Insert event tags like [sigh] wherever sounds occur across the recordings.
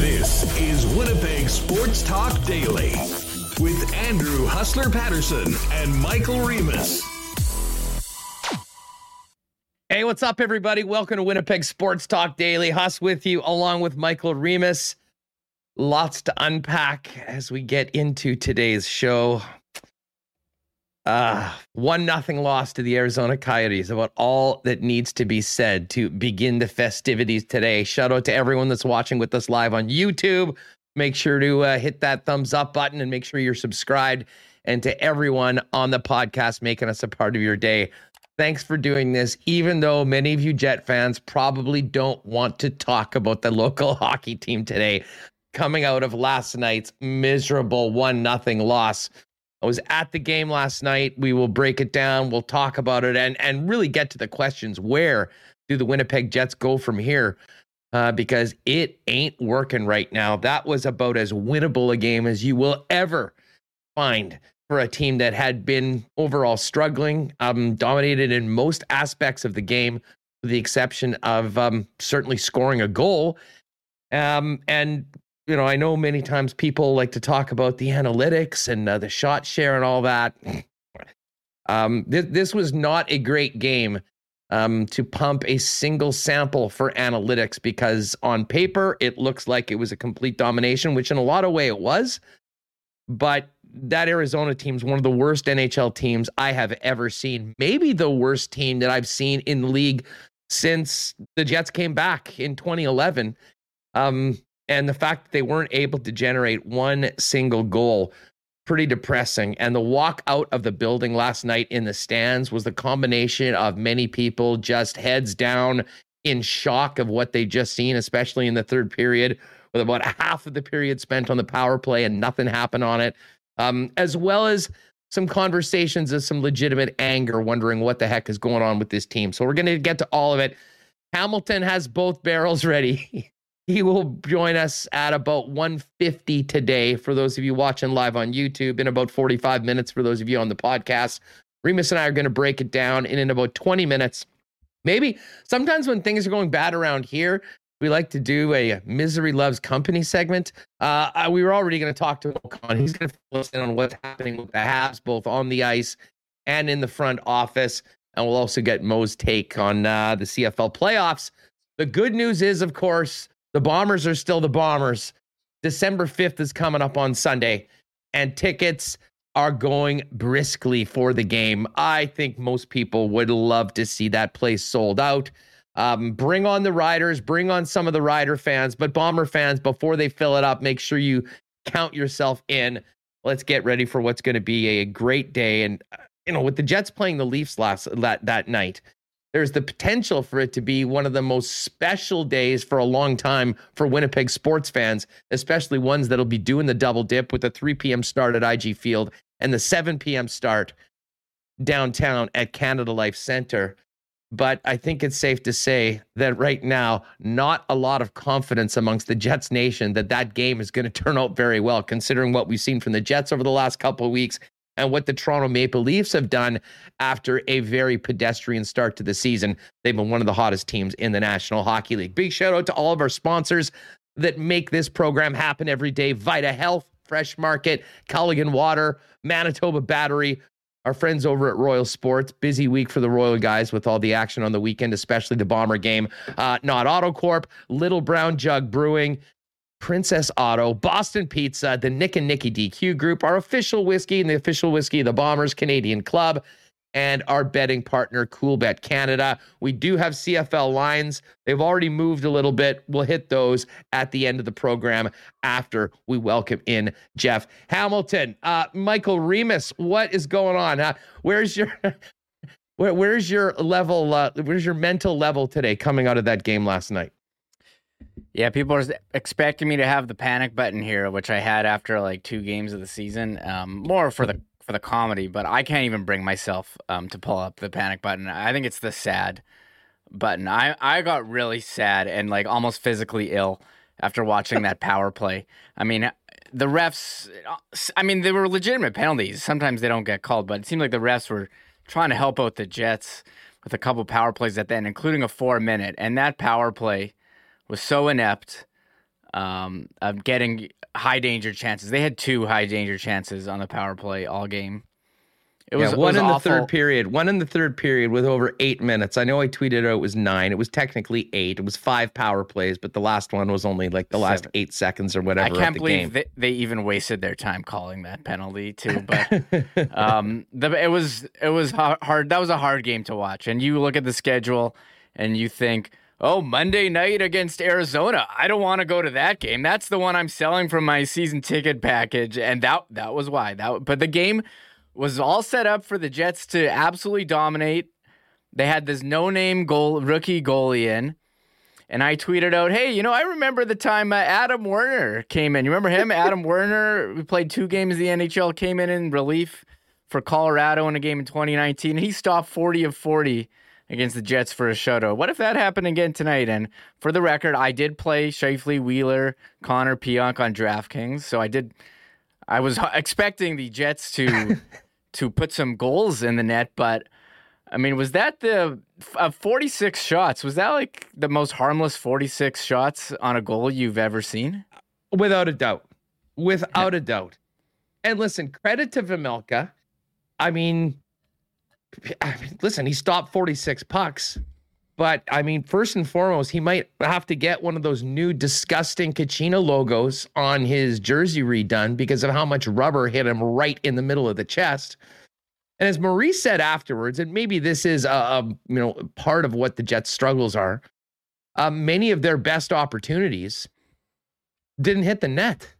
This is Winnipeg Sports Talk Daily with Andrew Hustler Paterson and Michael Remis. Hey, what's up, everybody? Welcome to Winnipeg Sports Talk Daily. Huss with you, along with Michael Remis. Lots to unpack as we get into today's show. Uh, one nothing loss to the Arizona Coyotes. About all that needs to be said to begin the festivities today. Shout out to everyone that's watching with us live on YouTube. Make sure to uh, hit that thumbs up button and make sure you're subscribed. And to everyone on the podcast making us a part of your day. Thanks for doing this, even though many of you Jet fans probably don't want to talk about the local [laughs] hockey team today, coming out of last night's miserable one nothing loss. I was at the game last night. We will break it down. We'll talk about it and and really get to the questions. Where do the Winnipeg Jets go from here? Uh, because it ain't working right now. That was about as winnable a game as you will ever find for a team that had been overall struggling, um, dominated in most aspects of the game, with the exception of um, certainly scoring a goal. Um, and you know, I know many times people like to talk about the analytics and uh, the shot share and all that. Um, th- this was not a great game um, to pump a single sample for analytics because on paper it looks like it was a complete domination, which in a lot of way it was. But that Arizona team is one of the worst NHL teams I have ever seen. Maybe the worst team that I've seen in the league since the Jets came back in 2011. Um, and the fact that they weren't able to generate one single goal, pretty depressing. And the walk out of the building last night in the stands was the combination of many people just heads down in shock of what they just seen, especially in the third period, with about half of the period spent on the power play and nothing happened on it um, as well as some conversations of some legitimate anger, wondering what the heck is going on with this team. So we're going to get to all of it. Hamilton has both barrels ready. [laughs] he will join us at about 150 today for those of you watching live on YouTube, in about 45 minutes for those of you on the podcast. Remis and I are going to break it down, and in about 20 minutes, maybe sometimes when things are going bad around here, we like to do a misery loves company segment. Uh, we were already going to talk to Ocon. He's going to fill us in on what's happening with the Habs, both on the ice and in the front office. And we'll also get Mo's take on uh, the CFL playoffs. The good news is, of course, the Bombers are still the Bombers. December 5th is coming up on Sunday, and tickets are going briskly for the game. I think most people would love to see that place sold out. Um, bring on the riders, bring on some of the rider fans, but bomber fans, before they fill it up, make sure you count yourself in. Let's get ready for what's going to be a great day. And uh, you know, with the Jets playing the Leafs last that that night, there's the potential for it to be one of the most special days for a long time for Winnipeg sports fans, especially ones that'll be doing the double dip with the 3 p.m. start at IG Field and the 7 p.m. start downtown at Canada Life Center. But I think it's safe to say that right now, not a lot of confidence amongst the Jets nation that that game is going to turn out very well, considering what we've seen from the Jets over the last couple of weeks and what the Toronto Maple Leafs have done after a very pedestrian start to the season. They've been one of the hottest teams in the National Hockey League. Big shout out to all of our sponsors that make this program happen every day Vita Health, Fresh Market, Culligan Water, Manitoba Battery, our friends over at Royal Sports. Busy week for the Royal guys with all the action on the weekend, especially the Bomber game. Uh, Nott Autocorp, Little Brown Jug Brewing, Princess Auto, Boston Pizza, the Nick and Nicky DQ Group, our official whiskey and the official whiskey of the Bombers Canadian Club and our betting partner, Coolbet Canada. We do have CFL lines. They've already moved a little bit. We'll hit those at the end of the program after we welcome in Jeff Hamilton. Uh, Michael Remis, what is going on? Uh, where's your [laughs] where, where's your level? Uh, where's your mental level today coming out of that game last night? Yeah, people are expecting me to have the panic button here, which I had after like two games of the season. Um, more for the for the comedy, but I can't even bring myself um, to pull up the panic button. I think it's the sad button. I, I got really sad and like almost physically ill after watching that power play. I mean, the refs, I mean, they were legitimate penalties. Sometimes they don't get called, but it seemed like the refs were trying to help out the Jets with a couple power plays at the end, including a four minute. And that power play was so inept um, of getting high danger chances. They had two high danger chances on the power play all game. It was, yeah, one it was in awful. the third period. One in the third period with over eight minutes. I know I tweeted out it was nine. It was technically eight. It was five power plays, but the last one was only like the last eight seconds or whatever. I can't believe they, they, even wasted their time calling that penalty too. [laughs] But um, the, it was it was hard. That was a hard game to watch. And you look at the schedule and you think, oh, Monday night against Arizona. I don't want to go to that game. That's the one I'm selling from my season ticket package, and that that was why. That but the game was all set up for the Jets to absolutely dominate. They had this no-name goal rookie goalie in. And I tweeted out, "Hey, you know, I remember the time uh, Adam Werner came in. You remember him? [laughs] Adam Werner. We played two games. The NHL came in in relief for Colorado in a game in 2019. He stopped 40 of 40 against the Jets for a shutout. What if that happened again tonight? And for the record, I did play Scheifele, Wheeler, Connor Pionk on DraftKings, so I did. I was [laughs] expecting the Jets to [laughs] to put some goals in the net, but I mean, was that the uh, 46 shots? Was that like the most harmless 46 shots on a goal you've ever seen? Without a doubt. Without a doubt. And listen, credit to Vejmelka. I mean, I mean, listen, he stopped 46 pucks. But I mean, first and foremost, he might have to get one of those new disgusting Kachina logos on his jersey redone because of how much rubber hit him right in the middle of the chest. And as Maurice said afterwards, and maybe this is a, a you know part of what the Jets' struggles are, uh, many of their best opportunities didn't hit the net.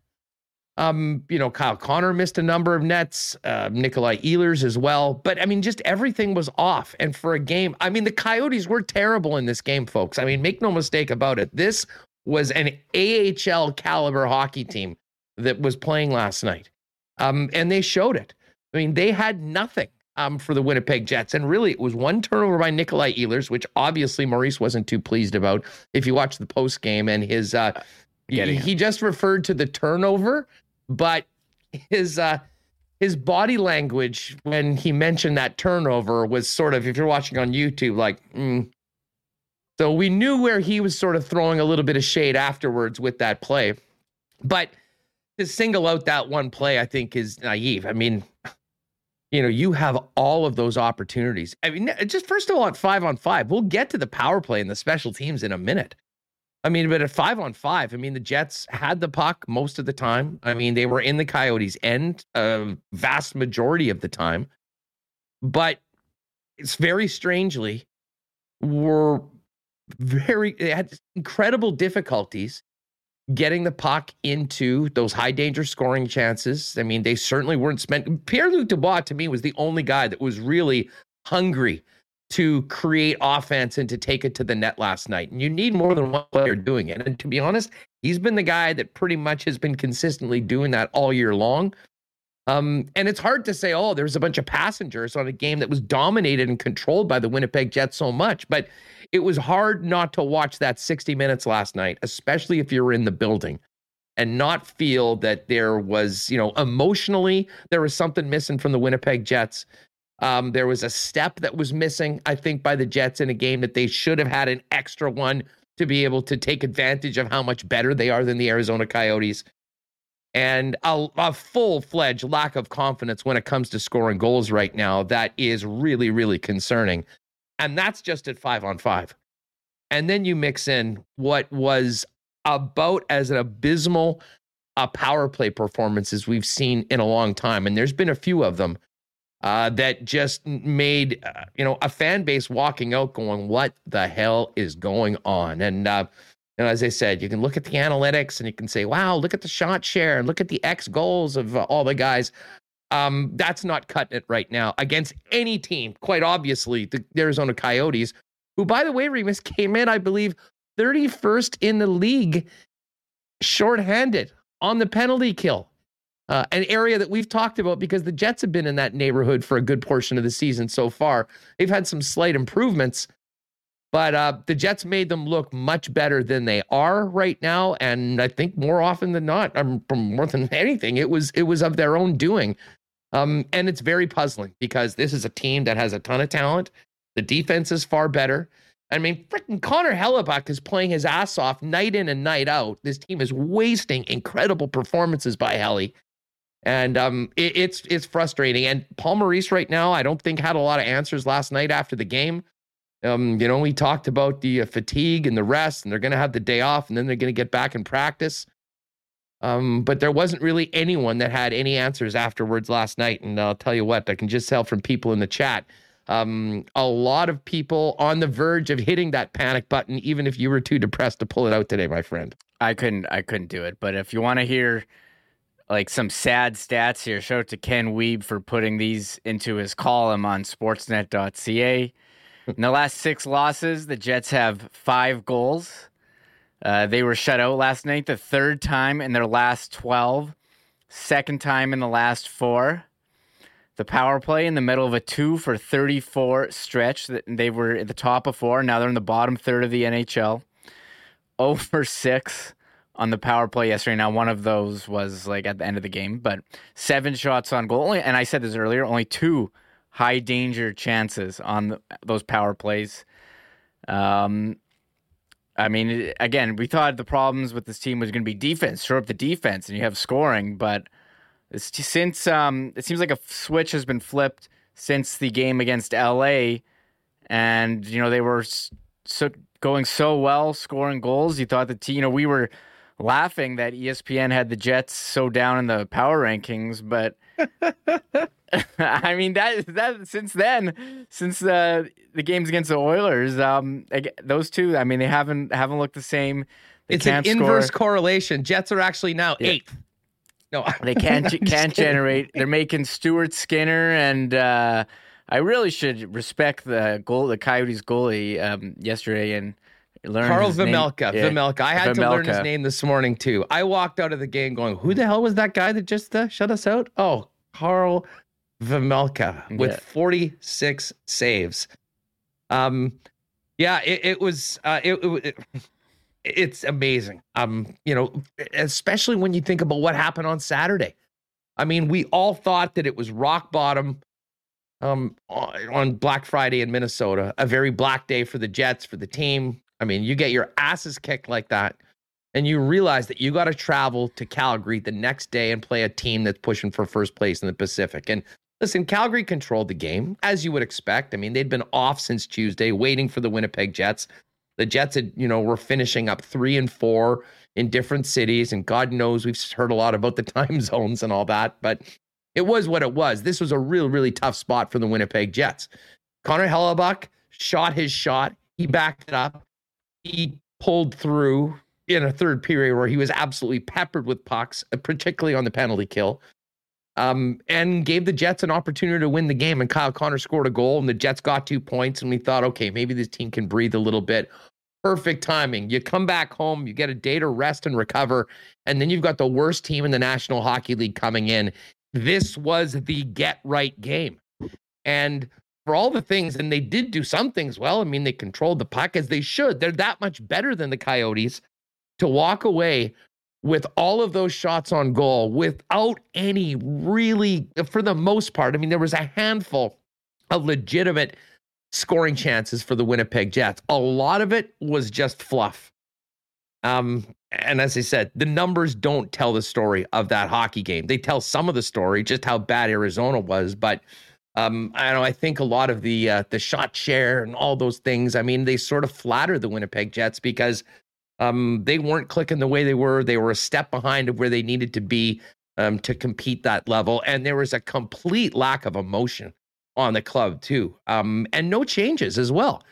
Um, you know, Kyle Connor missed a number of nets, uh, Nikolai Ehlers as well. But I mean, just everything was off. And for a game, I mean, the Coyotes were terrible in this game, folks. I mean, make no mistake about it. This was an AHL caliber hockey team that was playing last night. Um, and they showed it. I mean, they had nothing um, for the Winnipeg Jets. And really, it was one turnover by Nikolai Ehlers, which obviously Maurice wasn't too pleased about. If you watch the post game and his, uh, he, he just referred to the turnover but his uh his body language when he mentioned that turnover was sort of if you're watching on YouTube like mm. so we knew where he was sort of throwing a little bit of shade afterwards with that play. But to single out that one play I think is naive. I mean you know you have all of those opportunities. I mean just first of all at 5 on 5 we'll get to the power play and the special teams in a minute I mean, but at five on five, I mean, the Jets had the puck most of the time. I mean, they were in the Coyotes' end a vast majority of the time. But it's very strangely, were very, they had incredible difficulties getting the puck into those high danger scoring chances. I mean, they certainly weren't spent. Pierre Luc Dubois, to me, was the only guy that was really hungry to create offense and to take it to the net last night. And you need more than one player doing it. And to be honest, he's been the guy that pretty much has been consistently doing that all year long. Um, and it's hard to say, oh, there's a bunch of passengers on a game that was dominated and controlled by the Winnipeg Jets so much. But it was hard not to watch that 60 minutes last night, especially if you were in the building and not feel that there was, you know, emotionally, there was something missing from the Winnipeg Jets um, there was a step that was missing, I think, by the Jets in a game that they should have had an extra one to be able to take advantage of how much better they are than the Arizona Coyotes. And a, a full fledged lack of confidence when it comes to scoring goals right now that is really, really concerning. And that's just at five on five. And then you mix in what was about as an abysmal uh, power play performance as we've seen in a long time. And there's been a few of them uh, that just made uh, you know a fan base walking out going, "What the hell is going on?" And uh, know, as I said, you can look at the analytics and you can say, "Wow, look at the shot share and look at the X goals of uh, all the guys." Um, that's not cutting it right now against any team. Quite obviously, the Arizona Coyotes, who, by the way, Remis [laughs] came in, I believe, 31st in the league, shorthanded on the penalty kill uh, an area that we've talked about because the Jets have been in that neighborhood for a good portion of the season so far. They've had some slight improvements, but uh, the Jets made them look much better than they are right now. And I think more often than not, um, more than [laughs] anything, it was it was of their own doing. Um, and it's very puzzling because this is a team that has a ton of talent. The defense is far better. I mean, freaking Connor Hellebuyck is playing his ass off night in and night out. This team is wasting incredible performances by Helly. And um, it, it's it's frustrating. And Paul Maurice right now, I don't think had a lot of answers last night after the game. Um, you know, we talked about the uh, fatigue and the rest, and they're going to have the day off, and then they're going to get back in practice. Um, but there wasn't really anyone that had any answers afterwards last night. And I'll tell you what, I can just tell from people in the chat. Um, a lot of people on the verge of hitting that panic button, even if you were too depressed to pull it out today, my friend. I couldn't. I couldn't do it. But if you want to hear like some sad stats here, shout out to Ken Wiebe for putting these into his column on Sportsnet.ca. [laughs] In the last six losses, the Jets have five goals. Uh, they were shut out last night, the third time in their last 12, second time in the last four. The power play in the middle of a two for 34 stretch. They were at the top of four. Now they're in the bottom third of the NHL. Over six on the power play yesterday. Now, one of those was like at the end of the game, but seven shots on goal. And I said this earlier, only two high danger chances on the, those power plays. Um, I mean, again, we thought the problems with this team was going to be defense. Shore up the defense, and you have scoring. But since um, it seems like a switch has been flipped since the game against LA, and you know they were so going so well, scoring goals. You thought the team, you know, we were laughing that ESPN had the Jets so down in the power rankings, but [laughs] I mean that that since then, since uh, the games against the Oilers, um, those two, I mean, they haven't haven't looked the same. They it's an inverse score. correlation. Jets are actually now yeah. eighth. No, [laughs] they can't can't generate. They're making Stuart Skinner and. Uh, I really should respect the goal, the Coyotes goalie um, yesterday, and learn Karel Vejmelka. Yeah. Vejmelka. I had Vejmelka. to learn his name this morning too. I walked out of the game going, "Who the hell was that guy that just uh, shut us out?" Oh, Carl Vejmelka with yeah. 46 saves. Um, yeah, it, it was uh, it, it, it's amazing. Um, you know, especially when you think about what happened on Saturday. I mean, we all thought that it was rock bottom um on Black Friday in Minnesota, a very black day for the Jets, for the team. I mean, you get your asses kicked like that, and you realize that you got to travel to Calgary the next day and play a team that's pushing for first place in the Pacific. And listen, Calgary controlled the game as you would expect. I mean, they'd been off since Tuesday, waiting for the Winnipeg Jets. The Jets had, you know, were finishing up three and four in different cities, and God knows we've heard a lot about the [laughs] time zones and all that, but it was what it was. This was a real, really tough spot for the Winnipeg Jets. Connor Hellebuyck shot his shot. He backed it up he pulled through in a third period where he was absolutely peppered with pucks, uh, particularly on the penalty kill, um, and gave the Jets an opportunity to win the game. And Kyle Connor scored a goal, and the Jets got two points. And we thought, okay, maybe this team can breathe a little bit. Perfect timing. You come back home, you get a day to rest and recover, and then you've got the worst team in the National Hockey League coming in. This was the get right game. And for all the things, and they did do some things well. I mean, they controlled the puck as they should. They're that much better than the Coyotes to walk away with all of those shots on goal without any really, for the most part. I mean, there was a handful of legitimate scoring chances for the Winnipeg Jets. A lot of it was just fluff. Um, and as I said, the numbers don't tell the story of that hockey game. They tell some of the story, just how bad Arizona was, but um, I know. I think a lot of the uh, the shot share and all those things. I mean, they sort of flatter the Winnipeg Jets because um, they weren't clicking the way they were. They were a step behind of where they needed to be um, to compete that level, and there was a complete lack of emotion on the club too, um, and no changes as well.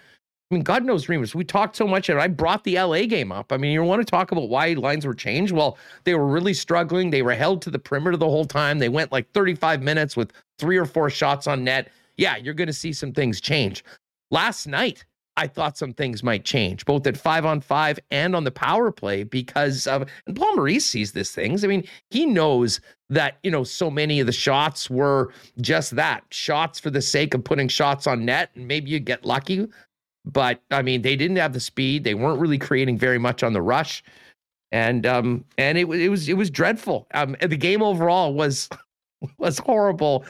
I mean, God knows, Remis, we talked so much, and I brought the LA game up. I mean, you want to talk about why lines were changed? Well, they were really struggling. They were held to the perimeter the whole time. They went like 35 minutes with three or four shots on net. Yeah, you're going to see some things change. Last night, I thought some things might change, both at five on five and on the power play, because of, and Paul Maurice sees these things. I mean, he knows that, you know, so many of the shots were just that shots for the sake of putting shots on net. And maybe you get lucky but I mean, they didn't have the speed. They weren't really creating very much on the rush, and um, and it was it was it was dreadful. Um, the game overall was [laughs] was horrible.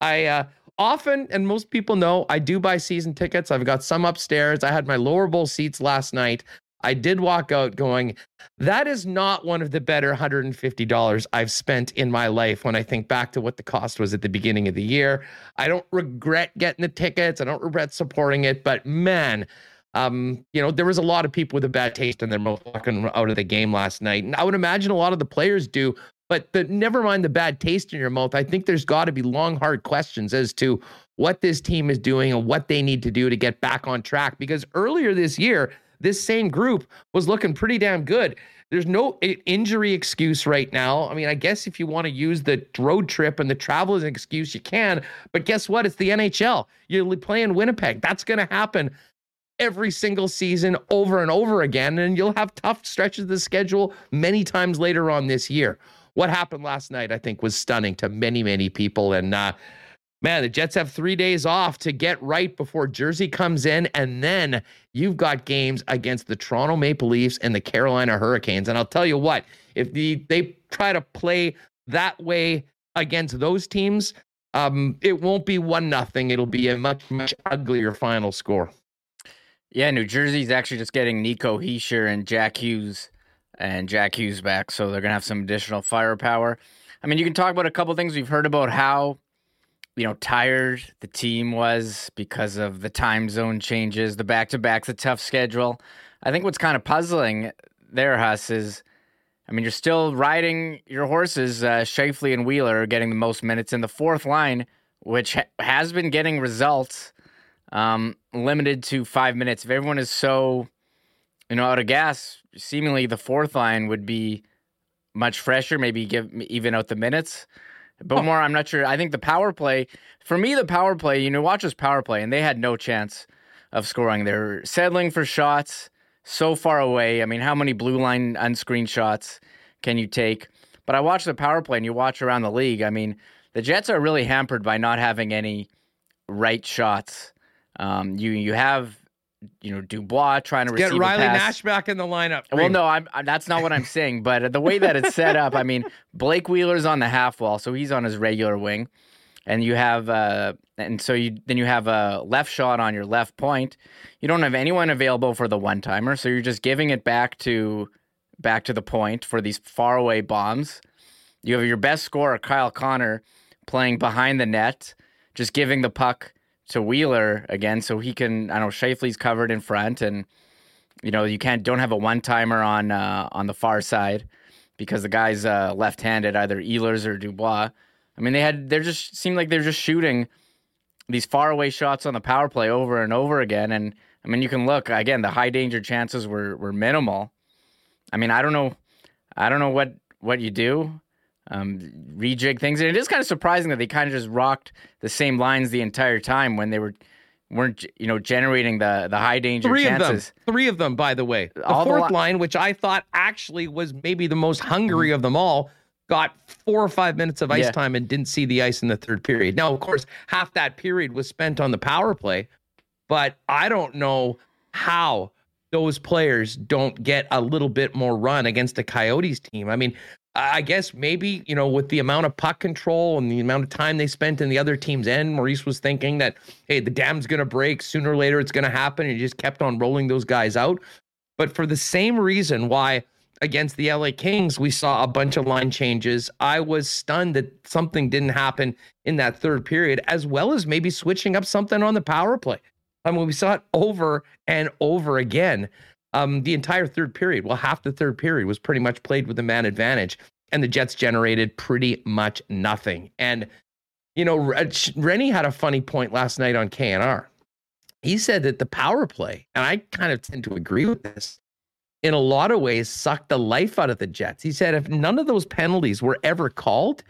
I uh, often, and most people know, I do buy season tickets. I've got some upstairs. I had my lower bowl seats last night. I did walk out going, that is not one of the better $150 I've spent in my life when I think back to what the cost was at the beginning of the year. I don't regret getting the tickets. I don't regret supporting it, but man, um, you know, there was a lot of people with a bad taste in their mouth walking out of the game last night. And I would imagine a lot of the players do, but the, never mind the bad taste in your mouth. I think there's got to be long, hard questions as to what this team is doing and what they need to do to get back on track. Because earlier this year, this same group was looking pretty damn good. There's no injury excuse right now. I mean, I guess if you want to use the road trip and the travel as an excuse, you can. But guess what? It's the NHL. You're playing Winnipeg. That's going to happen every single season over and over again. And you'll have tough stretches of the schedule many times later on this year. What happened last night, I think, was stunning to many, many people. And uh, man, the Jets have three days off to get right before Jersey comes in. And then you've got games against the Toronto Maple Leafs and the Carolina Hurricanes. And I'll tell you what, if the, they try to play that way against those teams, um, it won't be one nothing. It'll be a much, much uglier final score. Yeah, New Jersey's actually just getting Nico Hischier and Jack Hughes and Jack Hughes back, so they're gonna have some additional firepower. I mean, you can talk about a couple things we've heard about how you know tired the team was because of the time zone changes, the back to backs, the tough schedule. I think what's kind of puzzling there, Huss, is I mean, you're still riding your horses. Uh, Scheifele and Wheeler are getting the most minutes in the fourth line, which ha- has been getting results um, limited to five minutes. If everyone is so, you know, out of gas, seemingly the fourth line would be much fresher, maybe give even out the minutes. But oh. more, I'm not sure. I think the power play, for me, the power play, you know, watch this power play, and they had no chance of scoring. They're settling for shots so far away. I mean, how many blue line unscreened shots can you take? But I watch the power play and you watch around the league. I mean, the Jets are really hampered by not having any right shots. Um, you you have you know Dubois trying to get Riley Nash back in the lineup. Well, no, I'm, that's not what I'm saying. But the way that it's set up, I mean, [laughs] Blake Wheeler's on the half wall, so he's on his regular wing, and you have uh, and so you then you have a left shot on your left point. You don't have anyone available for the one timer, so you're just giving it back to back to the point for these far away bombs. You have your best scorer, Kyle Connor, playing behind the net, just giving the puck to Wheeler again, so he can. I know Scheifele's covered in front, and you know you can't don't have a one timer on uh, on the far side because the guy's uh, left handed, either Ehlers or Dubois. I mean, they had they're just seemed like they're just shooting these far away shots on the power play over and over again, and I mean you can look again. The high danger chances were were minimal. I mean, I don't know, I don't know what what you do um, rejig things. And it is kind of surprising that they kind of just rocked the same lines the entire time when they were weren't you know generating the the high danger three chances. Of them, three of them, by the way. The all fourth the li- line, which I thought actually was maybe the most hungry mm-hmm. of them all, got four or five minutes of ice yeah. time and didn't see the ice in the third period. Now, of course, half that period was spent on the power play, but I don't know how those players don't get a little bit more run against the Coyotes team. I mean, I guess maybe, you know, with the amount of puck control and the amount of time they spent in the other team's end, Maurice was thinking that, hey, the dam's going to break. Sooner or later, it's going to happen. And he just kept on rolling those guys out. But for the same reason why against the LA Kings, we saw a bunch of line changes, I was stunned that something didn't happen in that third period, as well as maybe switching up something on the power play. I mean, we saw it over and over again um, the entire third period. Well, half the third period was pretty much played with the man advantage, and the Jets generated pretty much nothing. And you know, Rennie had a funny point last night on KNR. He said that the power play, and I kind of tend to agree with this, in a lot of ways sucked the life out of the Jets. He said if none of those penalties were ever called,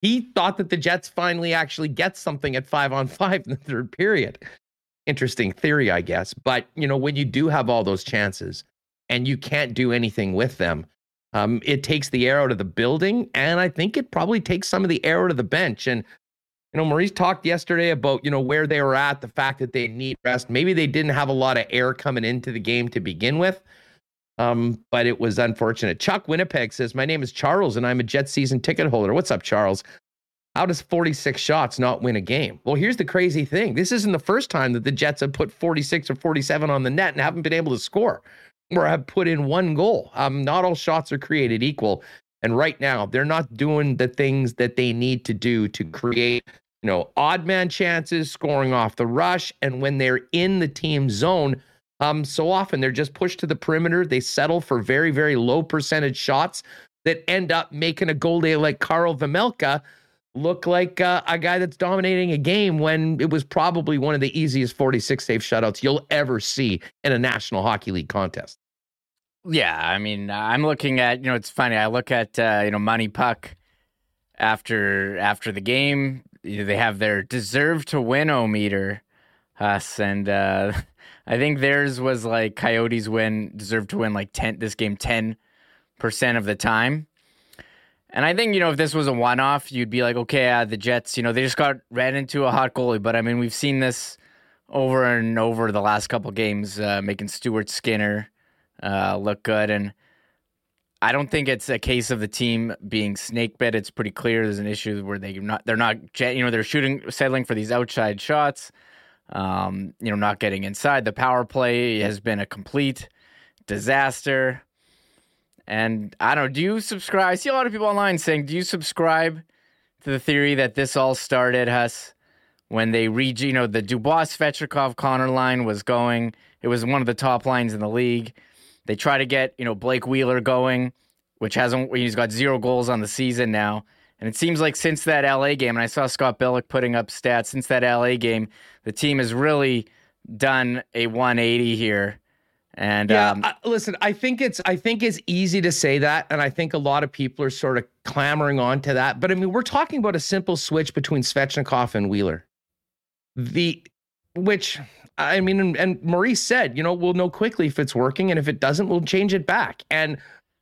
he thought that the Jets finally actually get something at five on five in the third period interesting theory, I guess. But you know, when you do have all those chances and you can't do anything with them, um, it takes the air out of the building, and I think it probably takes some of the air out of the bench. And you know, Maurice talked yesterday about you know where they were at, the fact that they need rest. Maybe they didn't have a lot of air coming into the game to begin with. Um, but it was unfortunate. Chuck Winnipeg says, My name is Charles and I'm a Jet season ticket holder. What's up, Charles? How does 46 shots not win a game? Well, here's the crazy thing. This isn't the first time that the Jets have put 46 or 47 on the net and haven't been able to score or have put in one goal. Um, not all shots are created equal. And right now, they're not doing the things that they need to do to create, you know, odd man chances, scoring off the rush. And when they're in the team zone, um, so often they're just pushed to the perimeter. They settle for very, very low percentage shots that end up making a goalie like Carl Vejmelka look like uh, a guy that's dominating a game when it was probably one of the easiest 46 save shutouts you'll ever see in a National Hockey League contest. Yeah, I mean, I'm looking at you know it's funny. I look at uh, you know Money Puck after after the game. You know, they have their deserve to win o meter, us, and uh, [laughs] I think theirs was like Coyotes win deserve to win like ten this game ten percent of the time. And I think, you know, if this was a one off, you'd be like, okay, uh, the Jets, you know, they just got ran into a hot goalie. But I mean, we've seen this over and over the last couple games, uh, making Stuart Skinner uh, look good. And I don't think it's a case of the team being snake bit. It's pretty clear there's an issue where they not they're not you know they're shooting settling for these outside shots. Um, you know, not getting inside. The power play has been a complete disaster. And I don't know, do you subscribe? I see a lot of people online saying, do you subscribe to the theory that this all started, Huss, when they read, you know, the Dubois Svechnikov Connor line was going. It was one of the top lines in the league. They try to get, you know, Blake Wheeler going, which hasn't, he's got zero goals on the season now. And it seems like since that LA game, and I saw Scott Billeck putting up stats, since that LA game, the team has really done a 180 here and yeah, um, I, listen, I think it's I think it's easy to say that, and I think a lot of people are sort of clamoring on to that. But I mean, we're talking about a simple switch between Svechnikov and Wheeler. The which I mean, and, and Maurice said, you know, we'll know quickly if it's working, and if it doesn't, we'll change it back. And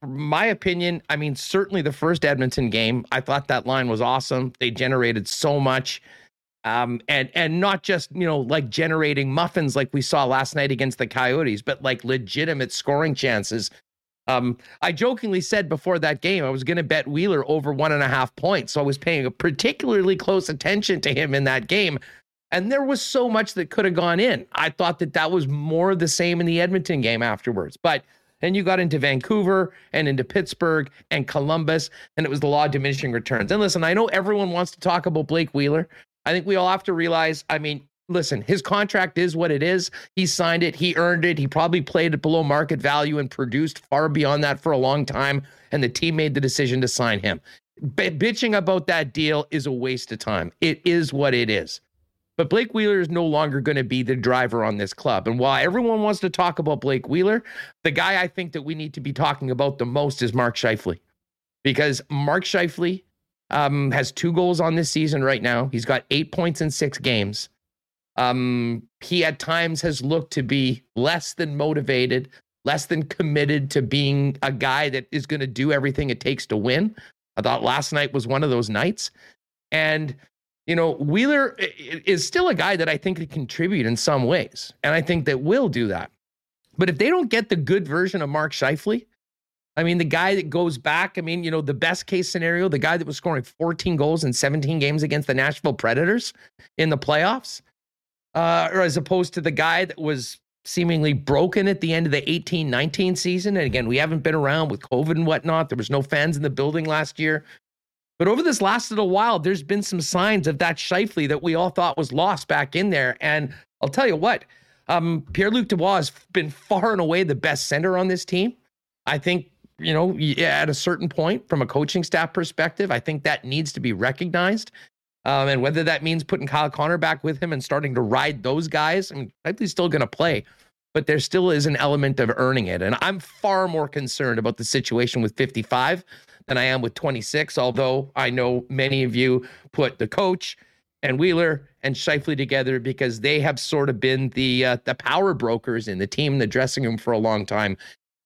my opinion, I mean, certainly the first Edmonton game, I thought that line was awesome. They generated so much um, and and not just you know like generating muffins like we saw last night against the Coyotes, but like legitimate scoring chances. Um, I jokingly said before that game I was going to bet Wheeler over one and a half points, so I was paying a particularly close attention to him in that game. And there was so much that could have gone in. I thought that that was more the same in the Edmonton game afterwards, but. Then you got into Vancouver and into Pittsburgh and Columbus, and it was the law of diminishing returns. And listen, I know everyone wants to talk about Blake Wheeler. I think we all have to realize, I mean, listen, his contract is what it is. He signed it, he earned it. He probably played it below market value and produced far beyond that for a long time. And the team made the decision to sign him. B- bitching about that deal is a waste of time. It is what it is. But Blake Wheeler is no longer going to be the driver on this club. And while everyone wants to talk about Blake Wheeler, the guy I think that we need to be talking about the most is Mark Scheifele. Because Mark Scheifele um, has two goals on this season right now. He's got eight points in six games. Um, he at times has looked to be less than motivated, less than committed to being a guy that is going to do everything it takes to win. I thought last night was one of those nights. And, you know, Wheeler is still a guy that I think could contribute in some ways. And I think that will do that. But if they don't get the good version of Mark Scheifele, I mean, the guy that goes back, I mean, you know, the best case scenario, the guy that was scoring 14 goals in 17 games against the Nashville Predators in the playoffs, uh, or as opposed to the guy that was seemingly broken at the end of the 18 19 season. And again, we haven't been around with COVID and whatnot. There was no fans in the building last year. But over this last little while, there's been some signs of that Scheifele that we all thought was lost back in there. And I'll tell you what, um, Pierre Luc Dubois has been far and away the best center on this team. I think you know, at a certain point from a coaching staff perspective, I think that needs to be recognized. Um, and whether that means putting Kyle Connor back with him and starting to ride those guys, I mean, he's still going to play, but there still is an element of earning it. And I'm far more concerned about the situation with 55 than I am with 26, although I know many of you put the coach and Wheeler and Scheifele together because they have sort of been the uh, the power brokers in the team, the dressing room for a long time.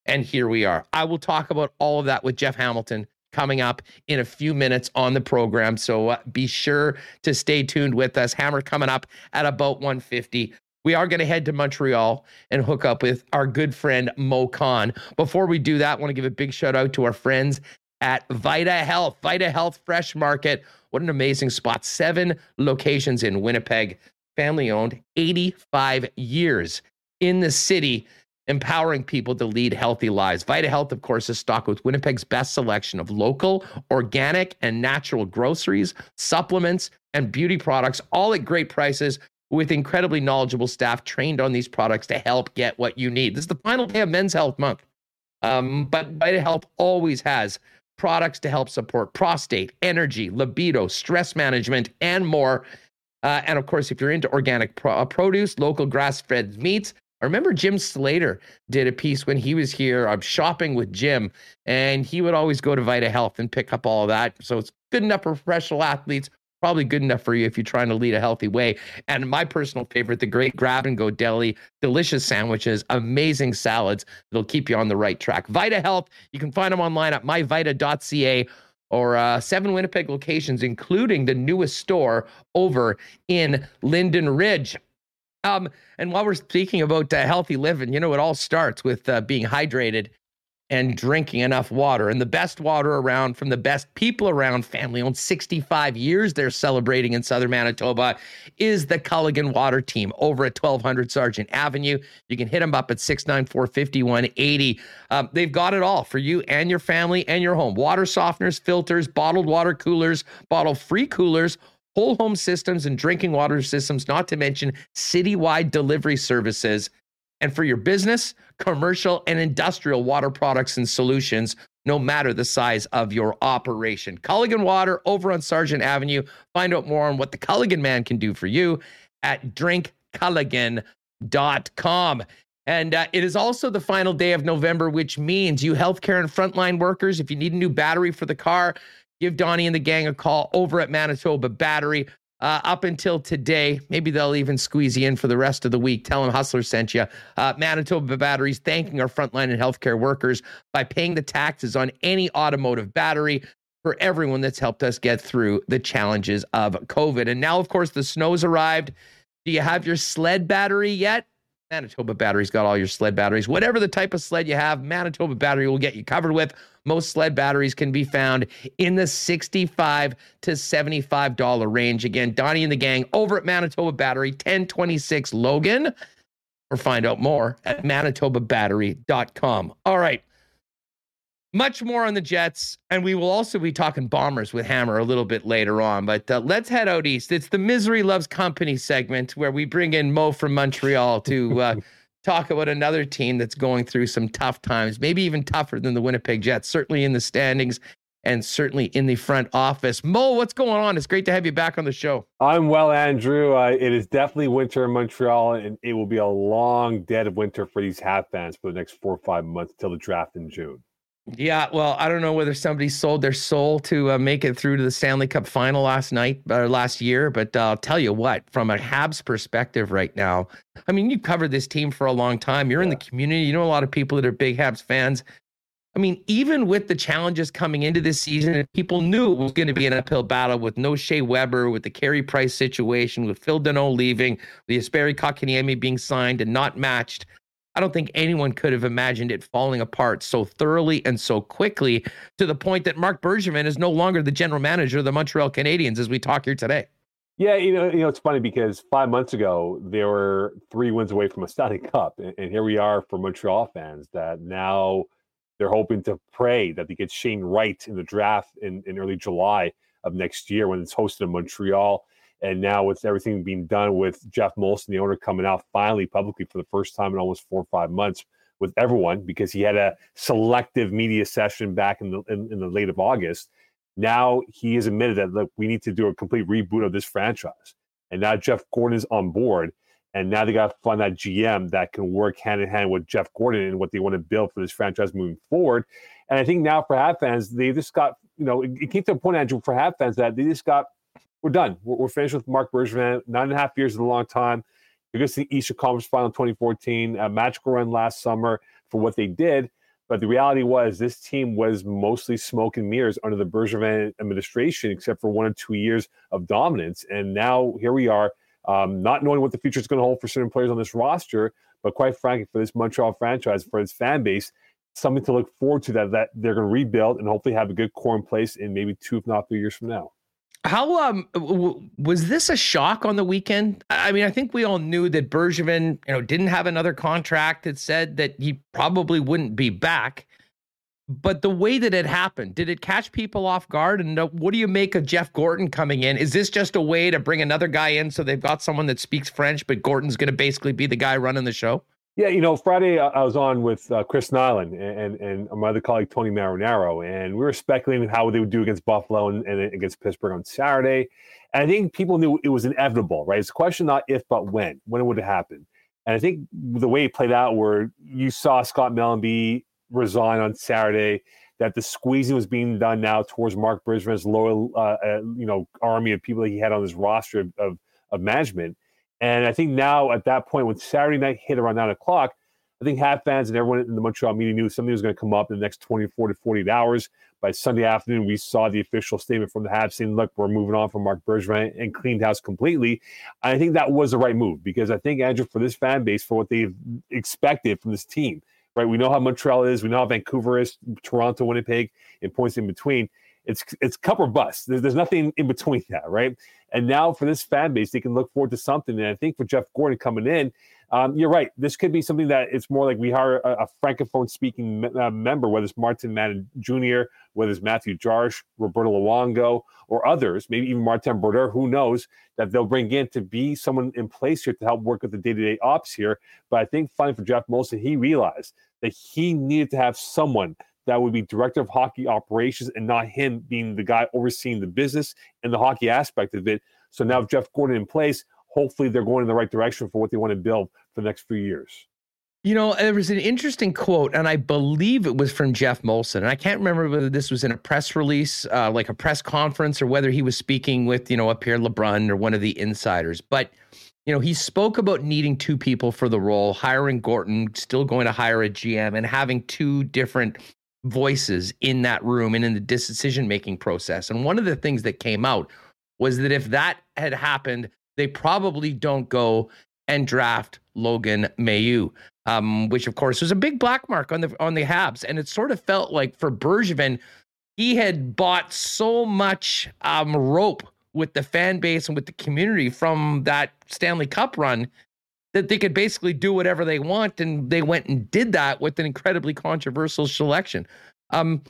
And here we are. I will talk about all of that with Jeff Hamilton coming up in a few minutes on the program. So uh, be sure to stay tuned with us. Hammer coming up at about 150. We are going to head to Montreal and hook up with our good friend Mo Khan. Before we do that, I want to give a big shout out to our friends at Vita Health. Vita Health Fresh Market. What an amazing spot. Seven locations in Winnipeg, family owned, 85 years in the city empowering people to lead healthy lives. Vita Health, of course, is stocked with Winnipeg's best selection of local, organic, and natural groceries, supplements, and beauty products, all at great prices with incredibly knowledgeable staff trained on these products to help get what you need. This is the final day of Men's Health Month. Um, but Vita Health always has products to help support prostate, energy, libido, stress management, and more. Uh, and of course, if you're into organic pro- uh, produce, local grass fed meats, I remember Jim Slater did a piece when he was here. I'm shopping with Jim, and he would always go to Vita Health and pick up all that. So it's good enough for professional athletes, probably good enough for you if you're trying to lead a healthy way. And my personal favorite, the great grab and go deli, delicious sandwiches, amazing salads that'll keep you on the right track. Vita Health, you can find them online at myvita.ca or uh, seven Winnipeg locations, including the newest store over in Linden Ridge. Um, and while we're speaking about uh, healthy living, you know, it all starts with uh, being hydrated and drinking enough water. And the best water around from the best people around, family owned 65 years they're celebrating in southern Manitoba, is the Culligan Water Team over at 1200 Sargent Avenue. You can hit them up at 694 5180. Um, they've got it all for you and your family and your home water softeners, filters, bottled water coolers, bottle free coolers whole home systems and drinking water systems, not to mention citywide delivery services. And for your business, commercial, and industrial water products and solutions, no matter the size of your operation. Culligan Water over on Sargent Avenue. Find out more on what the Culligan man can do for you at drinkculligan.com. And uh, it is also the final day of November, which means you healthcare and frontline workers, if you need a new battery for the car, give Donnie and the gang a call over at Manitoba Battery. Uh, up until today, maybe they'll even squeeze you in for the rest of the week. Tell them Hustler sent you. Uh, Manitoba Batteries thanking our frontline and healthcare workers by paying the taxes on any automotive battery for everyone that's helped us get through the challenges of COVID. And now, of course, the snow's arrived. Do you have your sled battery yet? Manitoba Battery's got all your sled batteries. Whatever the type of sled you have, Manitoba Battery will get you covered with. Most sled batteries can be found in the 65 to $75 range. Again, Donnie and the gang over at Manitoba Battery, 1026 Logan, or find out more at manitobabattery.com. All right. Much more on the Jets, and we will also be talking Bombers with Hammer a little bit later on. But uh, let's head out east. It's the Misery Loves Company segment where we bring in Mo from Montreal to uh, [laughs] talk about another team that's going through some tough times, maybe even tougher than the Winnipeg Jets, certainly in the standings and certainly in the front office. Mo, what's going on? It's great to have you back on the show. I'm well, Andrew. Uh, it is definitely winter in Montreal, and it will be a long, dead winter for these Habs fans for the next four or five months until the draft in June. Yeah, well, I don't know whether somebody sold their soul to uh, make it through to the Stanley Cup final last night or last year, but uh, I'll tell you what, from a Habs perspective right now, I mean, you've covered this team for a long time. You're yeah. in the community. You know a lot of people that are big Habs fans. I mean, even with the challenges coming into this season, people knew it was going to be an uphill battle with no Shea Weber, with the Carey Price situation, with Phil Danault leaving, the Jesperi Kotkaniemi being signed and not matched. I don't think anyone could have imagined it falling apart so thoroughly and so quickly to the point that Marc Bergevin is no longer the general manager of the Montreal Canadiens as we talk here today. Yeah, you know, you know, it's funny because five months ago they were three wins away from a Stanley Cup, and, and here we are for Montreal fans that now they're hoping to pray that they get Shane Wright in the draft in, in early July of next year when it's hosted in Montreal. And now with everything being done with Geoff Molson, the owner, coming out finally publicly for the first time in almost four or five months with everyone because he had a selective media session back in the in, in the late of August. Now he has admitted that look, we need to do a complete reboot of this franchise. And now Jeff Gorton is on board. And now they got to find that GM that can work hand in hand with Jeff Gorton and what they want to build for this franchise moving forward. And I think now for Habs fans, they just got, you know, it came to a point, Andrew, for Habs fans that they just got we're done. We're, we're finished with Marc Bergevin. Nine and a half years is a long time. You go to see the Eastern Conference Final 2014, a magical run last summer for what they did. But the reality was this team was mostly smoke and mirrors under the Bergevin administration, except for one or two years of dominance. And now here we are, um, not knowing what the future is going to hold for certain players on this roster. But quite frankly, for this Montreal franchise, for its fan base, something to look forward to that that they're going to rebuild and hopefully have a good core in place in maybe two, if not three years from now. How um w- was this a shock on the weekend? I mean, I think we all knew that Bergevin, you know, didn't have another contract that said that he probably wouldn't be back. But the way that it happened, did it catch people off guard? And uh, what do you make of Jeff Gorton coming in? Is this just a way to bring another guy in so they've got someone that speaks French, but Gorton's going to basically be the guy running the show? Yeah, you know, Friday I was on with uh, Chris Nilan and, and, and my other colleague Tony Marinaro, and we were speculating how they would do against Buffalo and, and against Pittsburgh on Saturday. And I think people knew it was inevitable, right? It's a question not if but when, when it would happen. And I think the way it played out, where you saw Scott Mellanby resign on Saturday, that the squeezing was being done now towards Marc Bergevin's loyal, uh, uh, you know, army of people that he had on his roster of, of, of management and I think now at that point, when Saturday night hit around nine o'clock, I think Habs fans and everyone in the Montreal media knew something was going to come up in the next 24 to 48 hours. By Sunday afternoon, we saw the official statement from the Habs saying, look, we're moving on from Marc Bergevin and cleaned house completely. I think that was the right move because I think, Andrew, for this fan base, for what they've expected from this team, right? We know how Montreal is. We know how Vancouver is, Toronto, Winnipeg, and points in between. It's it's cup or bust. There's, there's nothing in between [laughs] that, right? And now for this fan base, they can look forward to something. And I think for Jeff Gorton coming in, um, you're right. This could be something that it's more like we hire a, a francophone speaking me- uh, member, whether it's Martin Madden Jr., whether it's Mathieu Darche, Roberto Luongo, or others, maybe even Martin Brodeur, who knows, that they'll bring in to be someone in place here to help work with the day to day ops here. But I think finally for Geoff Molson, he realized that he needed to have someone that would be director of hockey operations and not him being the guy overseeing the business and the hockey aspect of it. So now Jeff Gorton in place, hopefully they're going in the right direction for what they want to build for the next few years. You know, there was an interesting quote, and I believe it was from Geoff Molson. And I can't remember whether this was in a press release, uh, like a press conference, or whether he was speaking with, you know, a Pierre LeBrun or one of the insiders. But, you know, he spoke about needing two people for the role, hiring Gorton, still going to hire a GM, and having two different voices in that room and in the decision making process. And one of the things that came out was that if that had happened, they probably don't go and draft Logan Mailloux, um, which of course was a big black mark on the on the Habs. And it sort of felt like for Bergevin, he had bought so much um, rope with the fan base and with the community from that Stanley Cup run that they could basically do whatever they want, and they went and did that with an incredibly controversial selection. Um,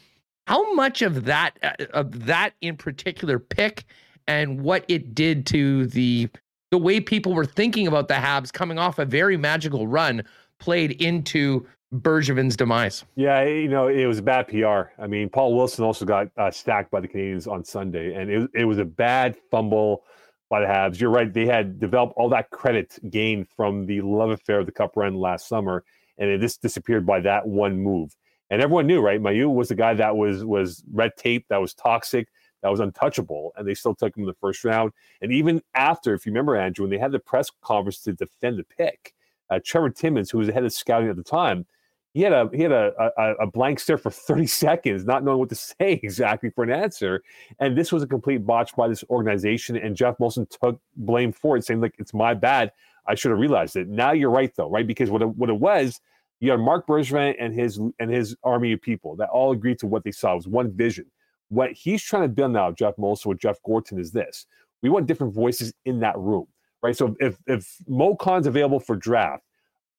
how much of that uh, of that in particular pick and what it did to the the way people were thinking about the Habs coming off a very magical run played into Bergevin's demise. Yeah, you know, it was bad PR. I mean, Paul Wilson also got uh, stacked by the Canadiens on Sunday, and it, it was a bad fumble by the Habs. You're right; they had developed all that credit gained from the love affair of the Cup run last summer, and it just disappeared by that one move. And everyone knew, right? Mailloux was the guy that was was red tape, that was toxic, that was untouchable, and they still took him in the first round. And even after, if you remember, Andrew, when they had the press conference to defend the pick, uh, Trevor Timmins, who was the head of scouting at the time, he had a he had a, a, a blank stare for 30 seconds, not knowing what to [laughs] say exactly for an answer. And this was a complete botch by this organization. And Geoff Molson took blame for it, saying, "Like it's my bad. I should have realized it." Now you're right, though, right? Because what it, what it was, you had Marc Bergevin and his and his army of people that all agreed to what they saw it was one vision. What he's trying to build now, Geoff Molson with Jeff Gorton, is this: we want different voices in that room, right? So if if Mo Khan's available for draft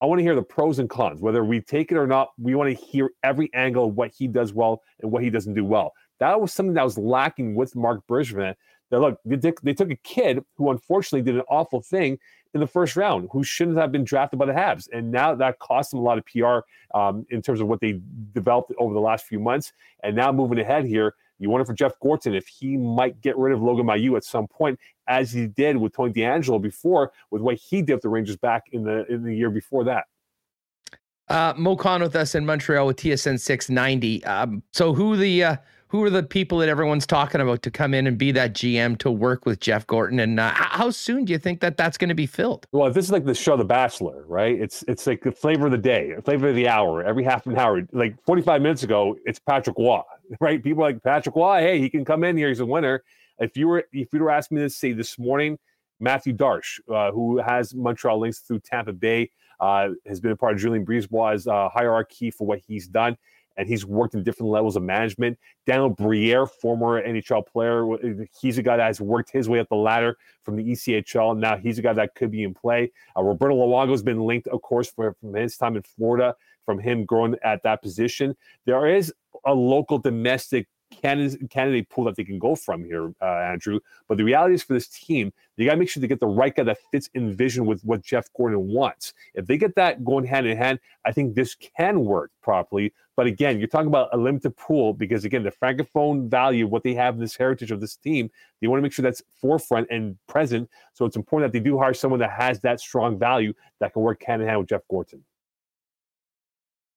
I want to hear the pros and cons, whether we take it or not. We want to hear every angle of what he does well and what he doesn't do well. That was something that was lacking with Marc Bergevin. That look, they, they took a kid who unfortunately did an awful thing in the first round, who shouldn't have been drafted by the Habs, and now that cost them a lot of PR um, in terms of what they developed over the last few months. And now moving ahead here, you wonder for Jeff Gorton if he might get rid of Logan Mailloux at some point, as he did with Tony DeAngelo before, with what he did with the Rangers back in the in the year before that. Uh, Mo Khan with us in Montreal with TSN 690. Um, so who the uh, who are the people that everyone's talking about to come in and be that GM to work with Jeff Gorton? And uh, how soon do you think that that's going to be filled? Well, this is like the show The Bachelor, right? It's it's like the flavor of the day, flavor of the hour. Every half an hour, like 45 minutes ago, it's Patrick Roy, [laughs] right? People like Patrick Roy. Hey, he can come in here. He's a winner. If you were if you were asking me to say this morning, Mathieu Darche, uh, who has Montreal links through Tampa Bay, uh, has been a part of Julien BriseBois' uh, hierarchy for what he's done and he's worked in different levels of management. Daniel Briere, former NHL player, he's a guy that has worked his way up the ladder from the ECHL. Now he's a guy that could be in play. Uh, Roberto Luongo has been linked, of course, for, from his time in Florida, from him growing at that position. There is a local domestic candidate, pool that they can go from here, uh, Andrew. But the reality is for this team, you got to make sure they get the right guy that fits in vision with what Jeff Gorton wants. If they get that going hand in hand, I think this can work properly. But again, you're talking about a limited pool because again, the francophone value, what they have in this heritage of this team, they want to make sure that's forefront and present. So it's important that they do hire someone that has that strong value that can work hand in hand with Jeff Gorton.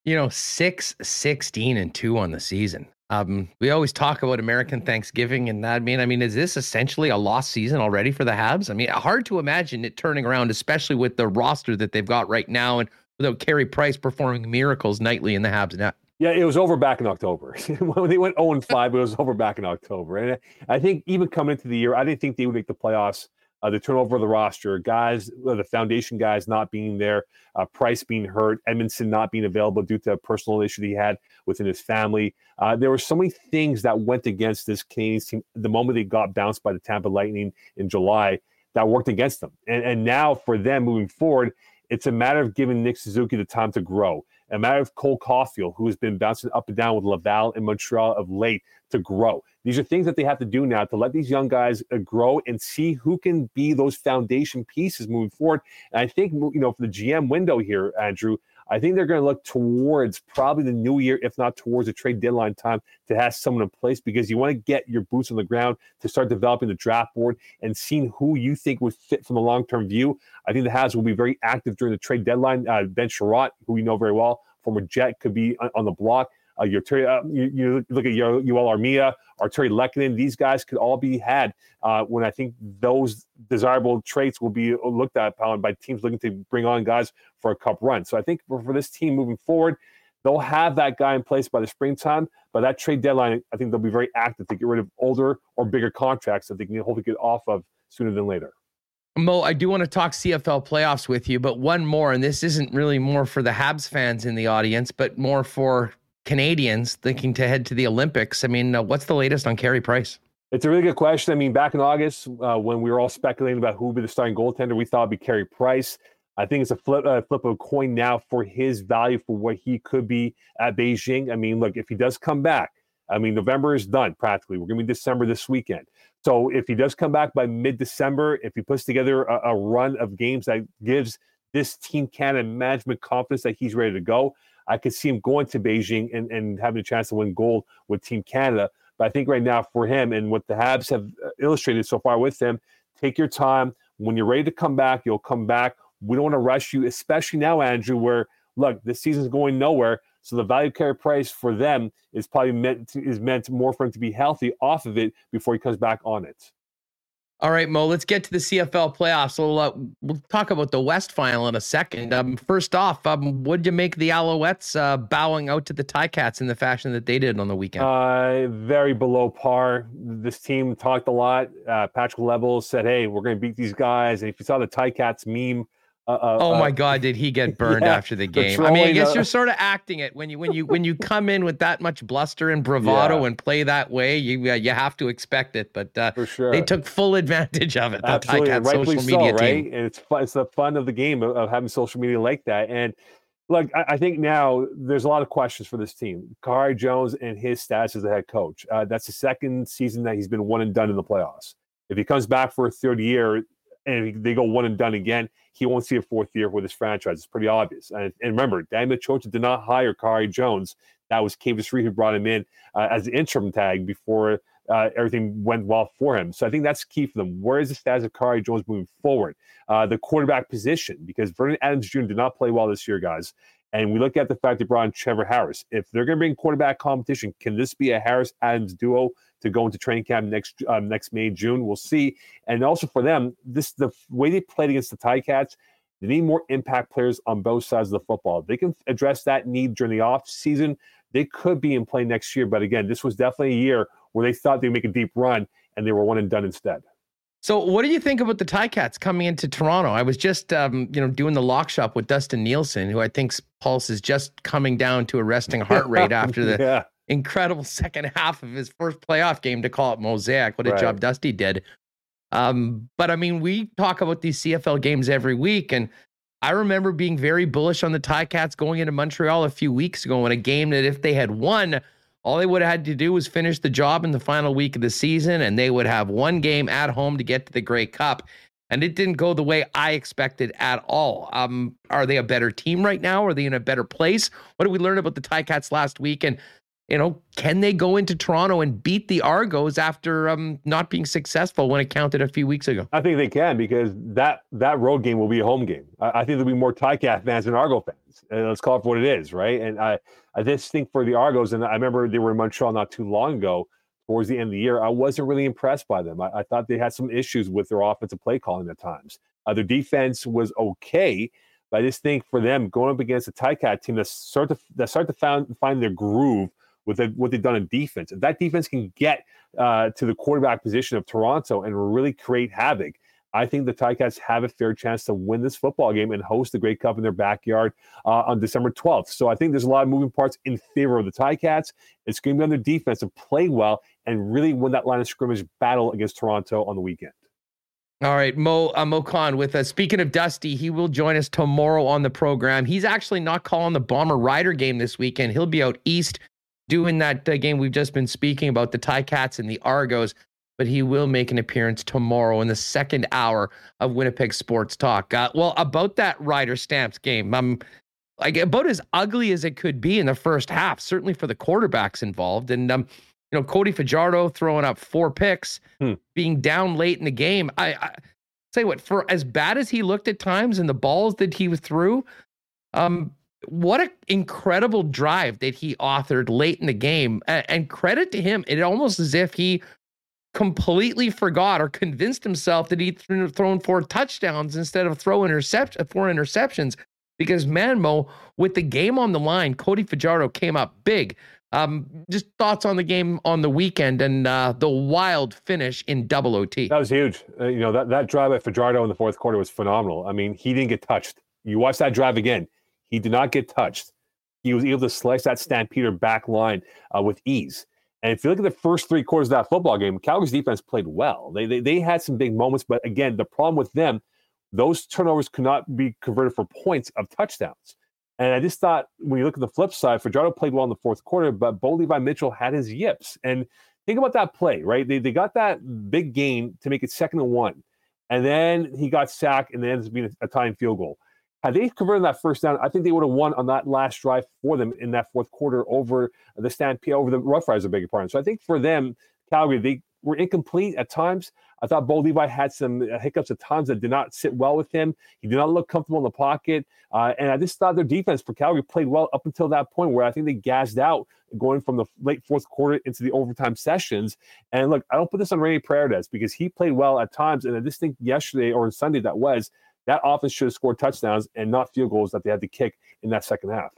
You know, 6 16 and 2 on the season. Um, we always talk about American Thanksgiving and that. I mean, I mean, is this essentially a lost season already for the Habs? I mean, hard to imagine it turning around, especially with the roster that they've got right now, and without Carey Price performing miracles nightly in the Habs net. Yeah, it was over back in October. [laughs] when they went 0 and 5, it was over back in October. And I think even coming into the year, I didn't think they would make the playoffs uh, the turnover of the roster, guys, uh, the foundation guys not being there, uh, Price being hurt, Edmundson not being available due to a personal issue that he had within his family. Uh, there were so many things that went against this Canadiens team the moment they got bounced by the Tampa Lightning in July that worked against them. And, and now for them moving forward, it's a matter of giving Nick Suzuki the time to grow. A matter of Cole Caufield, who has been bouncing up and down with Laval and Montreal of late, to grow. These are things that they have to do now to let these young guys uh, grow and see who can be those foundation pieces moving forward. And I think, you know, for the GM window here, Andrew, I think they're going to look towards probably the new year, if not towards the trade deadline time, to have someone in place because you want to get your boots on the ground to start developing the draft board and seeing who you think would fit from a long term view. I think the Habs will be very active during the trade deadline. Uh, ben Chiarot, who we know very well, former Jet, could be on, on the block. Uh, your, uh, you, you, look at your Joel Armia, Artturi Lehkonen. These guys could all be had uh, when I think those desirable traits will be looked at by teams looking to bring on guys for a cup run. So I think for, for this team moving forward, they'll have that guy in place by the springtime. But that trade deadline, I think they'll be very active to get rid of older or bigger contracts that they can hopefully get off of sooner than later. Mo, I do want to talk CFL playoffs with you, but one more, and this isn't really more for the Habs fans in the audience, but more for Canadians thinking to head to the Olympics. I mean, uh, what's the latest on Carey Price? It's a really good question. I mean, back in August, uh, when we were all speculating about who would be the starting goaltender, we thought it'd be Carey Price. I think it's a flip, uh, flip of a coin now for his value for what he could be at Beijing. I mean, look, if he does come back, I mean, November is done practically. We're going to be December this weekend. So if he does come back by mid December, if he puts together a, a, run of games that gives this team Canada management confidence that he's ready to go, I could see him going to Beijing and, and having a chance to win gold with Team Canada. But I think right now for him and what the Habs have uh, illustrated so far with him, take your time. When you're ready to come back, you'll come back. We don't want to rush you, especially now, Andrew, where look, this season's going nowhere. So the value Carey Price for them is probably meant to, is meant more for him to be healthy off of it before he comes back on it. All right, Mo, let's get to the CFL playoffs. So uh, we'll talk about the West final in a second. Um, first off, um, you make the Alouettes uh, bowing out to the Ticats in the fashion that they did on the weekend? Uh, very below par. This team talked a lot. Uh, Patrick Levels said, hey, we're going to beat these guys. And if you saw the Ticats meme – uh, uh, oh my uh, God, did he get [laughs] burned yeah, after the game? I mean, I guess you're sort of acting it when you when you when you come in with that much bluster and bravado yeah. and play that way. You uh, you have to expect it, but uh, for sure they took full advantage of it. The Absolutely, rightfully social media so, right? Team. And it's fun, it's the fun of the game of, of having social media like that. And look, I, I, think now there's a lot of questions for this team. Khari Jones and his status as the head coach. Uh, that's the second season that he's been one and done in the playoffs. If he comes back for a third year, and they go one and done again, he won't see a fourth year with his franchise. It's pretty obvious. And, and remember, Dan Maciocia did not hire Khari Jones. That was Kavis Reed who brought him in uh, as the interim tag before uh, everything went well for him. So I think that's key for them. Where is the status of Khari Jones moving forward? Uh, the quarterback position, because Vernon Adams Jr. did not play well this year, guys. And we look at the fact brought in Trevor Harris. If they're going to bring quarterback competition, can this be a Harris Adams duo to go into training camp next uh, next May June? We'll see. And also for them, this the way they played against the Ticats. They need more impact players on both sides of the football. They can address that need during the off season, they could be in play next year. But again, this was definitely a year where they thought they'd make a deep run, and they were one and done instead. So, what do you think about the Ticats coming into Toronto? I was just, um, you know, doing the lock shop with Dustin Nielsen, who I think's pulse is just coming down to a resting heart [laughs] rate after the yeah. incredible second half of his first playoff game to call it mosaic. What a Right. job Dusty did. Um, but I mean, we talk about these CFL games every week, and I remember being very bullish on the Ticats going into Montreal a few weeks ago in a game that if they had won, all they would have had to do was finish the job in the final week of the season, and they would have one game at home to get to the Grey Cup. And it didn't go the way I expected at all. Um, are they a better team right now? Are they in a better place? What did we learn about the Ticats last week? And you know, can they go into Toronto and beat the Argos after um, not being successful when it counted a few weeks ago? I think they can because that that road game will be a home game. I, I think there'll be more Ticat fans than Argo fans. And let's call it for what it is, right? And I, I just think for the Argos, and I remember they were in Montreal not too long ago, towards the end of the year. I wasn't really impressed by them. I, I thought they had some issues with their offensive play calling at times. Uh, their defense was okay, but I just think for them going up against a Ticat team that start to that start to find find their groove with the, what they've done in defense. If that defense can get uh, to the quarterback position of Toronto and really create havoc, I think the Ticats have a fair chance to win this football game and host the Grey Cup in their backyard uh, on December 12th. So I think there's a lot of moving parts in favor of the Ticats. It's going to be on their defense to play well and really win that line of scrimmage battle against Toronto on the weekend. All right, Mo uh, Mo Khan with us. Speaking of Dusty, he will join us tomorrow on the program. He's actually not calling the Bomber Rider game this weekend. He'll be out east doing that uh, game we've just been speaking about, the Ticats and the Argos. But he will make an appearance tomorrow in the second hour of Winnipeg Sports Talk. Uh, well, about that Rider Stamps game, um, like about as ugly as it could be in the first half, certainly for the quarterbacks involved. And um, you know, Cody Fajardo throwing up four picks, Hmm. being down late in the game. I, I say what for as bad as he looked at times and the balls that he was through, um, what an incredible drive that he authored late in the game. And credit to him, it almost as if he completely forgot or convinced himself that he'd thrown four touchdowns instead of throw intercept four interceptions. Because Manmo, with the game on the line, Cody Fajardo came up big. Um, just thoughts on the game on the weekend and uh, the wild finish in double OT. That was huge. Uh, you know, that, that drive by Fajardo in the fourth quarter was phenomenal. I mean, he didn't get touched. You watch that drive again. He did not get touched. He was able to slice that Stampeder back line uh, with ease. And if you look at the first three quarters of that football game, Calgary's defense played well. They, they, they had some big moments, but again, the problem with them, those turnovers could not be converted for points of touchdowns. And I just thought when you look at the flip side, Fajardo played well in the fourth quarter, but Bo Levi Mitchell had his yips. And think about that play, right? They, they got that big gain to make it second and one. And then he got sacked and then ends up being a, a tying field goal. Had they converted that first down, I think they would have won on that last drive for them in that fourth quarter over the Stampede, over the Rough Riders, I beg pardon. So I think for them, Calgary, they were incomplete at times. I thought Bo Levi had some uh, hiccups at times that did not sit well with him. He did not look comfortable in the pocket. Uh, and I just thought their defense for Calgary played well up until that point where I think they gassed out going from the late fourth quarter into the overtime sessions. And look, I don't put this on Rene Paredes because he played well at times. And I just think yesterday or Sunday that was, that offense should have scored touchdowns and not field goals that they had to kick in that second half.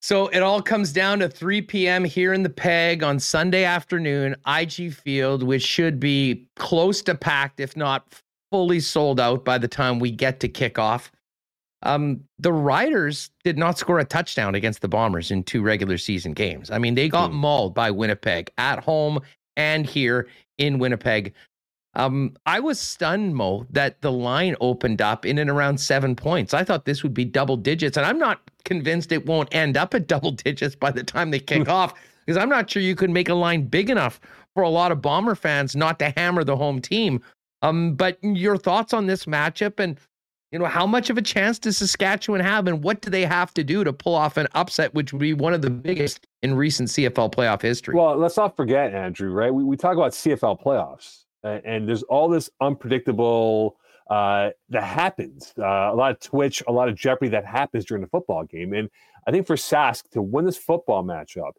So it all comes down to 3 p.m. here in the PEG on Sunday afternoon, IG Field, which should be close to packed, if not fully sold out by the time we get to kickoff. Um, the Riders did not score a touchdown against the Bombers in two regular season games. I mean, they got Hmm. mauled by Winnipeg at home and here in Winnipeg. Um, I was stunned, Mo, that the line opened up in and around seven points. I thought this would be double digits, and I'm not convinced it won't end up at [laughs] double digits by the time they kick off, because I'm not sure you could make a line big enough for a lot of Bomber fans not to hammer the home team. Um, but your thoughts on this matchup and you know, how much of a chance does Saskatchewan have, and what do they have to do to pull off an upset, which would be one of the biggest in recent CFL playoff history? Well, let's not forget, Andrew, right? We, we talk about CFL playoffs, and, and there's all this unpredictable uh, that happens. Uh, a lot of twitch, a lot of jeopardy that happens during the football game. And I think for Sask to win this football matchup,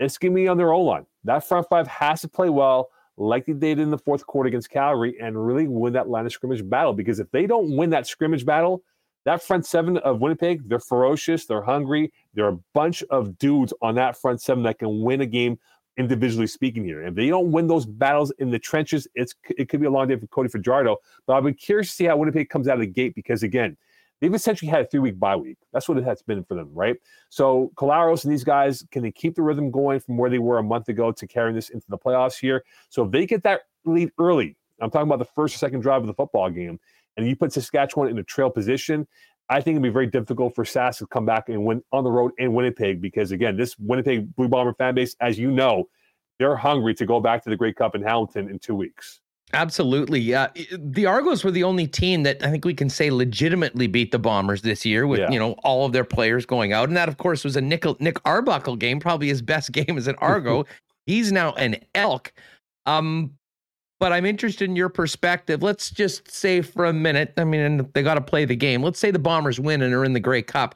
it's going to be on their own line. That front five has to play well, like they did in the fourth quarter against Calgary, and really win that line of scrimmage battle. Because if they don't win that scrimmage battle, that front seven of Winnipeg, they're ferocious, they're hungry. There are a bunch of dudes on that front seven that can win a game individually speaking here. If they don't win those battles in the trenches, it's it could be a long day for Cody Fajardo. But I've been curious to see how Winnipeg comes out of the gate because again, they've essentially had a three week bye week. That's what it has been for them, right? So Collaros and these guys can they keep the rhythm going from where they were a month ago to carrying this into the playoffs here? So if they get that lead early, I'm talking about the first or second drive of the football game, and you put Saskatchewan in a trail position, I think it'd be very difficult for Sask to come back and win on the road in Winnipeg because again, this Winnipeg Blue Bomber fan base, as you know, they're hungry to go back to the Grey Cup in Hamilton in two weeks. Absolutely. Yeah. The Argos were the only team that I think we can say legitimately beat the Bombers this year with, yeah. you know, all of their players going out. And that, of course, was a Nick, Nick Arbuckle game, probably his best [laughs] game as an Argo. He's now an Elk. Um, but I'm interested in your perspective. Let's just say for a minute, I mean, they got to play the game. Let's say the Bombers win and are in the Grey Cup.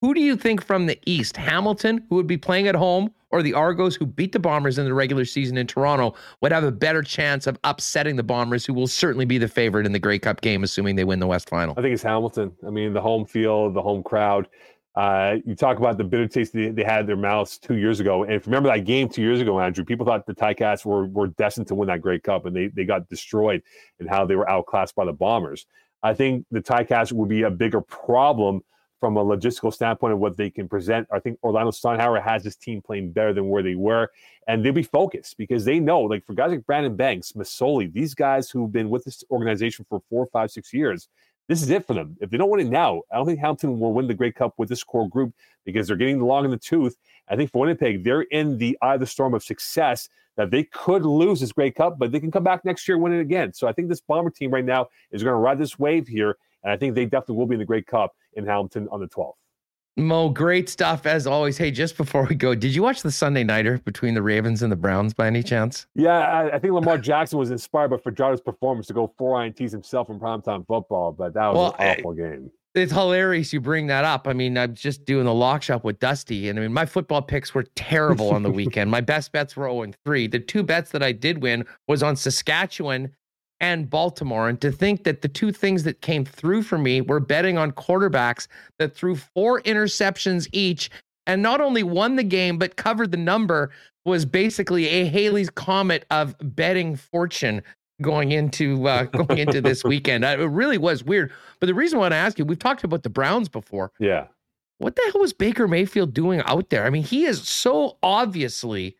Who do you think from the East, Hamilton, who would be playing at home, or the Argos, who beat the Bombers in the regular season in Toronto, would have a better chance of upsetting the Bombers, who will certainly be the favorite in the Grey Cup game, assuming they win the West Final? I think it's Hamilton. I mean, the home field, the home crowd. Uh, you talk about the bitter taste they, they had in their mouths two years ago. And if you remember that game two years ago, Andrew, people thought the Ticats were, were destined to win that Grey Cup, and they, they got destroyed and how they were outclassed by the Bombers. I think the Ticats would be a bigger problem from a logistical standpoint of what they can present. I think Orlando Steinauer has his team playing better than where they were, and they'll be focused because they know, like for guys like Brandon Banks, Masoli, these guys who've been with this organization for four, five, six years, this is it for them. If they don't win it now, I don't think Hamilton will win the Grey Cup with this core group because they're getting the long in the tooth. I think for Winnipeg, they're in the eye of the storm of success that they could lose this Grey Cup, but they can come back next year and win it again. So I think this Bomber team right now is going to ride this wave here, and I think they definitely will be in the Grey Cup in Hamilton on the 12th. Mo, great stuff as always. Hey, just before we go, did you watch the Sunday Nighter between the Ravens and the Browns by any chance? Yeah, I, I think Lamar Jackson was inspired by Fajardo's performance to go four INTs himself in primetime football, but that was well, an awful I, game. It's hilarious you bring that up. I mean, I'm just doing the lock shop with Dusty, and I mean, my football picks were terrible on the [laughs] weekend. my best bets were 0 3. The two bets that I did win was on Saskatchewan and Baltimore. And to think that the two things that came through for me were betting on quarterbacks that threw four interceptions each and not only won the game, but covered the number was basically a Halley's Comet of betting fortune going into uh, [laughs] going into this weekend. It really was weird. But the reason why I want to ask you, we've talked about the Browns before. Yeah. What the hell was Baker Mayfield doing out there? I mean, he is so obviously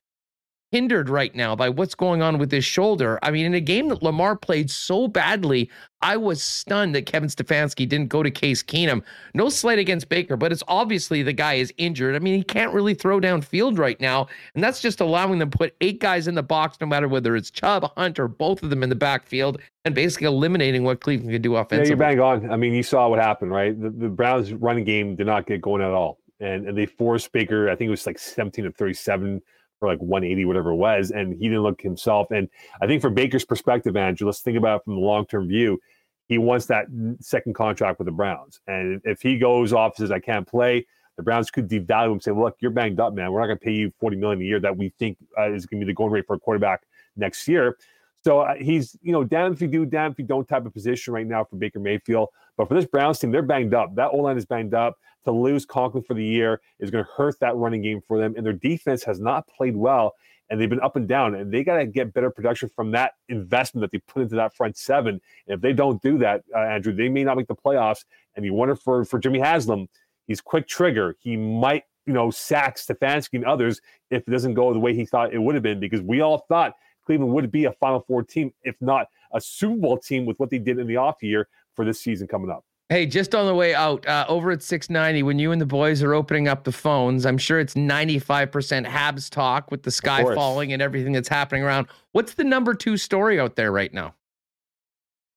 hindered right now by what's going on with his shoulder. I mean, in a game that Lamar played so badly, I was stunned that Kevin Stefanski didn't go to Case Keenum. No slight against Baker, but it's obviously the guy is injured. I mean, he can't really throw down field right now, and that's just allowing them to put eight guys in the box, no matter whether it's Chubb, Hunt, or both of them in the backfield, and basically eliminating what Cleveland can do offensively. Yeah, you're bang on. I mean, you saw what happened, right? The, the Browns' running game did not get going at all. And, and they forced Baker, I think it was like 17 of 37 for like 180, whatever it was, and he didn't look himself. And I think from Baker's perspective, Andrew, let's think about it from the long term view. He wants that second contract with the Browns, and if he goes off and says I can't play, the Browns could devalue him, say, well, "Look, you're banged up, man. We're not going to pay you 40 million a year that we think uh, is going to be the going rate for a quarterback next year." So uh, he's, you know, damn if you do, damn if you don't type of position right now for Baker Mayfield. But for this Browns team, they're banged up. That O line is banged up to lose Conklin for the year is going to hurt that running game for them. And their defense has not played well, and they've been up and down. And they got to get better production from that investment that they put into that front seven. And if they don't do that, uh, Andrew, they may not make the playoffs. And you wonder for for Jimmy Haslam, he's quick trigger. He might you know sack Stefanski and others if it doesn't go the way he thought it would have been because we all thought Cleveland would be a Final Four team, if not a Super Bowl team, with what they did in the off year for this season coming up. Hey, just on the way out, uh, over at 690, when you and the boys are opening up the phones, I'm sure it's 95% Habs talk with the sky falling and everything that's happening around. What's the number two story out there right now?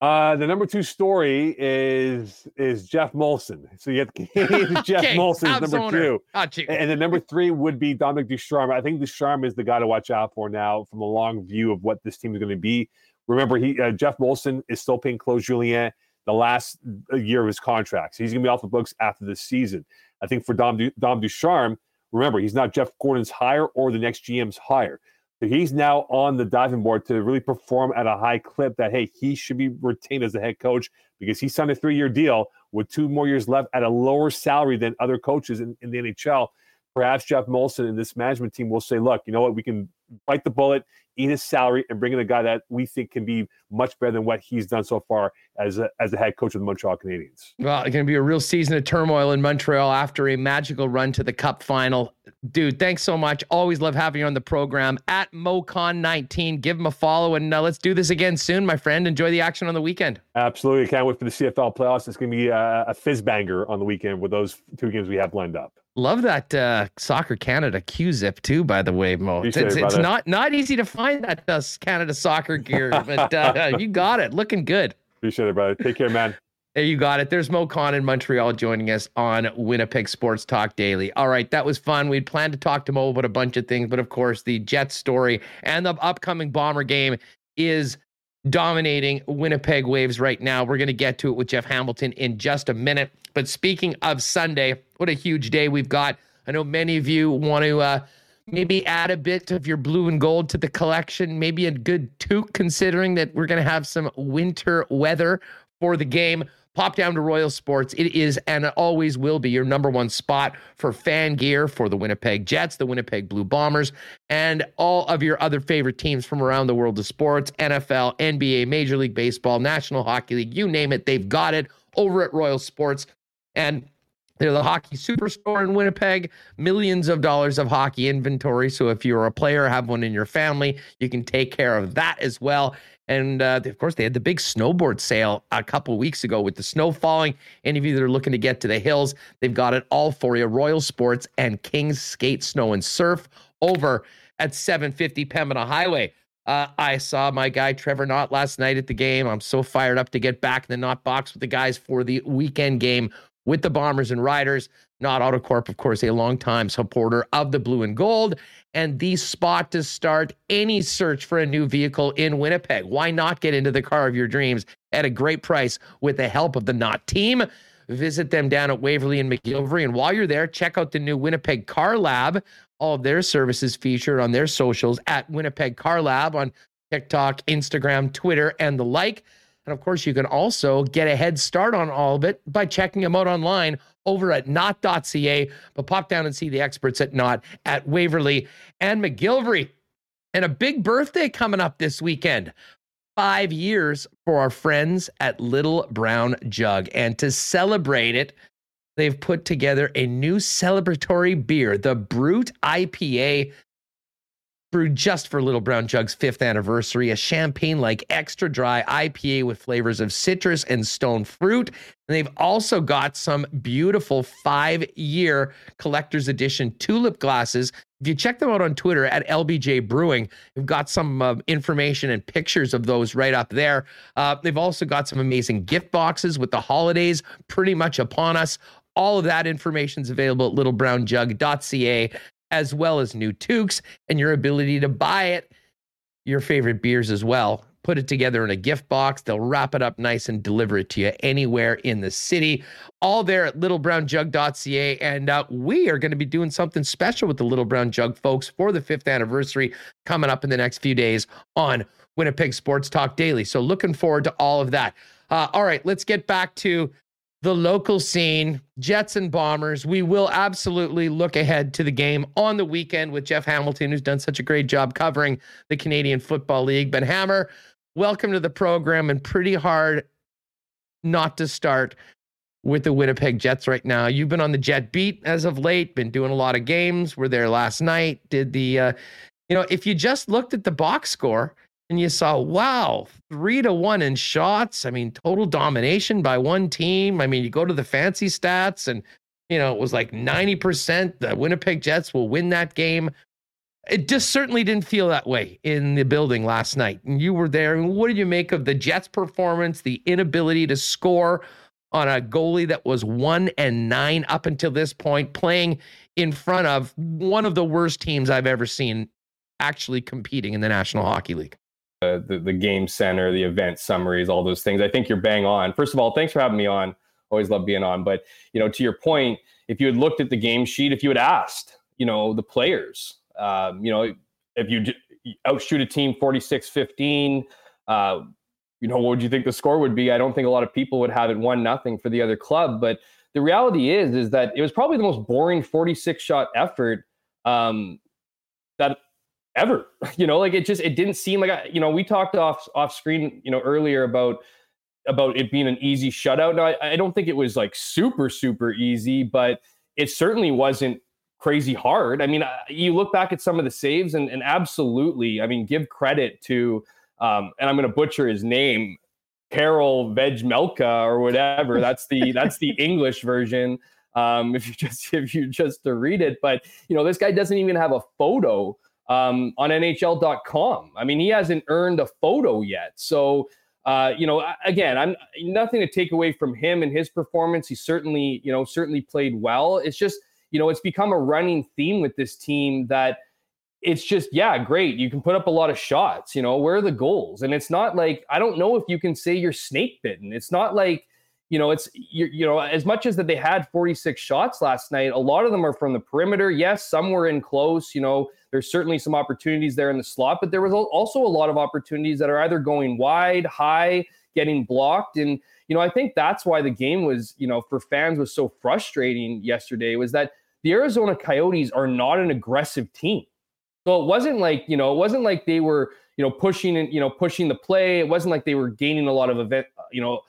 Uh, the number two story is is Geoff Molson. So you have [laughs] Geoff okay, Molson is number owner. two, oh, and the number three would be Dominic Ducharme. I think Ducharme is the guy to watch out for now, from a long view of what this team is going to be. Remember, he uh, Geoff Molson is still paying Claude Julien the last year of his contract. So he's going to be off the books after this season. I think for Dom, du- Dom Ducharme, remember, he's not Jeff Gorton's hire or the next GM's hire. So he's now on the diving board to really perform at a high clip that, hey, he should be retained as the head coach because he signed a three year deal with two more years left at a lower salary than other coaches in, in the NHL. perhaps Geoff Molson and this management team will say, look, you know what, we can bite the bullet, eat his salary, and bring in a guy that we think can be much better than what he's done so far as a, as the head coach of the Montreal Canadiens. Well, it's going to be a real season of turmoil in Montreal after a magical run to the Cup final. Dude, thanks so much. Always love having you on the program at MoKhan19. Give him a follow, and uh, let's do this again soon, my friend. Enjoy the action on the weekend. Absolutely. Can't wait for the CFL playoffs. It's going to be a, a fizz banger on the weekend with those two games we have lined up. Love that uh, Soccer Canada Q zip too. By the way, Mo, it's, it, it's not not easy to find that uh, Canada soccer gear, but uh, [laughs] you got it. Looking good. Appreciate it, brother. Take care, man. There you got it. There's Mo Khan in Montreal joining us on Winnipeg Sports Talk Daily. All right, that was fun. We'd planned to talk to Mo about a bunch of things, but of course, the Jets story and the upcoming Bomber game is dominating Winnipeg Waves right now. We're going to get to it with Jeff Hamilton in just a minute. But speaking of Sunday, what a huge day we've got. I know many of you want to uh, maybe add a bit of your blue and gold to the collection, maybe a good toque, considering that we're going to have some winter weather for the game. Pop down to Royal Sports. It is and always will be your number one spot for fan gear for the Winnipeg Jets, the Winnipeg Blue Bombers, and all of your other favorite teams from around the world of sports NFL, NBA, Major League Baseball, National Hockey League, you name it, they've got it over at Royal Sports. And they're the hockey superstore in Winnipeg, millions of dollars of hockey inventory. So if you're a player, have one in your family, you can take care of that as well. And uh, of course, they had the big snowboard sale a couple weeks ago with the snow falling. Any of you that are looking to get to the hills, they've got it all for you. Royal Sports and King's Skate Snow and Surf over at 750 Pembina Highway. Uh, I saw my guy Trevor Nott last night at the game. I'm so fired up to get back in the Nott box with the guys for the weekend game with the Bombers and Riders. Nott Autocorp, of course, a longtime supporter of the blue and gold, and the spot to start any search for a new vehicle in Winnipeg. Why not get into the car of your dreams at a great price with the help of the Nott team? Visit them down at Waverley and McGillivray. And while you're there, check out the new Winnipeg Car Lab. All of their services featured on their socials at Winnipeg Car Lab on TikTok, Instagram, Twitter, and the like. And of course, you can also get a head start on all of it by checking them out online over at nott.ca. But pop down and see the experts at Nott at Waverley and McGillivray. And a big birthday coming up this weekend. Five years for our friends at Little Brown Jug. And to celebrate it, they've put together a new celebratory beer, the Brute IPA brewed just for Little Brown Jug's fifth anniversary, a champagne like extra dry IPA with flavors of citrus and stone fruit. And they've also got some beautiful five year collector's edition tulip glasses. If you check them out on Twitter at LBJ Brewing, we've got some uh, information and pictures of those right up there. Uh, they've also got some amazing gift boxes with the holidays pretty much upon us. All of that information is available at littlebrownjug.ca as well as new toques and your ability to buy it, your favorite beers as well. Put it together in a gift box. They'll wrap it up nice and deliver it to you anywhere in the city. All there at littlebrownjug.ca. And uh, we are going to be doing something special with the Little Brown Jug folks for the fifth anniversary coming up in the next few days on Winnipeg Sports Talk Daily. So looking forward to all of that. Uh, all right, let's get back to the local scene, Jets and Bombers. We will absolutely look ahead to the game on the weekend with Jeff Hamilton, who's done such a great job covering the Canadian Football League. But Hammer, welcome to the program, and pretty hard not to start with the Winnipeg Jets right now. You've been on the Jet beat as of late, been doing a lot of games. Were there last night, did the, uh, you know, if you just looked at the box score, and you saw, wow, three to one in shots. I mean, total domination by one team. I mean, you go to the fancy stats and, you know, it was like 90% the Winnipeg Jets will win that game. It just certainly didn't feel that way in the building last night. And you were there. What did you make of the Jets' performance, the inability to score on a goalie that was one and nine up until this point, playing in front of one of the worst teams I've ever seen actually competing in the National Hockey League? The the game center, the event summaries, all those things. I think you're bang on. First of all, thanks for having me on. Always love being on. But you know, to your point, if you had looked at the game sheet, if you had asked, you know, the players, um, you know, if you outshoot a team 46-15, uh, you know, what would you think the score would be? I don't think a lot of people would have it one nothing for the other club, but the reality is is that it was probably the most boring 46 shot effort um, that ever. [laughs] You know, like it just it didn't seem like I, you know we talked off off screen you know earlier about about it being an easy shutout. Now I, I don't think it was like super super easy, but it certainly wasn't crazy hard. I mean, you look back at some of the saves and, and absolutely, I mean, give credit to, um, and I'm going to butcher his name, Karel Vejmelka or whatever. That's the that's the [laughs] English version. Um, if you just if you just to read it, but you know, this guy doesn't even have a photo um, on NHL.com. I mean, he hasn't earned a photo yet. So uh, you know, again, I'm nothing to take away from him and his performance. He certainly, you know, certainly played well. It's just you know, it's become a running theme with this team that it's just, yeah, great. You can put up a lot of shots, you know, where are the goals? And it's not like, I don't know if you can say you're snake bitten. It's not like, you know, it's, you, you know, as much as that they had 46 shots last night, a lot of them are from the perimeter. Yes, some were in close, you know, there's certainly some opportunities there in the slot, but there was also a lot of opportunities that are either going wide, high, getting blocked. And, you know, I think that's why the game was, you know, for fans was so frustrating yesterday was that the Arizona Coyotes are not an aggressive team. So it wasn't like, you know, it wasn't like they were, you know, pushing and, you know, pushing the play. It wasn't like they were gaining a lot of event, you know,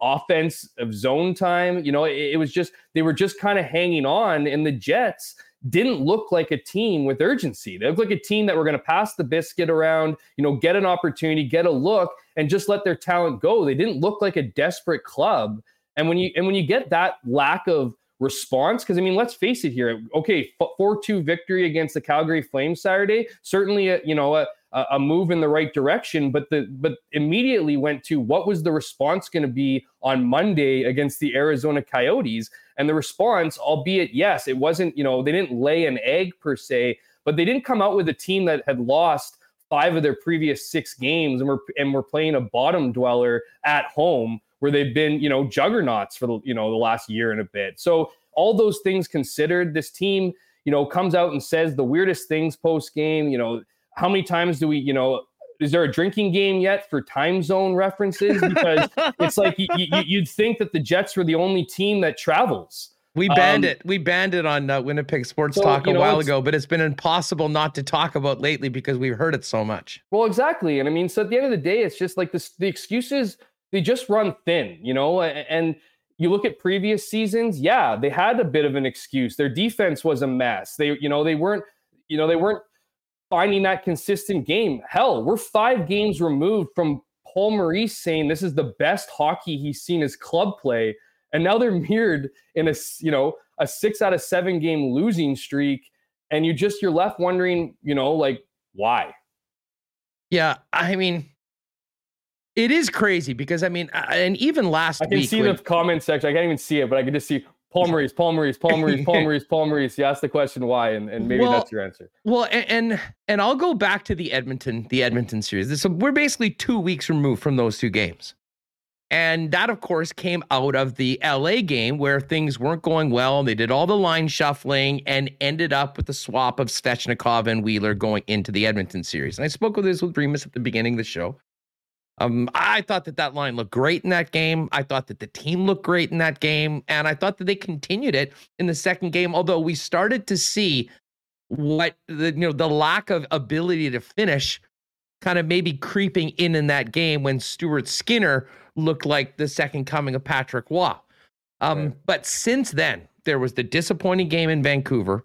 offense of zone time. You know, it, it was just, they were just kind of hanging on. And the Jets didn't look like a team with urgency. They looked like a team that were going to pass the biscuit around, you know, get an opportunity, get a look, and just let their talent go. They didn't look like a desperate club. And when you and when you get that lack of response? Because I mean, let's face it here. Okay, four-two victory against the Calgary Flames Saturday. Certainly, a, you know, a, a move in the right direction. But the but immediately went to what was the response going to be on Monday against the Arizona Coyotes? And the response, albeit yes, it wasn't. You know, they didn't lay an egg per se, but they didn't come out with a team that had lost five of their previous six games and we're and we're playing a bottom dweller at home where they've been, you know, juggernauts for the, you know, the last year and a bit. So all those things considered, this team, you know, comes out and says the weirdest things post game. You know, how many times do we, you know, is there a drinking game yet for time zone references? Because [laughs] it's like you, you, would think that the Jets were the only team that travels. We banned um, it. We banned it on uh, Winnipeg Sports so, Talk a know, while ago, but it's been impossible not to talk about lately because we've heard it so much. Well, exactly. And I mean, so at the end of the day, it's just like this the excuses they just run thin, you know, and you look at previous seasons, yeah, they had a bit of an excuse. Their defense was a mess. They, you know, they weren't, you know, they weren't finding that consistent game. Hell, we're five games removed from Paul Maurice saying this is the best hockey he's seen his club play. And now they're [laughs] mirrored in a, you know, a six out of seven game losing streak. And you just, you're left wondering, you know, like, why? Yeah. I mean, it is crazy because I mean, and even last week. I can week, see when, the comment section. I can't even see it, but I can just see Paul Maurice, Paul Maurice, Paul Maurice, Paul Maurice, [laughs] You ask the question why, and, and maybe well, that's your answer. Well, and, and and I'll go back to the Edmonton, the Edmonton series. So we're basically two weeks removed from those two games. And that, of course, came out of the LA game where things weren't going well. They did all the line shuffling and ended up with the swap of Svechnikov and Wheeler going into the Edmonton series. And I spoke with this with Remis at the beginning of the show. Um, I thought that that line looked great in that game. I thought that the team looked great in that game, and I thought that they continued it in the second game. Although we started to see what the you know the lack of ability to finish, kind of maybe creeping in in that game when Stuart Skinner looked like the second coming of Patrick Roy. Um, right. But since then, there was the disappointing game in Vancouver.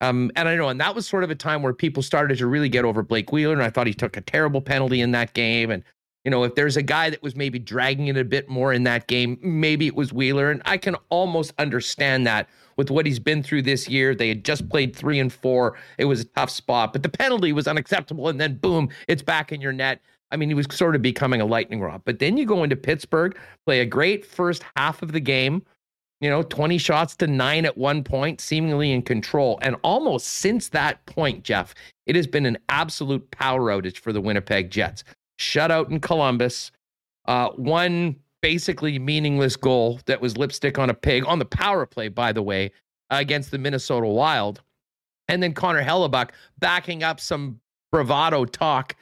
Um, and I know, and that was sort of a time where people started to really get over Blake Wheeler, and I thought he took a terrible penalty in that game, and you know, if there's a guy that was maybe dragging it a bit more in that game, maybe it was Wheeler. And I can almost understand that with what he's been through this year. They had just played three and four. It was a tough spot, but the penalty was unacceptable. And then boom, it's back in your net. I mean, he was sort of becoming a lightning rod. But then you go into Pittsburgh, play a great first half of the game, you know, 20 shots to nine at one point, seemingly in control. And almost since that point, Jeff, it has been an absolute power outage for the Winnipeg Jets shutout in Columbus, uh, one basically meaningless goal that was lipstick on a pig on the power play, by the way, against the Minnesota Wild. And then Connor Hellebuyck backing up some bravado talk.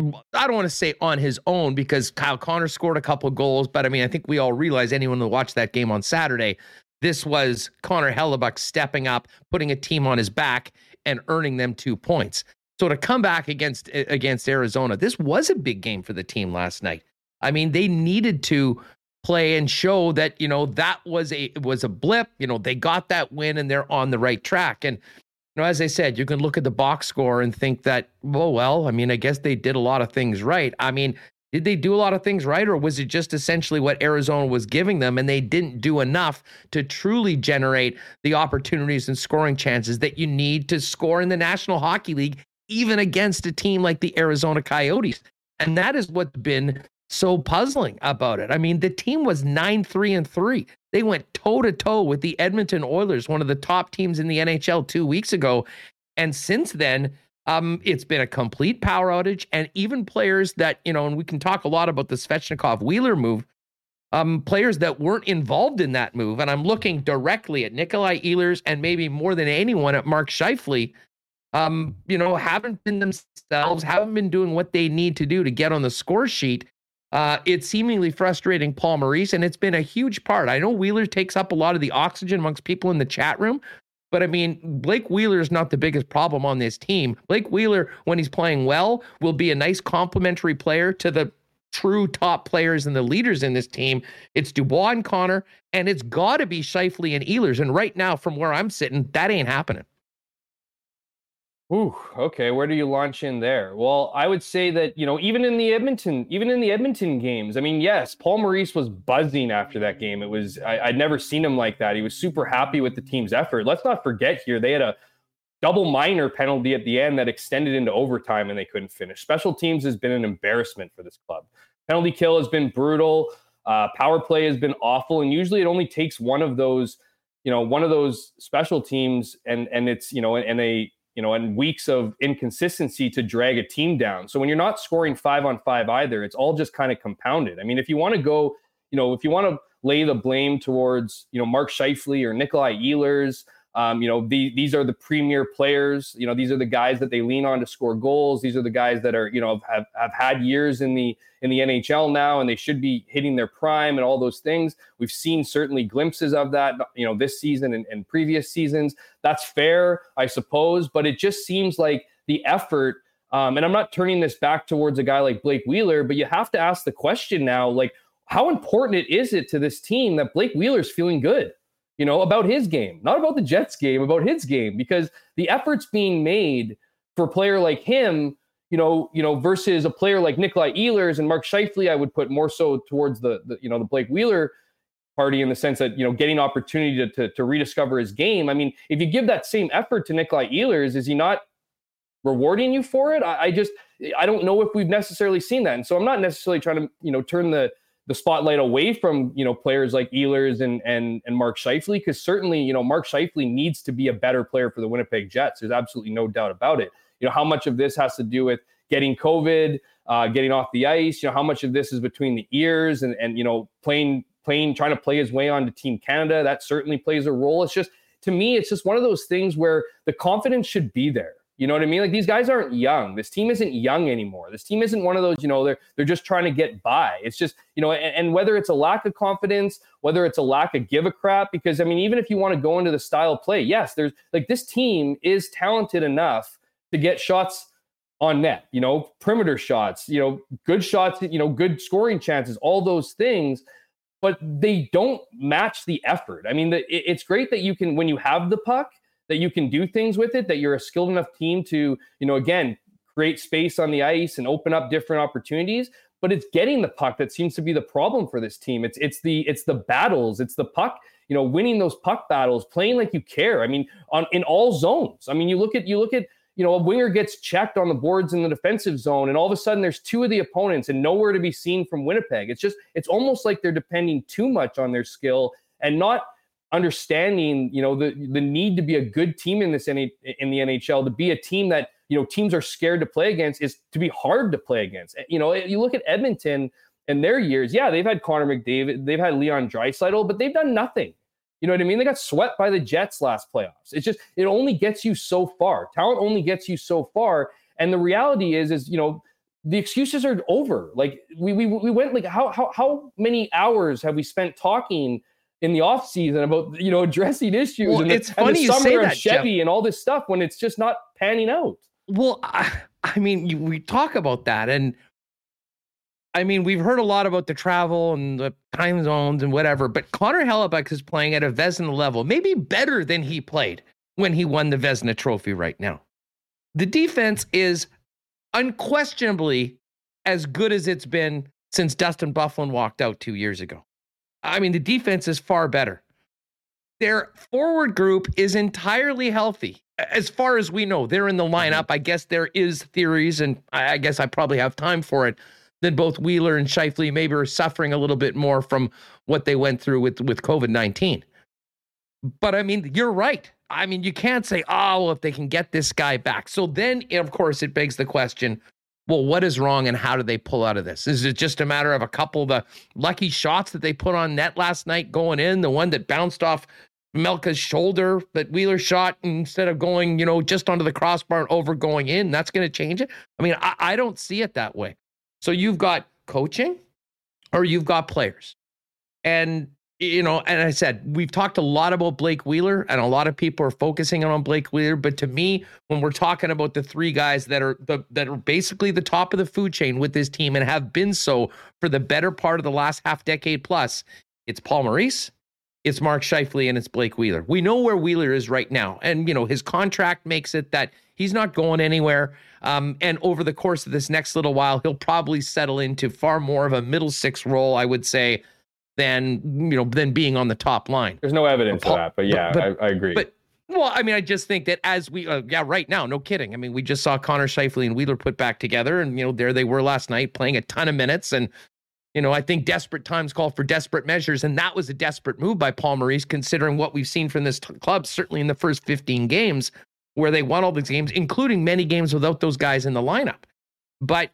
I don't want to say on his own because Kyle Connor scored a couple goals, but I mean, I think we all realize anyone who watched that game on Saturday This was Connor Hellebuyck stepping up, putting a team on his back, and earning them two points. So to come back against against Arizona, this was a big game for the team last night. I mean, they needed to play and show that you know that was a was a blip. You know, they got that win and they're on the right track. And you know, as I said, you can look at the box score and think that, well, well, I mean, I guess they did a lot of things right. I mean, did they do a lot of things right, or was it just essentially what Arizona was giving them and they didn't do enough to truly generate the opportunities and scoring chances that you need to score in the National Hockey League, even against a team like the Arizona Coyotes? And that is what's been so puzzling about it. I mean, the team was 9 3 and 3. They went toe to toe with the Edmonton Oilers, one of the top teams in the NHL two weeks ago. And since then, um, it's been a complete power outage, and even players that you know, and we can talk a lot about the Svechnikov Wheeler move. Um, players that weren't involved in that move, and I'm looking directly at Nikolai Ehlers and maybe more than anyone at Mark Scheifele. Um, you know, haven't been themselves, haven't been doing what they need to do to get on the score sheet. Uh, it's seemingly frustrating Paul Maurice, and it's been a huge part. I know Wheeler takes up a lot of the oxygen amongst people in the chat room, but I mean, Blake Wheeler is not the biggest problem on this team. Blake Wheeler, when he's playing well, will be a nice complementary player to the true top players and the leaders in this team. It's Dubois and Connor, and it's got to be Scheifele and Ehlers. And right now, from where I'm sitting, that ain't happening. Ooh, okay. Where do you launch in there? Well, I would say that you know, even in the Edmonton, even in the Edmonton games, I mean, yes, Paul Maurice was buzzing after that game. It was I, would never seen him like that. He was super happy with the team's effort. Let's not forget here they had a double minor penalty at the end that extended into overtime and they couldn't finish. Special teams has been an embarrassment for this club. Penalty kill has been brutal. Uh, power play has been awful, and usually it only takes one of those, you know, one of those special teams, and and it's you know, and a you know, and weeks of inconsistency to drag a team down. So when you're not scoring five on five either, it's all just kind of compounded. I mean, if you want to go, you know, if you want to lay the blame towards, you know, Mark Scheifele or Nikolai Ehlers, um, you know, the, these are the premier players. You know, these are the guys that they lean on to score goals. These are the guys that are, you know, have, have had years in the in the NHL now, and they should be hitting their prime and all those things. We've seen certainly glimpses of that, you know, this season and, and previous seasons. That's fair, I suppose, but it just seems like the effort. Um, and I'm not turning this back towards a guy like Blake Wheeler, but you have to ask the question now, like, how important it is it to this team that Blake Wheeler's feeling good? You know, about his game, not about the Jets game, about his game, because the efforts being made for a player like him, you know, you know, versus a player like Nikolai Ehlers and Mark Scheifele, I would put more so towards the, the you know, the Blake Wheeler party in the sense that, you know, getting opportunity to, to, to rediscover his game. I mean, if you give that same effort to Nikolai Ehlers, is he not rewarding you for it? I, I just, I don't know if we've necessarily seen that. And so I'm not necessarily trying to, you know, turn the, the spotlight away from you know players like Ehlers and and and Mark Scheifele because certainly you know Mark Scheifele needs to be a better player for the Winnipeg Jets. There's absolutely no doubt about it. You know how much of this has to do with getting COVID, uh, getting off the ice. You know how much of this is between the ears and and you know playing playing trying to play his way onto Team Canada. That certainly plays a role. It's just to me, it's just one of those things where the confidence should be there. You know what I mean? Like these guys aren't young. This team isn't young anymore. This team isn't one of those, you know, they're they're just trying to get by. It's just, you know, and, and, whether it's a lack of confidence, whether it's a lack of give a crap, because I mean, even if you want to go into the style play, yes, there's like this team is talented enough to get shots on net, you know, perimeter shots, you know, good shots, you know, good scoring chances, all those things but they don't match the effort. I mean, the, it, it's great that you can, when you have the puck, that you can do things with it, that you're a skilled enough team to, you know, again, create space on the ice and open up different opportunities. But it's getting the puck that seems to be the problem for this team. It's it's the it's the battles, it's the puck, you know, winning those puck battles, playing like you care. I mean, on in all zones. I mean, you look at you look at you know, a winger gets checked on the boards in the defensive zone, and all of a sudden there's two of the opponents and nowhere to be seen from Winnipeg. It's just, it's almost like they're depending too much on their skill and not understanding, you know, the the need to be a good team in this in the NHL, to be a team that you know teams are scared to play against, is to be hard to play against. Eh, you know, eh, you look at Edmonton and their years. Yeah, they've had Connor McDavid, they've had Leon Draisaitl, but they've done nothing. You know what I mean? They got swept by the Jets last playoffs. It's just it only gets you so far. Talent only gets you so far. And the reality is, is you know, the excuses are over. Like we we we went like how how how many hours have we spent talking in the off season about you know addressing issues Well, and the, it's and funny the you summer say of that, Jeff. Chevy and all this stuff when it's just not panning out. Well, I, I mean, you, we talk about that, and I mean, we've heard a lot about the travel and the time zones and whatever, but Connor Hellebuyck is playing at a Vezina level, maybe better than he played when he won the Vezina Trophy right now. The defense is unquestionably as good as it's been since Dustin Byfuglien walked out two years ago. I mean, the defense is far better. Their forward group is entirely healthy. As far as we know, they're in the mm-hmm. lineup. I guess there is theories, and I guess I probably have time for it. Then both Wheeler and Scheifele maybe are suffering a little bit more from what they went through with with COVID nineteen. But I mean, you're right. I mean, you can't say, oh, well, if they can get this guy back. So then, of course, it begs the question well, what is wrong and how do they pull out of this? Is it just a matter of a couple of the lucky shots that they put on net last night going in? The one that bounced off Melka's shoulder that Wheeler shot instead of going, you know, just onto the crossbar and over going in? That's going to change it? I mean, I, I don't see it that way. So you've got coaching or you've got players. And you know, and I said we've talked a lot about Blake Wheeler, and a lot of people are focusing on Blake Wheeler. But to me, when we're talking about the three guys that are the that are basically the top of the food chain with this team and have been so for the better part of the last half decade plus, it's Paul Maurice, it's Mark Scheifele, and it's Blake Wheeler. We know where Wheeler is right now, and you know his contract makes it that he's not going anywhere. Um, and over the course of this next little while, he'll probably settle into far more of a middle six role, I would say, than you know than being on the top line. There's no evidence Paul- of that, but yeah, but- I, I agree. but- Well, I mean, I just think that as we, uh, yeah, right now, no kidding. I mean, we just saw Connor Scheifele and Wheeler put back together, and you know, there they were last night playing a ton of minutes, and you know, I think desperate times call for desperate measures, and that was a desperate move by Paul Maurice, considering what we've seen from this t- club, certainly in the first 15 games, where they won all these games, including many games without those guys in the lineup. But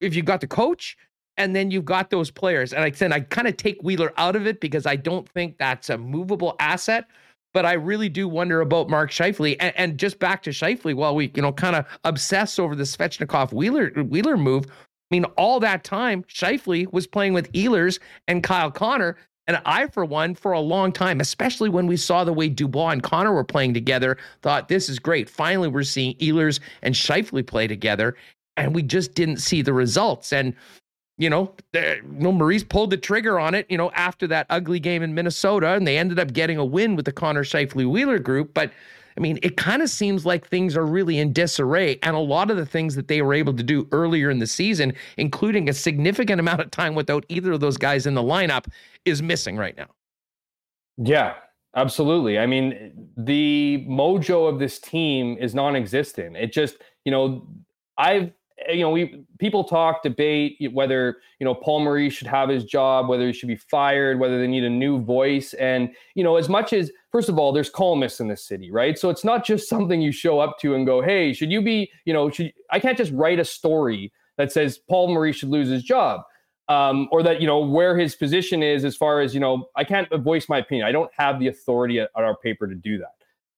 if you got the coach, and then you've got those players, and I said I kind of take Wheeler out of it because I don't think that's a movable asset. But I really do wonder about Mark Scheifele. And, and just back to Scheifele, while we, you know, kind of obsess over the Svechnikov Wheeler Wheeler move. I mean, all that time, Scheifele was playing with Ehlers and Kyle Connor. And I, for one, for a long time, especially when we saw the way Dubois and Connor were playing together, thought this is great. Finally, we're seeing Ehlers and Scheifele play together. And we just didn't see the results. And you know, you know, Maurice pulled the trigger on it, you know, after that ugly game in Minnesota, and they ended up getting a win with the Connor Scheifele Wheeler group. But I mean, it kind of seems like things are really in disarray, and a lot of the things that they were able to do earlier in the season, including a significant amount of time without either of those guys in the lineup, is missing right now. Yeah, absolutely. I mean, the mojo of this team is non-existent. It just, you know, I've you know, we people talk, debate whether you know Paul Maurice should have his job, whether he should be fired, whether they need a new voice, and you know, as much as first of all, there's columnists in this city, right? So it's not just [laughs] something you show up to and go, hey, should you be, you know, should I can't just write a story that says Paul Maurice should lose his job. Um, or that you know where his position is as far as you know i can't voice my opinion i don't have the authority at our paper to do that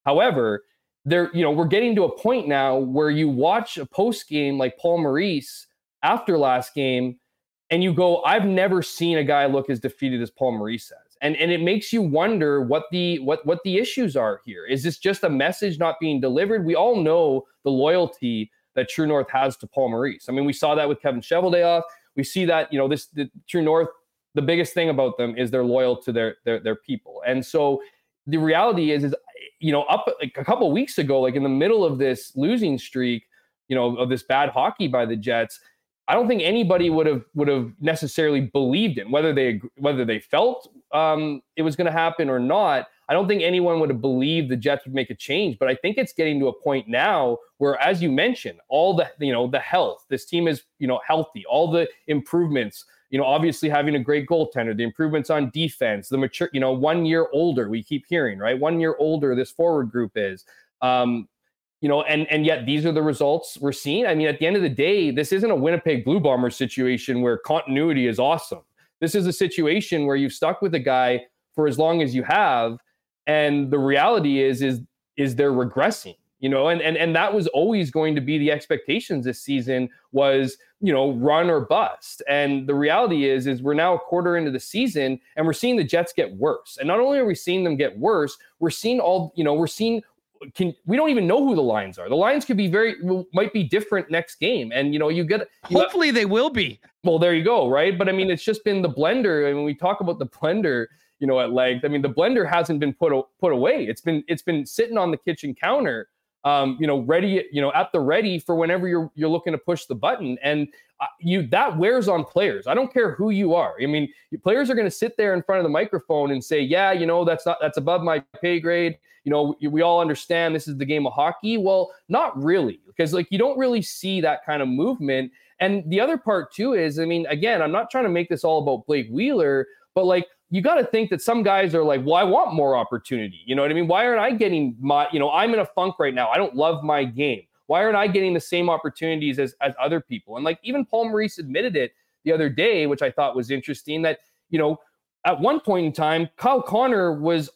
however there, you know, we're getting to a point now where you watch a post game like Paul Maurice after last game, and you go, I've never seen a guy look as defeated as Paul Maurice has. And and it makes you wonder what the what what the issues are here. Is this just a message not being delivered? We all know the loyalty that True North has to Paul Maurice. I mean, we saw that with Kevin Cheveldayoff. We see that, you know, this the True North, the biggest thing about them is they're loyal to their their their people. And so the reality is is you know, up like a couple weeks ago, like in the middle of this losing streak, you know, of this bad hockey by the Jets, I don't think anybody would have would have necessarily believed in whether they whether they felt um, it was going to happen or not. I don't think anyone would have believed the Jets would make a change, but I think it's getting to a point now where, as you mentioned, all the you know the health, this team is you know healthy, all the improvements, you know, obviously having a great goaltender, the improvements on defense, the mature, you know, one year older, we keep hearing, right? One year older, this forward group is. Um, you know, and and yet these are the results we're seeing. I mean, at the end of the day, this isn't a Winnipeg Blue Bombers situation where continuity is awesome. This is a situation where you've stuck with a guy for as long as you have, and the reality is is is they're regressing. You know, and and and that was always going to be the expectations this season was you know, run or bust. And the reality is, is we're now a quarter into the season and we're seeing the Jets get worse. And not only are we seeing them get worse, we're seeing all, you know, we're seeing can we don't even know who the lines are. The lines could be very might be different next game, and you know you get. You Hopefully, got, they will be. Well, there you go, right? But I mean, it's just been the blender. I mean, we talk about the blender, you know, at length. I mean, the blender hasn't been put put away. It's been it's been sitting on the kitchen counter um, you know, ready, you know, at the ready for whenever you're you're looking to push the button. And uh, you that wears on players. I don't care who you are. I mean, players are going to sit there in front of the microphone and say, "Yeah, you know, that's not that's above my pay grade." You know, we all understand this is the game of hockey. Well, not really, because like you don't really see that kind of movement. And the other part too is, I mean, again, I'm not trying to make this all about Blake Wheeler, but like you got to think that some guys are like, well, I want more opportunity. You know what I mean? Why aren't I getting my, you know, I'm in a funk right now. I don't love my game. Why aren't I getting the same opportunities as, as other people? And like even Paul Maurice admitted it the other day, which I thought was interesting that, you know, at one point in time, Kyle Connor was,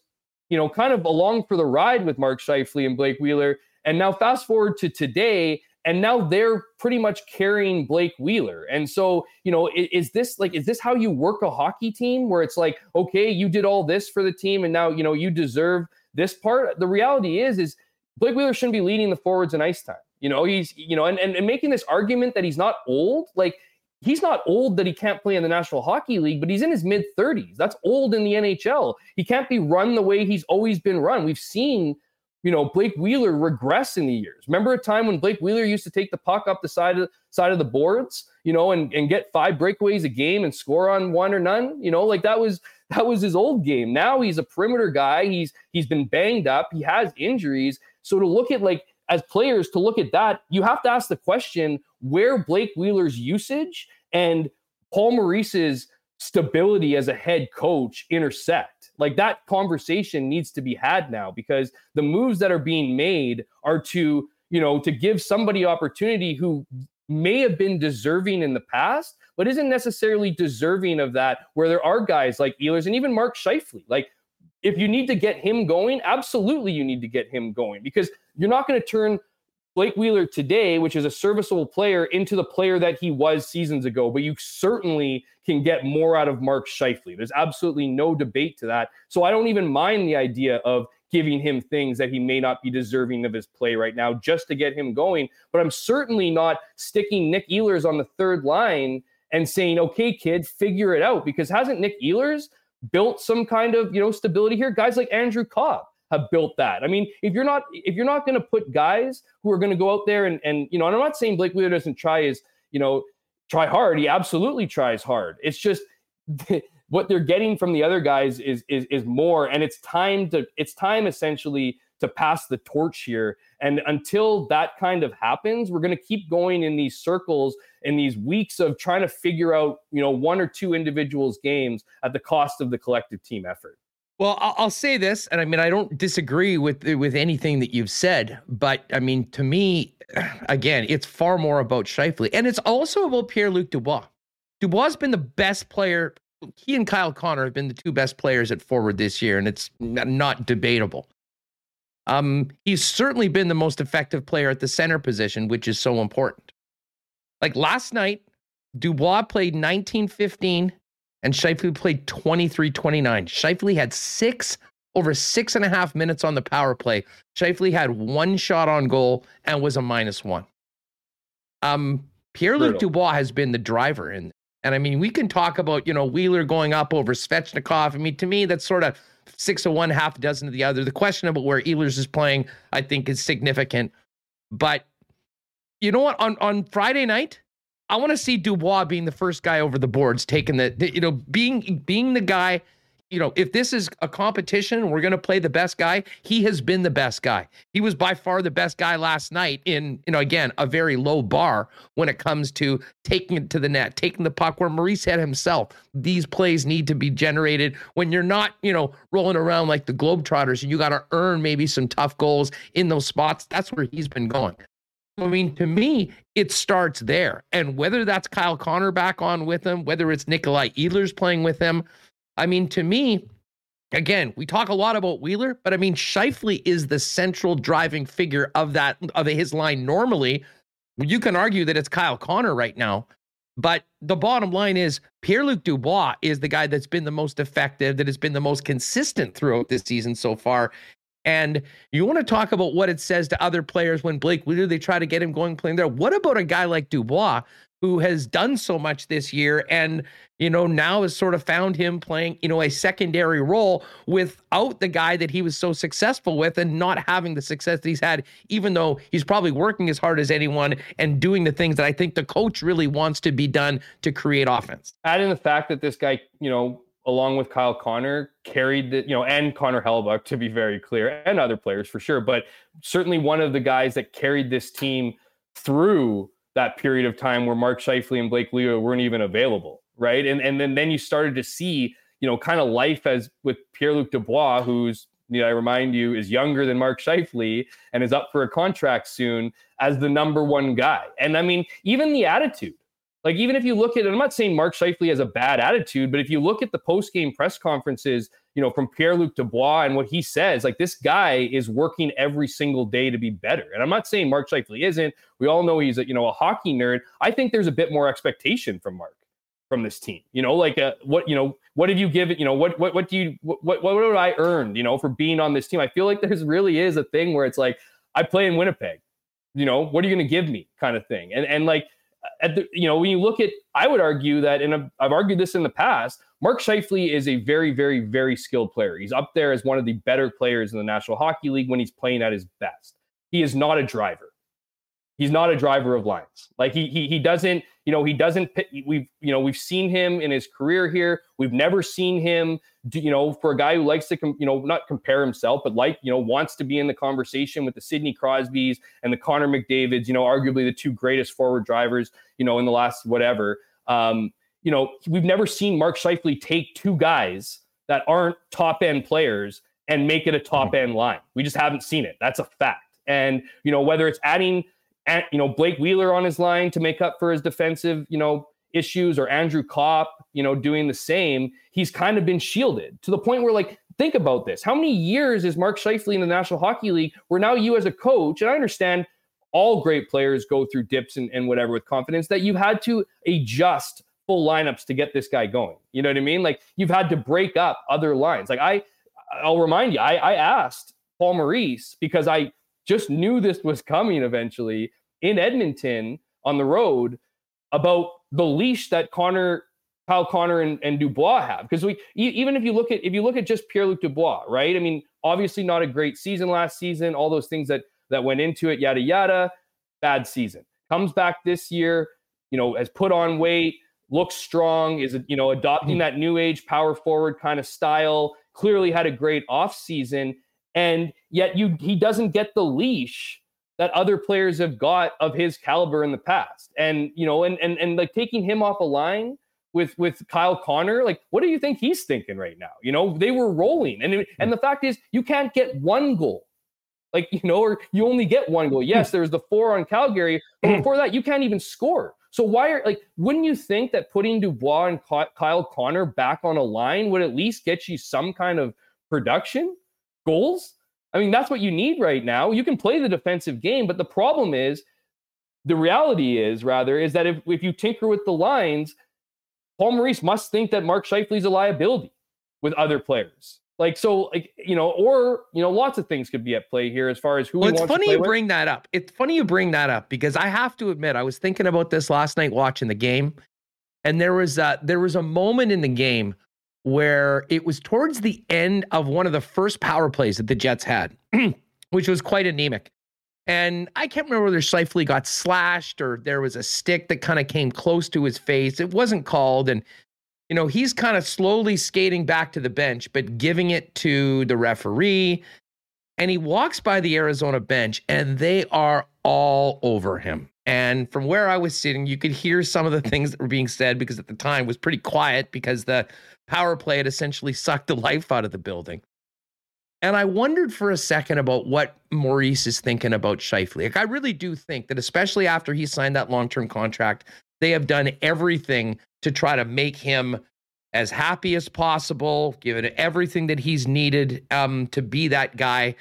you know, kind of along for the ride with Mark Scheifele and Blake Wheeler. And now fast forward to today, and now they're pretty much carrying Blake Wheeler. And so, you know, is, is, this like is this how you work a hockey team where it's like, okay, you did all this for the team and now, you know, you deserve this part? The reality is is Blake Wheeler shouldn't be leading the forwards in ice time. You know, he's, you know, and, and, and making this argument that he's not old, like he's not old that he can't play in the National Hockey League, but he's in his mid 30s. That's old in the NHL. He can't be run the way he's always been run. We've seen you know Blake Wheeler regress in the years. Remember a time when Blake Wheeler used to take the puck up the side of side of the boards, you know, and, and get five breakaways a game and score on one or none. You know, like that was that was his old game. Now he's a perimeter guy. He's he's been banged up. He has injuries. So to look at like as players to look at that, you have to ask the question where Blake Wheeler's usage and Paul Maurice's stability as a head coach intersect like that conversation needs to be had now because the moves that are being made are to, you know, to give somebody opportunity who may have been deserving in the past, but isn't necessarily deserving of that. Where there are guys like Ehlers and even Mark Scheifele. Like, if you need to get him going, absolutely you need to get him going because you're not going to turn Blake Wheeler today, which is a serviceable player, into the player that he was seasons ago. But you certainly can get more out of Mark Scheifele. There's absolutely no debate to that. So I don't even mind the idea of giving him things that he may not be deserving of his play right now just to get him going. But I'm certainly not sticking Nick Ehlers on the third line and saying, okay, kid, figure it out. Because hasn't Nick Ehlers built some kind of, you know, stability here? Guys like Andrew Copp have built that. I mean, if you're not if you're not going to put guys who are going to go out there and and you know, and I'm not saying Blake Wheeler doesn't try his, you know, try hard. He absolutely tries hard. It's just what they're getting from the other guys is is is more and it's time to it's time essentially to pass the torch here and until that kind of happens we're going to keep going in these circles in these weeks of trying to figure out you know one or two individuals games at the cost of the collective team effort well, I'll say this, and I mean I don't disagree with with anything that you've said, but I mean to me, [sighs] again, it's far more about Scheifele, and it's also about Pierre Luc Dubois. Dubois has been the best player. He and Kyle Connor have been the two best players at forward this year, and it's not debatable. Um, he's certainly been the most effective player at the center position, which is so important. Like last night, Dubois played 19 15 and Scheifele played 23 29. Scheifele had six over six and a half minutes on the power play. Scheifele had one shot on goal and was a minus one. Um, Pierre Luc Dubois has been the driver in. And I mean, we can talk about, you know, Wheeler going up over Svechnikov. I mean, to me, that's sort of six of one, half a dozen of the other. The question about where Ehlers is playing, I think, is significant. But you know what? On on Friday night, I want to see Dubois being the first guy over the boards, taking the, the, you know, being being the guy. You know, if this is a competition, we're going to play the best guy. He has been the best guy. He was by far the best guy last night in, you know, again, a very low bar when it comes to taking it to the net, taking the puck where Maurice said himself, these plays need to be generated when you're not, you know, rolling around like the Globetrotters and you got to earn maybe some tough goals in those spots. That's where he's been going. I mean, to me, it starts there. And whether that's Kyle Connor back on with him, whether it's Nikolai Ehlers playing with him, I mean, to me, again, we talk a lot about Wheeler, but I mean, Scheifele is the central driving figure of that of his line normally. You can argue that it's Kyle Connor right now, but the bottom line is Pierre Luc Dubois is the guy that's been the most effective, that has been the most consistent throughout this season so far. And you want to talk about what it says to other players when Blake Wheeler, they try to get him going playing there. What about a guy like Dubois who has done so much this year and you know now has sort of found him playing you know a secondary role without the guy that he was so successful with and not having the success that he's had even though he's probably working as hard as anyone and doing the things that I think the coach really wants to be done to create offense. Add in the fact that this guy, you know, along with Kyle Connor, carried the, you know, and Connor Hellebuyck to be very clear, and other players for sure, but certainly one of the guys that carried this team through that period of time where Mark Scheifele and Blake Wheeler weren't even available, right? And and then then you started to see, you know, kind of life as with Pierre-Luc Dubois, who's I remind you, is younger than Mark Scheifele and is up for a contract soon as the number one guy. And I mean, even the attitude, like even if you look at, I'm not saying Mark Scheifele has a bad attitude, but if you look at the post game press conferences you know, from Pierre Luc Dubois and what he says, like this guy is working every single day to be better. And I'm not saying Mark Scheifele isn't. We all know he's a, you know, a hockey nerd. I think there's a bit more expectation from Mark from this team. You know, like uh, what, you know, what have you given, you know, what, what, what do you, what, what, what would I earn, you know, for being on this team? I feel like there's really is a thing where it's like, I play in Winnipeg, you know, what are you going to give me kind of thing. And, and like, at the, you know, when you look at, I would argue that, and I've argued this in the past, Mark Scheifele is a very, very, very skilled player. He's up there as one of the better players in the National Hockey League when he's playing at his best. He is not a driver. He's not a driver of lines. Like he he he doesn't, you know, he doesn't we've you know, we've seen him in his career here. We've never seen him do, you know, for a guy who likes to com- you know, not compare himself, but like, you know, wants to be in the conversation with the Sidney Crosbys and the Connor McDavids, you know, arguably the two greatest forward drivers, you know, in the last whatever. Um, you know, we've never seen Mark Scheifele take two guys that aren't top end players and make it a top mm-hmm. end line. We just haven't seen it. That's a fact. And you know, whether it's adding, you know, Blake Wheeler on his line to make up for his defensive, you know, issues, or Andrew Copp, you know, doing the same, he's kind of been shielded to the point where, like, think about this: how many years is Mark Scheifele in the National Hockey League? Where now you, as a coach, and I understand all great players go through dips and, and whatever with confidence, that you had to adjust full lineups to get this guy going. You know what I mean? Like you've had to break up other lines. Like I, I'll remind you, I, I asked Paul Maurice because I just knew this was coming eventually in Edmonton on the road about the leash that Connor, Kyle Connor and, and Dubois have. Because we even if you look at if you look at just Pierre Luc Dubois, right? I mean, obviously not a great season last season, all those things that that went into it, yada yada. Bad season. Comes back this year, you know, has put on weight, looks strong, is you know adopting hmm. that new age power forward kind of style. Clearly had a great offseason, and yet you he doesn't get the leash that other players have got of his caliber in the past. And you know, and and and like taking him off a line with with Kyle Connor, like what do you think he's thinking right now? You know, they were rolling, and and hmm. the fact is, you can't get one goal. Like [laughs] you know, or you only get one goal. Yes, hmm. there's the four on Calgary, but hmm. before that, you can't even score. So why are like wouldn't you think that putting Dubois and Kyle Connor back on a line would at least get you some kind of production goals? I mean, that's what you need right now. You can play the defensive game, but the problem is the reality is rather is that if, if you tinker with the lines, Paul Maurice must think that Mark Scheifele's a liability with other players. Like so, like you know, or you know, lots of things could be at play here as far as who. Well, it's funny you with. bring that up. It's funny you bring that up because I have to admit I was thinking about this last night watching the game, and there was a, there was a moment in the game where it was towards the end of one of the first power plays that the Jets had, [clears throat] which was quite anemic. And I can't remember whether Scheifele got slashed or there was a stick that kind of came close to his face. It wasn't called, and you know, he's kind of slowly skating back to the bench, but giving it to the referee. And he walks by the Arizona bench and they are all over him. And from where I was sitting, you could hear some of the things that were being said because at the time was pretty quiet because the power play had essentially sucked the [laughs] life out of the building. And I wondered for a second about what Maurice is thinking about Scheifele. Like, I really do think that, especially after he signed that long term contract, they have done everything to try to make him as happy as possible, given everything that he's needed um, to be that guy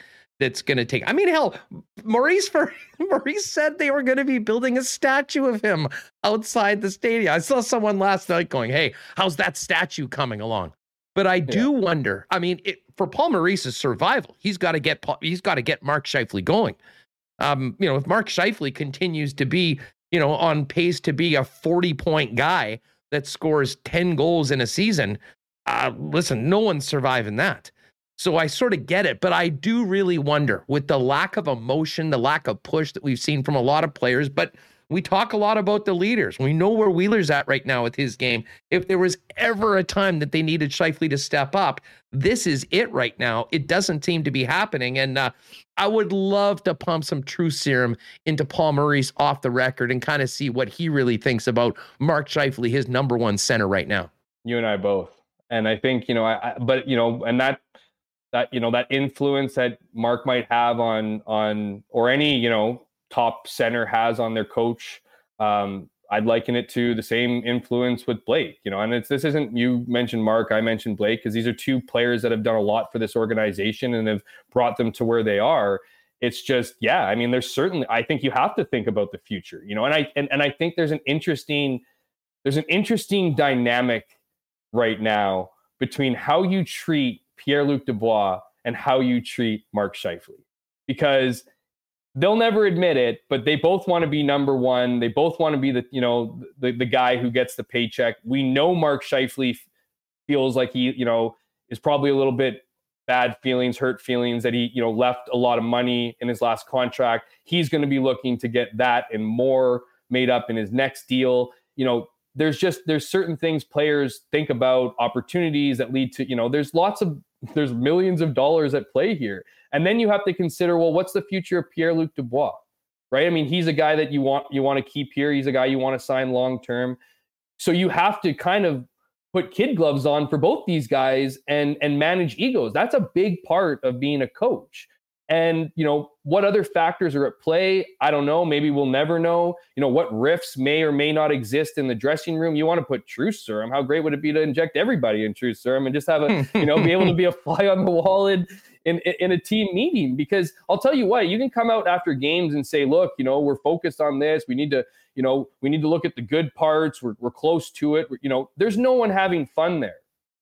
that's going to take. I mean, hell, Maurice for [laughs] Maurice said they were going to be building a statue of him outside the stadium. I saw someone last night going, "Hey, how's that statue coming along?" But I do yeah. wonder. I mean, it, for Paul Maurice's survival, he's got to get he's got to get Mark Scheifele going. Um, you know, if Mark Scheifele continues to be, you know, on pace to be a 40 point guy that scores 10 goals in a season, uh, listen, no one's surviving that. So I sort of get it, but I do really wonder with the lack of emotion, the lack of push that we've seen from a lot of players, but we talk a lot about the leaders. We know where Wheeler's at right now with his game. If there was ever a time that they needed Scheifele to step up, this is it right now. It doesn't seem to be happening. And uh, I would love to pump some true serum into Paul Maurice off the record and kind of see what he really thinks about Mark Scheifele, his number one center right now. You and I both. And I think, you know, I, I but, you know, and that that you know that influence that Mark might have on on or any you know top center has on their coach. Um, I'd liken it to the same influence with Blake, you know, and it's this isn't you mentioned Mark, I mentioned Blake because these are two players that have done a lot for this organization and have brought them to where they are. It's just, yeah, I mean, there's certainly I think you have to think about the future, you know, and I and, and I think there's an interesting there's an interesting dynamic right now between how you treat Pierre-Luc Dubois and how you treat Mark Scheifele. Because they'll never admit it, but they both want to be number one. They both want to be the, you know, the, the guy who gets the paycheck. We know Mark Scheifele feels like he, you know, is probably a little bit bad feelings, hurt feelings that he, you know, left a lot of money in his last contract. He's going to be looking to get that and more made up in his next deal. You know, there's just there's certain things players think about opportunities that lead to, you know, there's lots of [laughs] there's millions of dollars at play here. And then you have to consider, well, what's the future of Pierre-Luc Dubois? Right? I mean, he's a guy that you want you want to keep here. He's a guy you want to sign long term. So you have to kind of put kid gloves on for both these guys and and manage egos. That's a big part of being a coach. And, you know, what other factors are at play? I don't know. Maybe we'll never know. You know, what rifts may or may not exist in the dressing room. You want to put truth serum. How great would it be to inject everybody in truth serum and just have a, [laughs] you know, be able to be a fly on the wall in, in, in a team meeting? Because I'll tell you what, you can come out after games and say, look, you know, we're focused on this. We need to, you know, we need to look at the good parts. We're, we're close to it. You know, there's no one having fun there.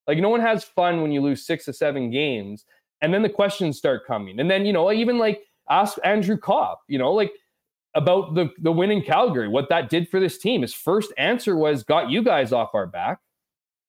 Like no one has fun when you lose six or seven games. And then the questions start coming. And then, you know, even like ask Andrew Copp, you know, like about the the win in Calgary, what that did for this team. His first answer was got you guys off our back.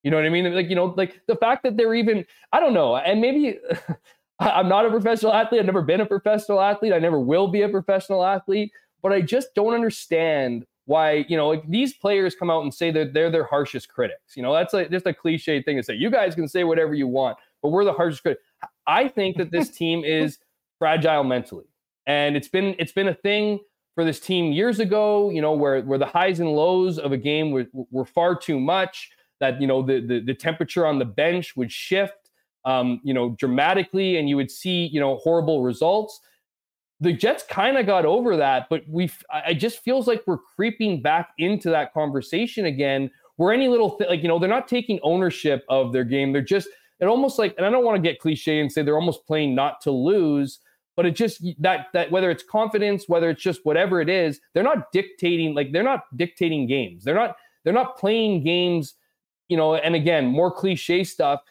You know what I mean? Like, you know, like the fact that they're even, I don't know, and maybe [laughs] I'm not a professional athlete. I've never been a professional athlete. I never will be a professional athlete, but I just don't understand why, you know, like these players come out and say that they're their harshest critics. You know, that's like just a cliche thing to say. You guys can say whatever you want, but we're the harshest critics. I think that this team is fragile mentally. And it's been it's been a thing for this team years ago, you know, where where the highs and lows of a game were, were far too much, that you know the, the the temperature on the bench would shift um, you know, dramatically and you would see, you know, horrible results. The Jets kind of got over that, but we I just feels like we're creeping back into that conversation again where any little thing like you know, they're not taking ownership of their game. They're just it almost like, and I don't want to get cliche and say they're almost playing not to lose, but it just that that whether it's confidence, whether it's just whatever it is, they're not dictating like they're not dictating games. They're not they're not playing games, you know. And again, more cliche stuff,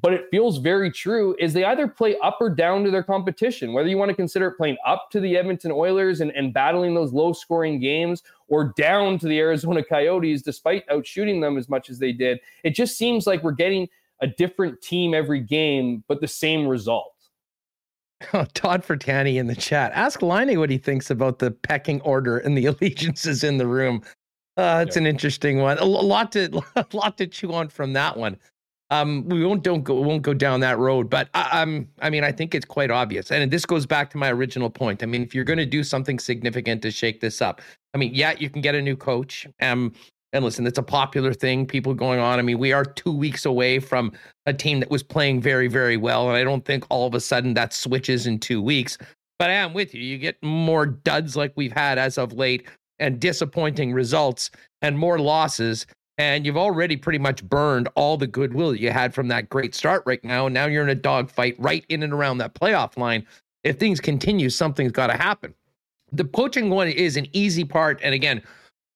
but it feels very true. Is they either play up or down to their competition. Whether you want to consider it playing up to the Edmonton Oilers and, and battling those low scoring games, or down to the Arizona Coyotes, despite outshooting them as much as they did. It just seems like we're getting a different team every game, but the same result. [laughs] Oh, Todd Fertani in the chat. Ask Liney what he thinks about the pecking order and the [laughs] allegiances in the room. Uh, that's an interesting one. A lot to [laughs] a lot to chew on from that one. Um, we won't don't go won't go down that road, but I, am I mean I think it's quite obvious, and this goes back to my original point. I mean, if you're going to do something significant to shake this up, I mean, yeah, you can get a new coach. Um, and listen, it's a popular thing, people going on. I mean, we are two weeks away from a team that was playing very, very well. And I don't think all of a sudden that switches in two weeks. But I am with you. You get more duds like we've had as of late and disappointing results and more losses. And you've already pretty much burned all the goodwill you had from that great start right now. And now you're in a dogfight right in and around that playoff line. if things continue, something's got to happen. The coaching one is an easy part. And again,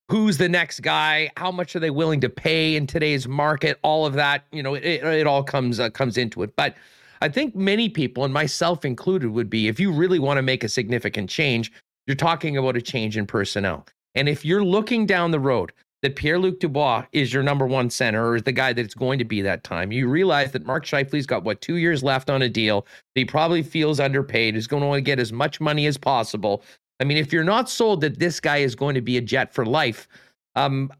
who's the next guy? How much are they willing to pay in today's market? All of that, you know, it, it all comes uh, comes into it. But I think many people, and myself included, would be if you really want to make a significant change, you're talking about a change in personnel. And if you're looking down the road that Pierre Luc Dubois is your number one center or is the guy that it's going to be that time, you realize that Mark Scheifele's got what two years left on a deal. he probably feels underpaid, is going to want to get as much money as possible. I mean, if you're not sold that this guy is going to be a jet for life, um,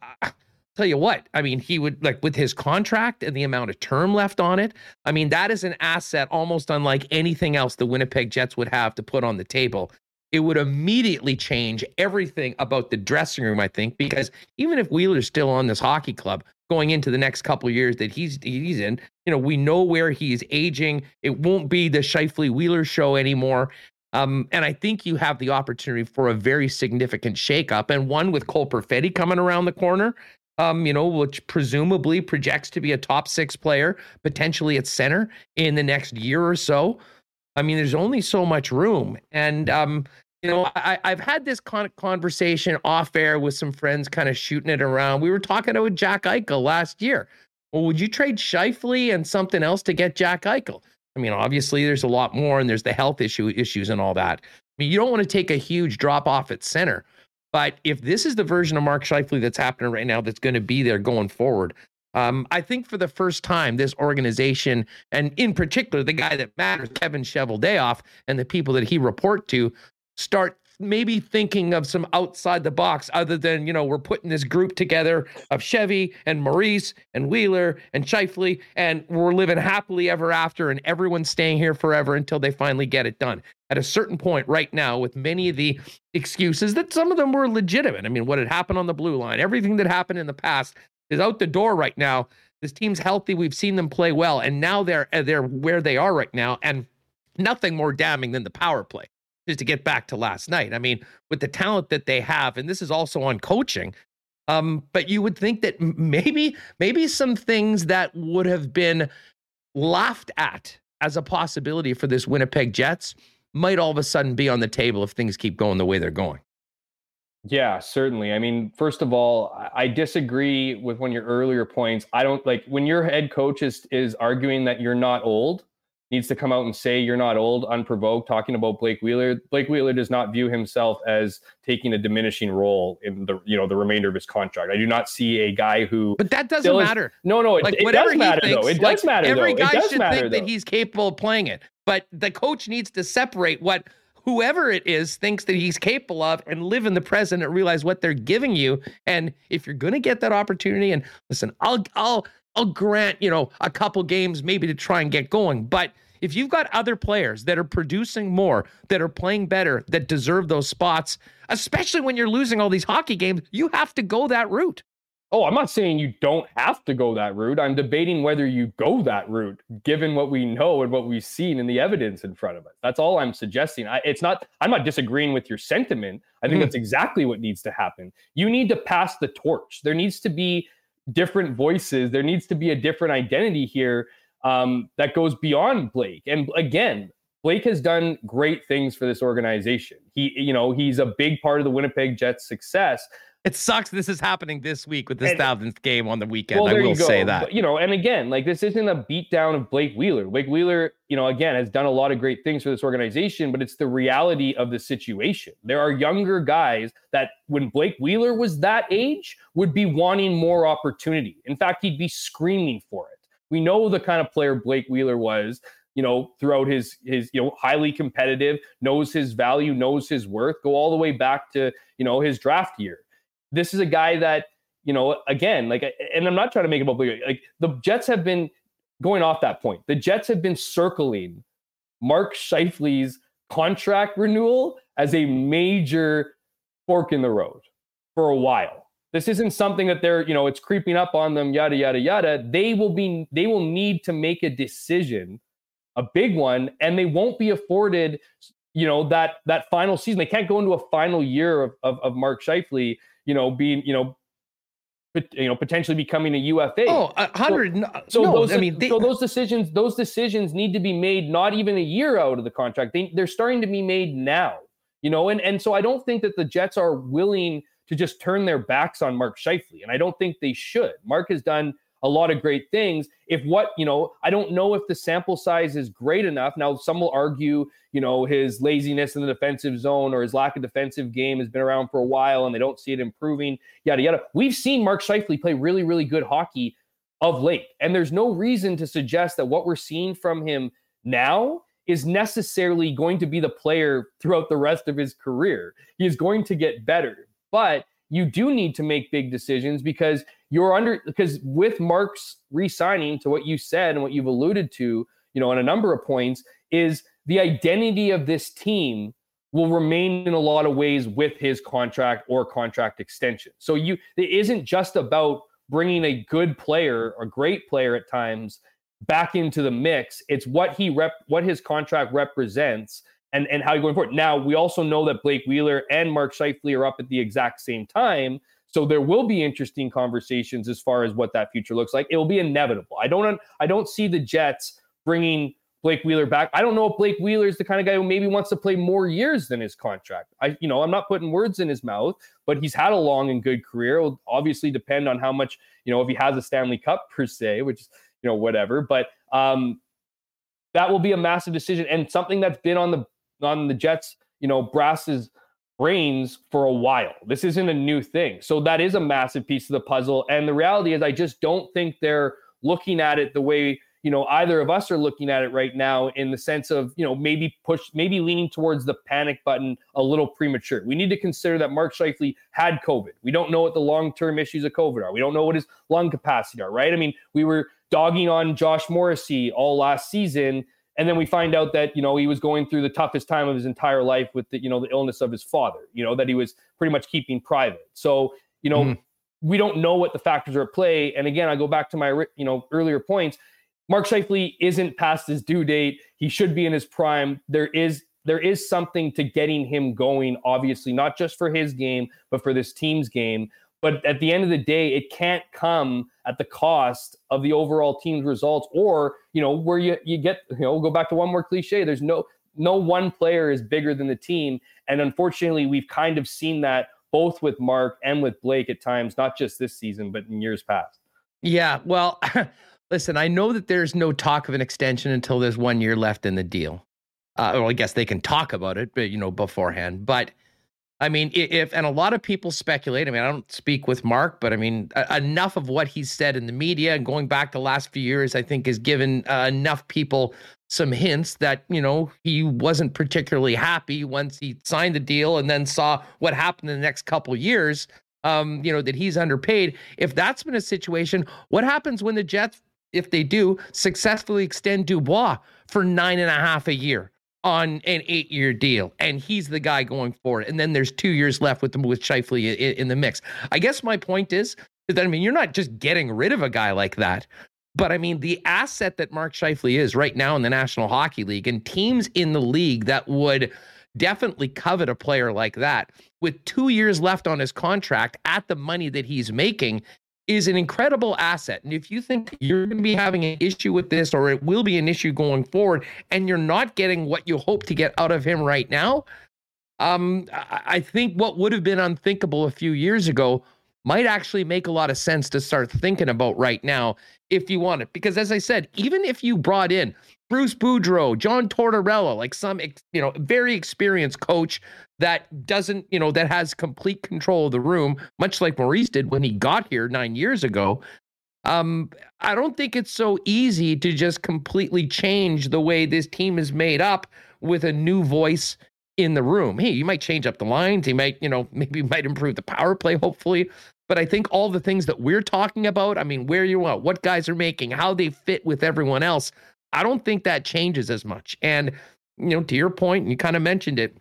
tell you what, I mean, he would like with his contract and the amount of term left on it. I mean, that is an asset almost unlike anything else the Winnipeg Jets would have to put on the table. It would immediately change everything about the dressing room, I think, because even if Wheeler's still on this hockey club going into the next couple years that he's he's in, you know, we know where he's aging. It won't be the Scheifele Wheeler show anymore. Um, and I think you have the opportunity for a very significant shakeup, and one with Cole Perfetti coming around the corner, um, you know, which presumably projects to be a top six player, potentially at center in the next year or so. I mean, there's only so much room, and um, you know, I, have had this con- conversation off air with some friends, kind of shooting it around. We were talking about Jack Eichel last year. Well, would you trade Scheifele and something else to get Jack Eichel? I mean, obviously there's a lot more and there's the health issue issues and all that. I mean, you don't want to take a huge drop off at center. But if this is the version of Mark Scheifele that's happening right now that's going to be there going forward, um, I think for the first time, this organization, and in particular, the guy that matters, Kevin Cheveldayoff, and the people that he report to, start maybe thinking of some outside the box other than, you know, we're putting this group together of Chevy and Maurice and Wheeler and Scheifele, and we're living happily ever after, and everyone's staying here forever until they finally get it done. At a certain point right now, with many of the excuses that some of them were legitimate. I mean, what had happened on the blue line, everything that happened in the past is out the door right now. This team's healthy. We've seen them play well, and now they're they're where they are right now, and nothing more damning than the power play just to get back to last night. I mean, with the talent that they have, and this is also on coaching. Um, but you would think that maybe, maybe some things that would have been laughed at as a possibility for this Winnipeg Jets might all of a sudden be on the table if things keep going the way they're going. Yeah, certainly. I mean, first of all, I disagree with one of your earlier points. I don't like when your head coach is is arguing that you're not old needs to come out and say you're not old unprovoked talking about Blake Wheeler. Blake Wheeler does not view himself as taking a diminishing role in the you know the remainder of his contract. I do not see a guy who But that doesn't matter. no, no, it, like, it does matter thinks, though. It like, does matter every though. guy should matter, think though. that he's capable of playing it. But the coach needs to separate what whoever it is thinks that he's capable of and live in the present and realize what they're giving you. And if you're going to get that opportunity, and listen, I'll I'll I'll grant you know a couple games maybe to try and get going, but if you've got other players that are producing more, that are playing better, that deserve those spots, especially when you're losing all these hockey games, you have to go that route. Oh, I'm not saying you don't have to go that route. I'm debating whether you go that route, given what we know and what we've seen and the evidence in front of us. That's all I'm suggesting. I, it's not. I'm not disagreeing with your sentiment. I think mm-hmm. that's exactly what needs to happen. You need to pass the torch. There needs to be different voices. There needs to be a different identity here um, that goes beyond Blake. And again, Blake has done great things for this organization. He, you know, he's a big part of the Winnipeg Jets' success. It sucks this is happening this week with this thousandth game on the weekend. Well, I will say that. But, you know, and again, like this isn't a beatdown of Blake Wheeler. Blake Wheeler, you know, again, has done a lot of great things for this organization, but it's the reality of the situation. There are younger guys that when Blake Wheeler was that age would be wanting more opportunity. In fact, he'd be screaming for it. We know the kind of player Blake Wheeler was, you know, throughout his his you know highly competitive, knows his value, knows his worth. Go all the way back to you know his draft year. This is a guy that you know again like, and I'm not trying to make about Blake. Like the Jets have been going off that point. The Jets have been circling Mark Scheifele's contract renewal as a major fork in the road for a while. This isn't something that they're, you know, it's creeping up on them, yada, yada, yada. They will be, they will need to make a decision, a big one, and they won't be afforded, you know, that that final season. They can't go into a final year of, of, of Mark Scheifele, you know, being, you know, you know, potentially becoming a UFA. Oh, a hundred. So, so no, those, I mean, they, so those decisions, those decisions need to be made not even a year out of the contract. They they're starting to be made now. You know, and and so I don't think that the Jets are willing to just turn their backs on Mark Scheifele, and I don't think they should. Mark has done a lot of great things. If what, you know, I don't know if the sample size is great enough. Now, some will argue, you know, his laziness in the defensive zone or his lack of defensive game has been around for a while and they don't see it improving, yada, yada. We've seen Mark Scheifele play really, really good hockey of late. And there's no reason to suggest that what we're seeing from him now is necessarily going to be the player throughout the rest of his career. He is going to get better. But you do need to make big decisions because you're under because with Mark's re-signing to what you said and what you've alluded to, you know, on a number of points, is the identity of this team will remain in a lot of ways with his contract or contract extension. So you it isn't just about bringing a good player, a great player at times back into the mix. It's what he rep what his contract represents and, and how you're going forward. Now, we also know that Blake Wheeler and Mark Scheifele are up at the exact same time. So there will be interesting conversations as far as what that future looks like. It will be inevitable. I don't I don't see the Jets bringing Blake Wheeler back. I don't know if Blake Wheeler is the kind of guy who maybe wants to play more years than his contract. I you know, I'm not putting words in his mouth, but he's had a long and good career. It will obviously depend on how much, you know, if he has a Stanley Cup per se, which is, you know, whatever, but um that will be a massive decision and something that's been on the on the Jets, you know, Brass's brains for a while. This isn't a new thing. So that is a massive piece of the puzzle. And the reality is, I just don't think they're looking at it the way, you know, either of us are looking at it right now in the sense of, you know, maybe push, maybe leaning towards the panic button a little premature. We need to consider that Mark Scheifele had COVID. We don't know what the long term issues of COVID are. We don't know what his lung capacity are, right? I mean, we were dogging on Josh Morrissey all last season and then we find out that you know he was going through the toughest time of his entire life with the you know the illness of his father you know that he was pretty much keeping private. So you know mm. we don't know what the factors are at play. And again i go back to my you know earlier points. Mark Scheifele isn't past his due date. He should be in his prime. There is there is something to getting him going obviously not just for his game but for this team's game but at the end of the day, it can't come at the cost of the overall team's results or, you know, where you, you get, you know, we'll go back to one more cliche. There's no, no one player is bigger than the team. And unfortunately, we've kind of seen that both with Mark and with Blake at times, not just this season, but in years past. Yeah. Well, [laughs] listen, I know that there's no talk of an extension until there's one year left in the deal. Uh, well, I guess they can talk about it, but you know, beforehand. But I mean, if and a lot of people speculate. I mean, I don't speak with Mark, but I mean, enough of what he's said in the media and going back the last few years, I think, has given uh, enough people some hints that you know he wasn't particularly happy once he signed the deal and then saw what happened in the next couple years. Um, you know that he's underpaid. If that's been a situation, what happens when the Jets, if they do, successfully extend Dubois for nine and a half a year? On an eight year deal, and he's the guy going for it. And then there's two years left with with Scheifele in, in the mix. I guess my point is that I mean you're not just getting rid of a guy like that, but I mean the asset that Mark Scheifele is right now in the National Hockey League, and teams in the league that would definitely covet a player like that with two years left on his contract at the money that he's making is an incredible asset. And if you think you're going to be having an issue with this or it will be an issue going forward and you're not getting what you hope to get out of him right now, um, I think what would have been unthinkable a few years ago might actually make a lot of sense to start thinking about right now if you want it. Because as I said, even if you brought in Bruce Boudreau, John Tortorella, like some you know very experienced coach that doesn't you know that has complete control of the room, much like Maurice did when he got here nine years ago. Um, I don't think it's so easy to just completely change the way this team is made up with a new voice in the room. Hey, you might change up the lines. He might, you know, [laughs] maybe might improve the power play, hopefully. But I think all the things that we're talking about, I mean, where you are, what guys are making, how they fit with everyone else, I don't think that changes as much. And, you know, to your point, you kind of mentioned it.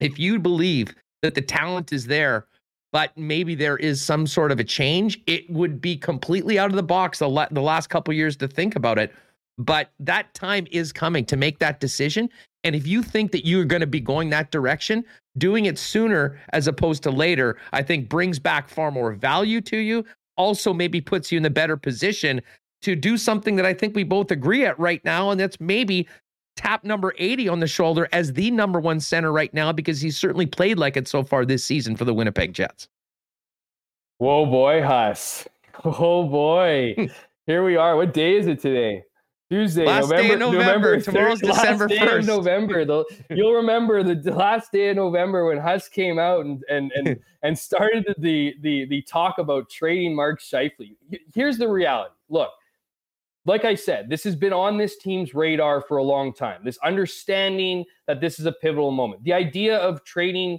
If you believe that the talent is there, but maybe there is some sort of a change, it would be completely out of the box the, la- the last couple years to think about it. But that time is coming to make that decision. And if you think that you're going to be going that direction, doing it sooner as opposed to later, I think brings back far more value to you. also maybe puts you in the better position to do something that I think we both agree at right now, and that's maybe tap number 80 on the shoulder as the number one center right now because he's certainly played like it so far this season for the Winnipeg Jets. Whoa, boy, Huss. Oh, boy. [laughs] Here we are. What day is it today? Tuesday, last November, November. November Tomorrow's 3rd, December last day of 1st. November. The, [laughs] you'll remember the, last day of November when Huss came out and and and, [laughs] and started the, the the talk about trading Mark Scheifele. Here's the reality. Look, like I said, this has been on this team's radar for a long time. This understanding that this is a pivotal moment. The idea of trading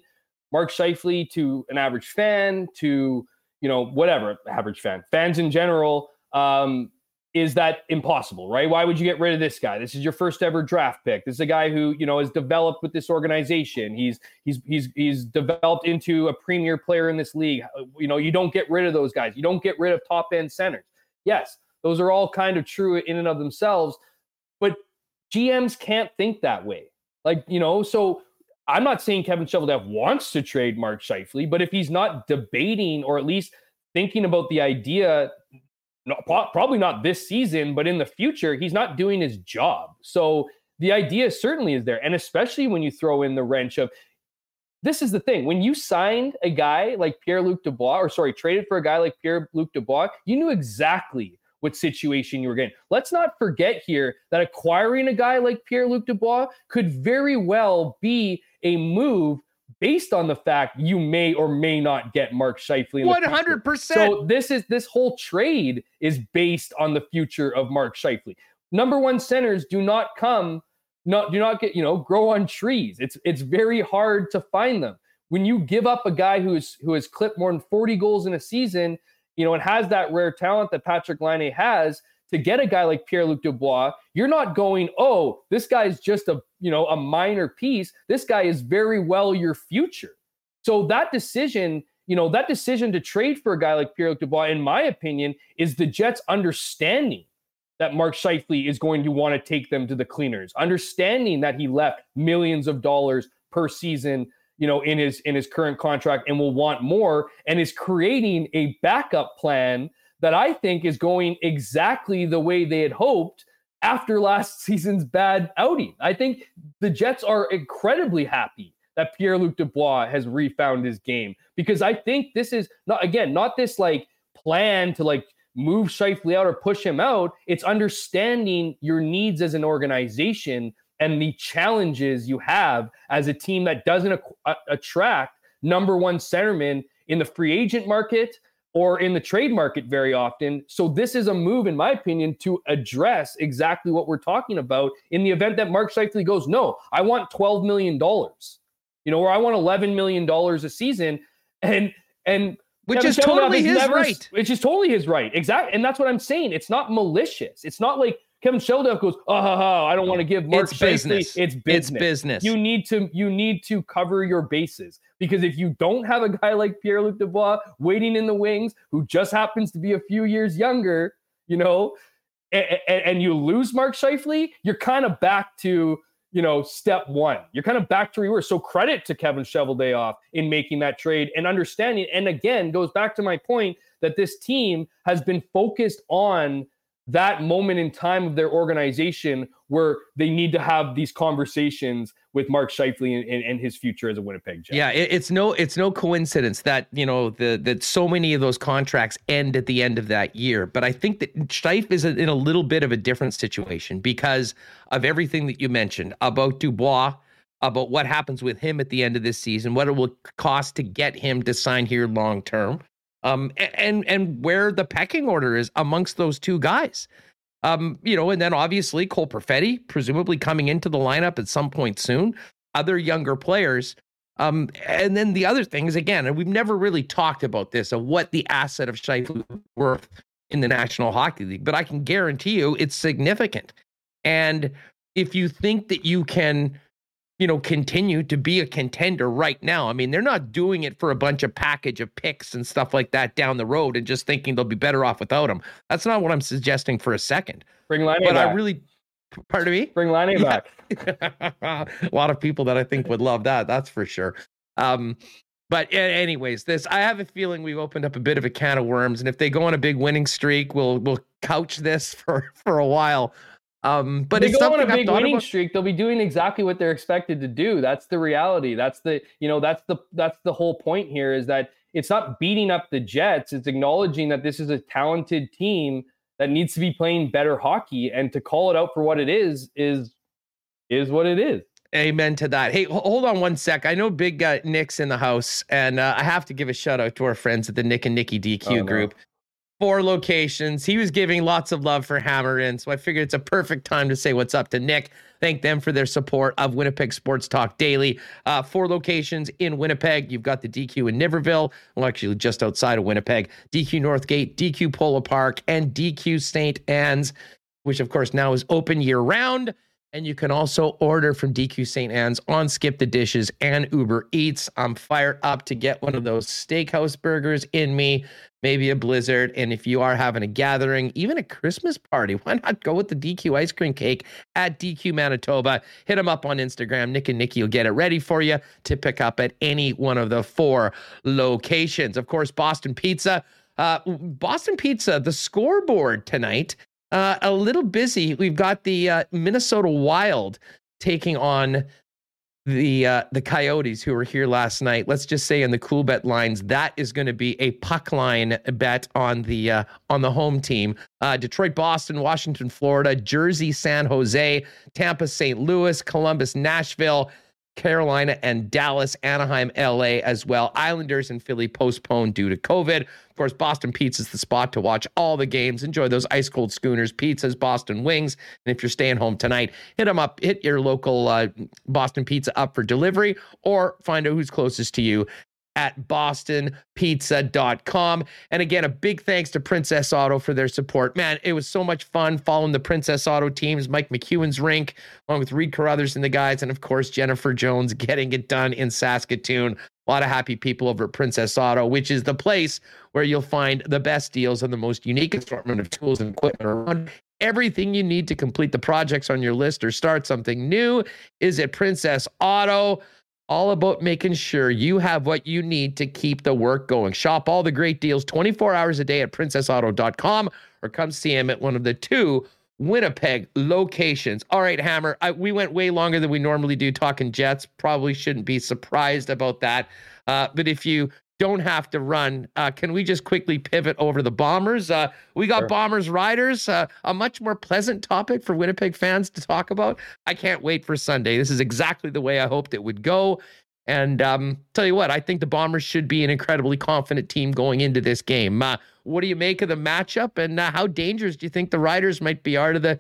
Mark Scheifele to an average fan, to you know whatever average fan, fans in general. Um, is that impossible, right? Why would you get rid of this guy? This is your first ever draft pick. This is a guy who, you know, has developed with this organization. He's he's he's he's developed into a premier player in this league. You know, you don't get rid of those guys. You don't get rid of top end centers. Yes, those are all kind of true in and of themselves, but GMs can't think that way. Like, you know, so I'm not saying Kevin Cheveldayoff wants to trade Mark Scheifele, but if he's not debating or at least thinking about the idea not, probably not this season, but in the future, he's not doing his job. So the idea certainly is there. And especially when you throw in the wrench of this is the thing when you signed a guy like Pierre Luc Dubois, or sorry, traded for a guy like Pierre Luc Dubois, you knew exactly what situation you were getting. Let's not forget here that acquiring a guy like Pierre Luc Dubois could very well be a move based on the fact you may or may not get Mark Scheifele. One hundred percent. So this is this whole trade is based on the future of Mark Scheifele. Number one centers do not come, not do not get you know grow on trees. It's it's very hard to find them. When you give up a guy who's who has clipped more than forty goals in a season, you know, and has that rare talent that Patrick Laine has, to get a guy like Pierre-Luc Dubois, you're not going, oh, this guy's just a, you know, a minor piece. This guy is very well your future. So that decision, you know, that decision to trade for a guy like Pierre-Luc Dubois, in my opinion, is the Jets understanding that Mark Scheifele is going to want to take them to the cleaners, understanding that he left millions of dollars per season you know in his in his current contract and will want more and is creating a backup plan that I think is going exactly the way they had hoped after last [laughs] season's bad outing. I think the Jets are incredibly happy that Pierre Luc Dubois has refound his game because I think this is not, again, not this like plan to like move Scheifele out or push him out. It's understanding your needs as an organization and the challenges you have as a team that doesn't a- uh, attract number one centerman in the free agent market or in the trade market very often. So this is a move, in my opinion, to address exactly what we're talking about in the event that Mark Scheifele goes, no, I want $12 million, you know, or I want $11 million a season. And, and, which Kevin is totally his never, right. Which is totally his right. Exactly. And that's what I'm saying. It's not malicious. It's not like Kevin Sheldon goes, oh, ha, ha, I don't want to give Mark it's business. It's business. It's business. You need to you need to cover your bases because if you don't have a guy like Pierre Luc Dubois waiting in the wings who just happens to be a few years younger, you know, and, and you lose Mark Scheifele, you're kind of back to you know step one. You're kind of back to reverse. So credit to Kevin Cheveldayoff in making that trade and understanding. And again, goes back to my point that this team has been focused on that moment in time of their organization where they need to have these conversations with Mark Scheifele and, and, and his future as a Winnipeg Jet. Yeah, it, it's no it's no coincidence that you know the that so many of those contracts end at the end of that year. But I think that Scheif is in a little bit of a different situation because of everything that you mentioned about Dubois, about what happens with him at the end of this season, what it will cost to get him to sign here long term um, and and where the pecking order is amongst those two guys. Um, you know, and then obviously Cole Perfetti, presumably coming into the lineup at some point soon. Other younger players. Um, and then the other thing is again, and we've never really talked about this of what the asset of Scheifele worth in the National Hockey League, but I can guarantee you it's significant. And if you think that you can you know, continue to be a contender right now. I mean, they're not doing it for a bunch of package of picks and stuff like that down the road and just thinking they'll be better off without them. That's not what I'm suggesting for a second. Bring Laine but back. I really, pardon me? Bring Laine Yeah. back. [laughs] a lot of people that I think would love that. That's for sure. Um, But anyways, this I have a feeling we've opened up a bit of a can of worms, and if they go on a big winning streak, we'll we'll couch this [laughs] for for a while. Um, but if they go on a big winning about- streak. They'll be doing exactly what they're expected to do. That's the reality. That's the you know that's the that's the whole point here is that it's not beating up the Jets. It's acknowledging that this is a talented team that needs to be playing better hockey, and to call it out for what it is is is what it is. Amen to that. Hey, hold on one sec. I know Big uh, Nick's in the house, and uh, I have to give a shout out to our friends at the Nick and Nikki DQ Oh, no. group. Four locations. He was giving lots of love for Hammer In, so I figured it's a perfect time to say what's up to Nick. Thank them for their support of Winnipeg Sports Talk Daily. Uh, four locations in Winnipeg. You've got the DQ in Niverville, well, actually just outside of Winnipeg, DQ Northgate, DQ Polo Park, and DQ St. Anne's, which of course now is open year round. And you can also order from DQ St. Anne's on Skip the Dishes and Uber Eats. I'm fired up to get one of those steakhouse burgers in me, maybe a blizzard. And if you are having a gathering, even a Christmas party, [laughs] why not go with the DQ ice cream cake at DQ Manitoba? Hit them up on Instagram. Nick and Nikki will get it ready for you to pick up at any one of the four locations. Of course, Boston Pizza. Uh, Boston Pizza, the scoreboard tonight uh, a little busy. We've got the uh, Minnesota Wild taking on the uh, the Coyotes who were here last night. Let's just say in the Coolbet lines, that is going to be a puck line bet on the uh, on the home team. Uh, Detroit, Boston, Washington, Florida, Jersey, San Jose, Tampa, St. Louis, Columbus, Nashville. Carolina and Dallas, Anaheim, LA as well. Islanders and Philly postponed due to COVID. Of course, Boston Pizza is the spot to watch all the games. Enjoy those ice cold schooners, pizzas, Boston wings. And if you're staying home tonight, hit them up, hit your local uh, Boston Pizza up for delivery or find out who's closest to you at bostonpizza.com. And again, a big thanks to Princess Auto for their support. Man, it was so much fun following the Princess Auto teams, Mike McEwen's rink, along with Reid Carruthers and the guys, and of course, Jennifer Jones getting it done in Saskatoon. A lot of happy people over at Princess Auto, which is the place where you'll find the best deals and the most unique assortment of tools and equipment around. Everything you need to complete the projects on your list or start something new is at Princess Auto all about making sure you have what you need to keep the work going. Shop all the great deals 24 hours a day at princessauto.com or come see him at one of the two Winnipeg locations. All right, Hammer, I, we went way longer than we normally do talking Jets. Probably shouldn't be surprised about that. Uh, but if you don't have to run, uh, can we just quickly pivot over the Bombers? Uh, we got Sure. Bombers Riders, uh, a much more pleasant topic for Winnipeg fans to talk about. I can't wait for Sunday. This is exactly the way I hoped it would go. And um, tell you what, I think the Bombers should be an incredibly confident team going into this game. Uh, what do you make of the matchup, and uh, how dangerous do you think the Riders might be are to the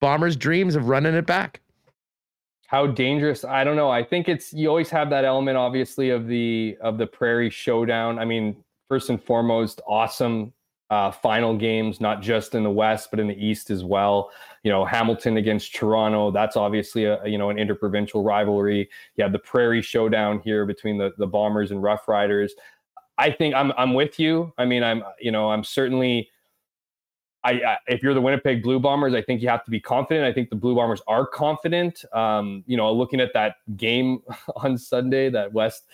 Bombers' dreams of running it back? How dangerous? I don't know. I think it's you always have that element, obviously, of the of the Prairie Showdown. I mean, first and foremost, awesome uh, final games, not just in the West but in the East as well. You know, Hamilton against Toronto. That's obviously a you know an interprovincial rivalry. You have the Prairie Showdown here between the the Bombers and Rough Riders. I think I'm I'm with you. I mean, I'm you know I'm certainly. I, I, if you're the Winnipeg Blue Bombers, I think you have to be confident. I think the Blue Bombers are confident. Um, you know, looking at that game [laughs] on Sunday, that West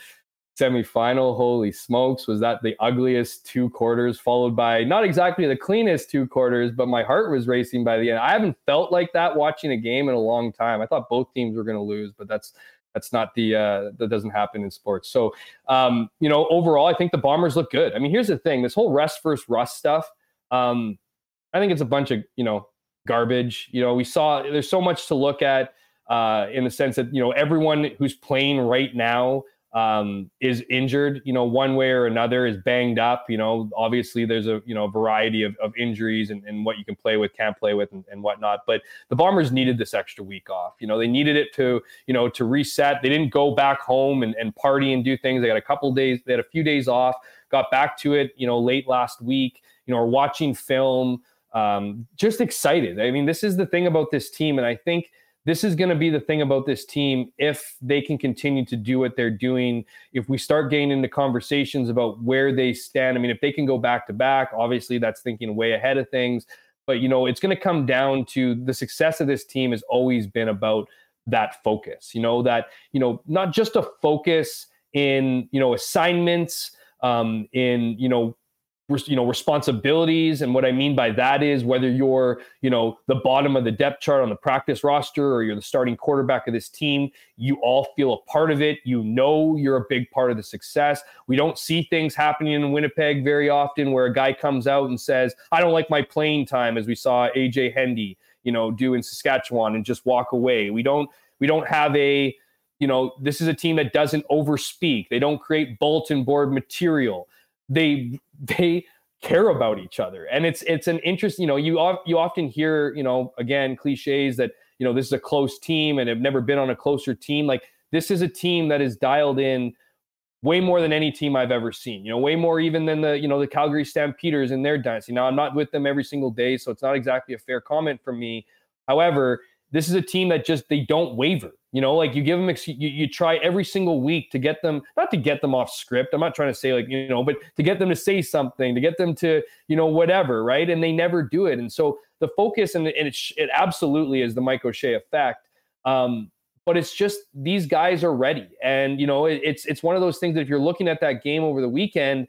semifinal, holy smokes, was that the ugliest two quarters, followed by not exactly the cleanest two quarters, but my heart was racing by the end. I haven't felt like that watching a game in a long time. I thought both teams were going to lose, but that's that's not the uh, that doesn't happen in sports. So, um, you know, overall, I think the Bombers look good. I mean, here's the thing: this whole rest versus rust stuff. Um, I think it's a bunch of you know garbage. You know, we saw there's so much to look at uh, in the sense that you know everyone who's playing right now um, is injured. You know, one way or another is banged up. You know, obviously there's a you know variety of, of injuries and, and what you can play with, can't play with, and, and whatnot. But the Bombers needed this extra week off. You know, they needed it to you know to reset. They didn't go back home and, and party and do things. They got a couple days. They had a few days off. Got back to it. You know, late last week. You know, are watching film um, just excited. I mean, this is the thing about this team, and I think this is going to be the thing about this team if they can continue to do what they're doing. If we start getting into conversations about where they stand, I mean, if they can go back to back, obviously that's thinking way ahead of things. But you know, it's going to come down to the success of this team has always been about that focus. You know that you know not just a focus in you know assignments, um, in you know you know responsibilities. And what i mean by that is whether you're you know the bottom of the depth chart on the practice roster or you're the starting quarterback of this team you all feel a part of it. You know you're a big part of the success. We don't see things happening in winnipeg very often where a guy comes out and says i don't like my playing time as we saw aj hendy you know do in saskatchewan and just walk away. We don't we don't have a you know this is a team that doesn't overspeak. They don't create bulletin board material. They they care about each other and it's it's an interest you know you you often hear you know again cliches that you know this is a close team and have never been on a closer team like this is a team that is dialed in way more than any team I've ever seen. You know, way more even than the you know the Calgary Stampeders in their dynasty. Now I'm not with them every single day, so it's not exactly a fair comment from me. However, this is a team that just they don't waver. You know, like you give them, you, you try every single week to get them, not to get them off script. I'm not trying to say like, you know, but to get them to say something, to get them to, you know, whatever, right? And they never do it. And so the focus, and, and it, it absolutely is the Mike O'Shea effect. Um, but it's just these guys are ready. And, you know, it, it's, it's one of those things that if you're looking at that game over the weekend,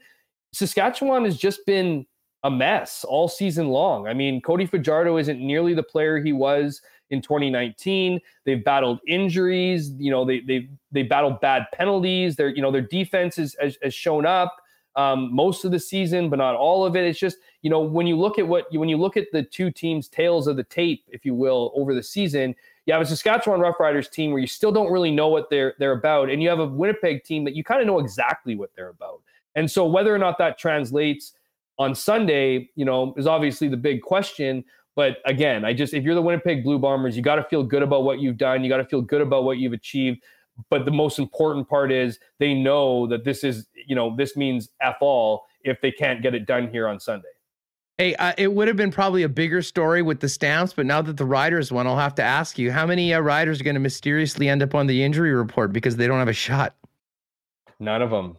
Saskatchewan has just been a mess all season long. I mean, Cody Fajardo isn't nearly the player he was in 2019. They've battled injuries. You know, they they they battled bad penalties. Their you know their defense is, has, has shown up um, most of the season, but not all of it. It's just you know when you look at what when you look at the two teams' tails of the tape, if you will, over the season. You have a Saskatchewan Roughriders team where you still don't really know what they're they're about, and you have a Winnipeg team that you kind of know exactly what they're about. And so whether or not that translates on Sunday, you know, is obviously the big question. But again, I just if you're the Winnipeg Blue Bombers, you got to feel good about what you've done. You got to feel good about what you've achieved. But the most important part is they know that this is, you know, this means f all if they can't get it done here on Sunday. Hey, uh, it would have been probably a bigger story with the Stamps, but now that the Riders won, I'll have to ask you how many uh, Riders are going to mysteriously end up on the injury report because they don't have a shot? None of them.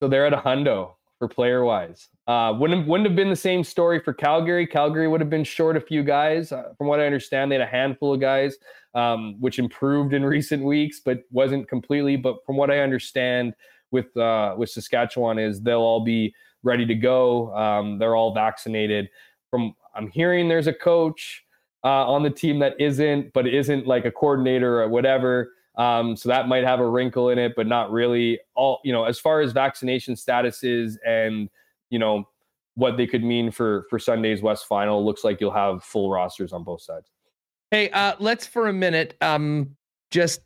So they're at a hundo for player wise. Uh, wouldn't wouldn't have been the same story for Calgary. Calgary would have been short a few guys. Uh, from what I understand, they had a handful of guys, um, which improved in [laughs] recent weeks, but wasn't completely. But from what I understand, with uh, with Saskatchewan, is they'll all be ready to go. Um, they're all vaccinated. From I'm hearing, there's a coach uh, on the team that isn't, but isn't like a coordinator or whatever. Um, so that might have a wrinkle in it, but not really. All you know, as far as vaccination statuses and you know what they could mean for for Sunday's West Final, looks like you'll have full rosters on both sides. Hey, uh, let's for a minute um, just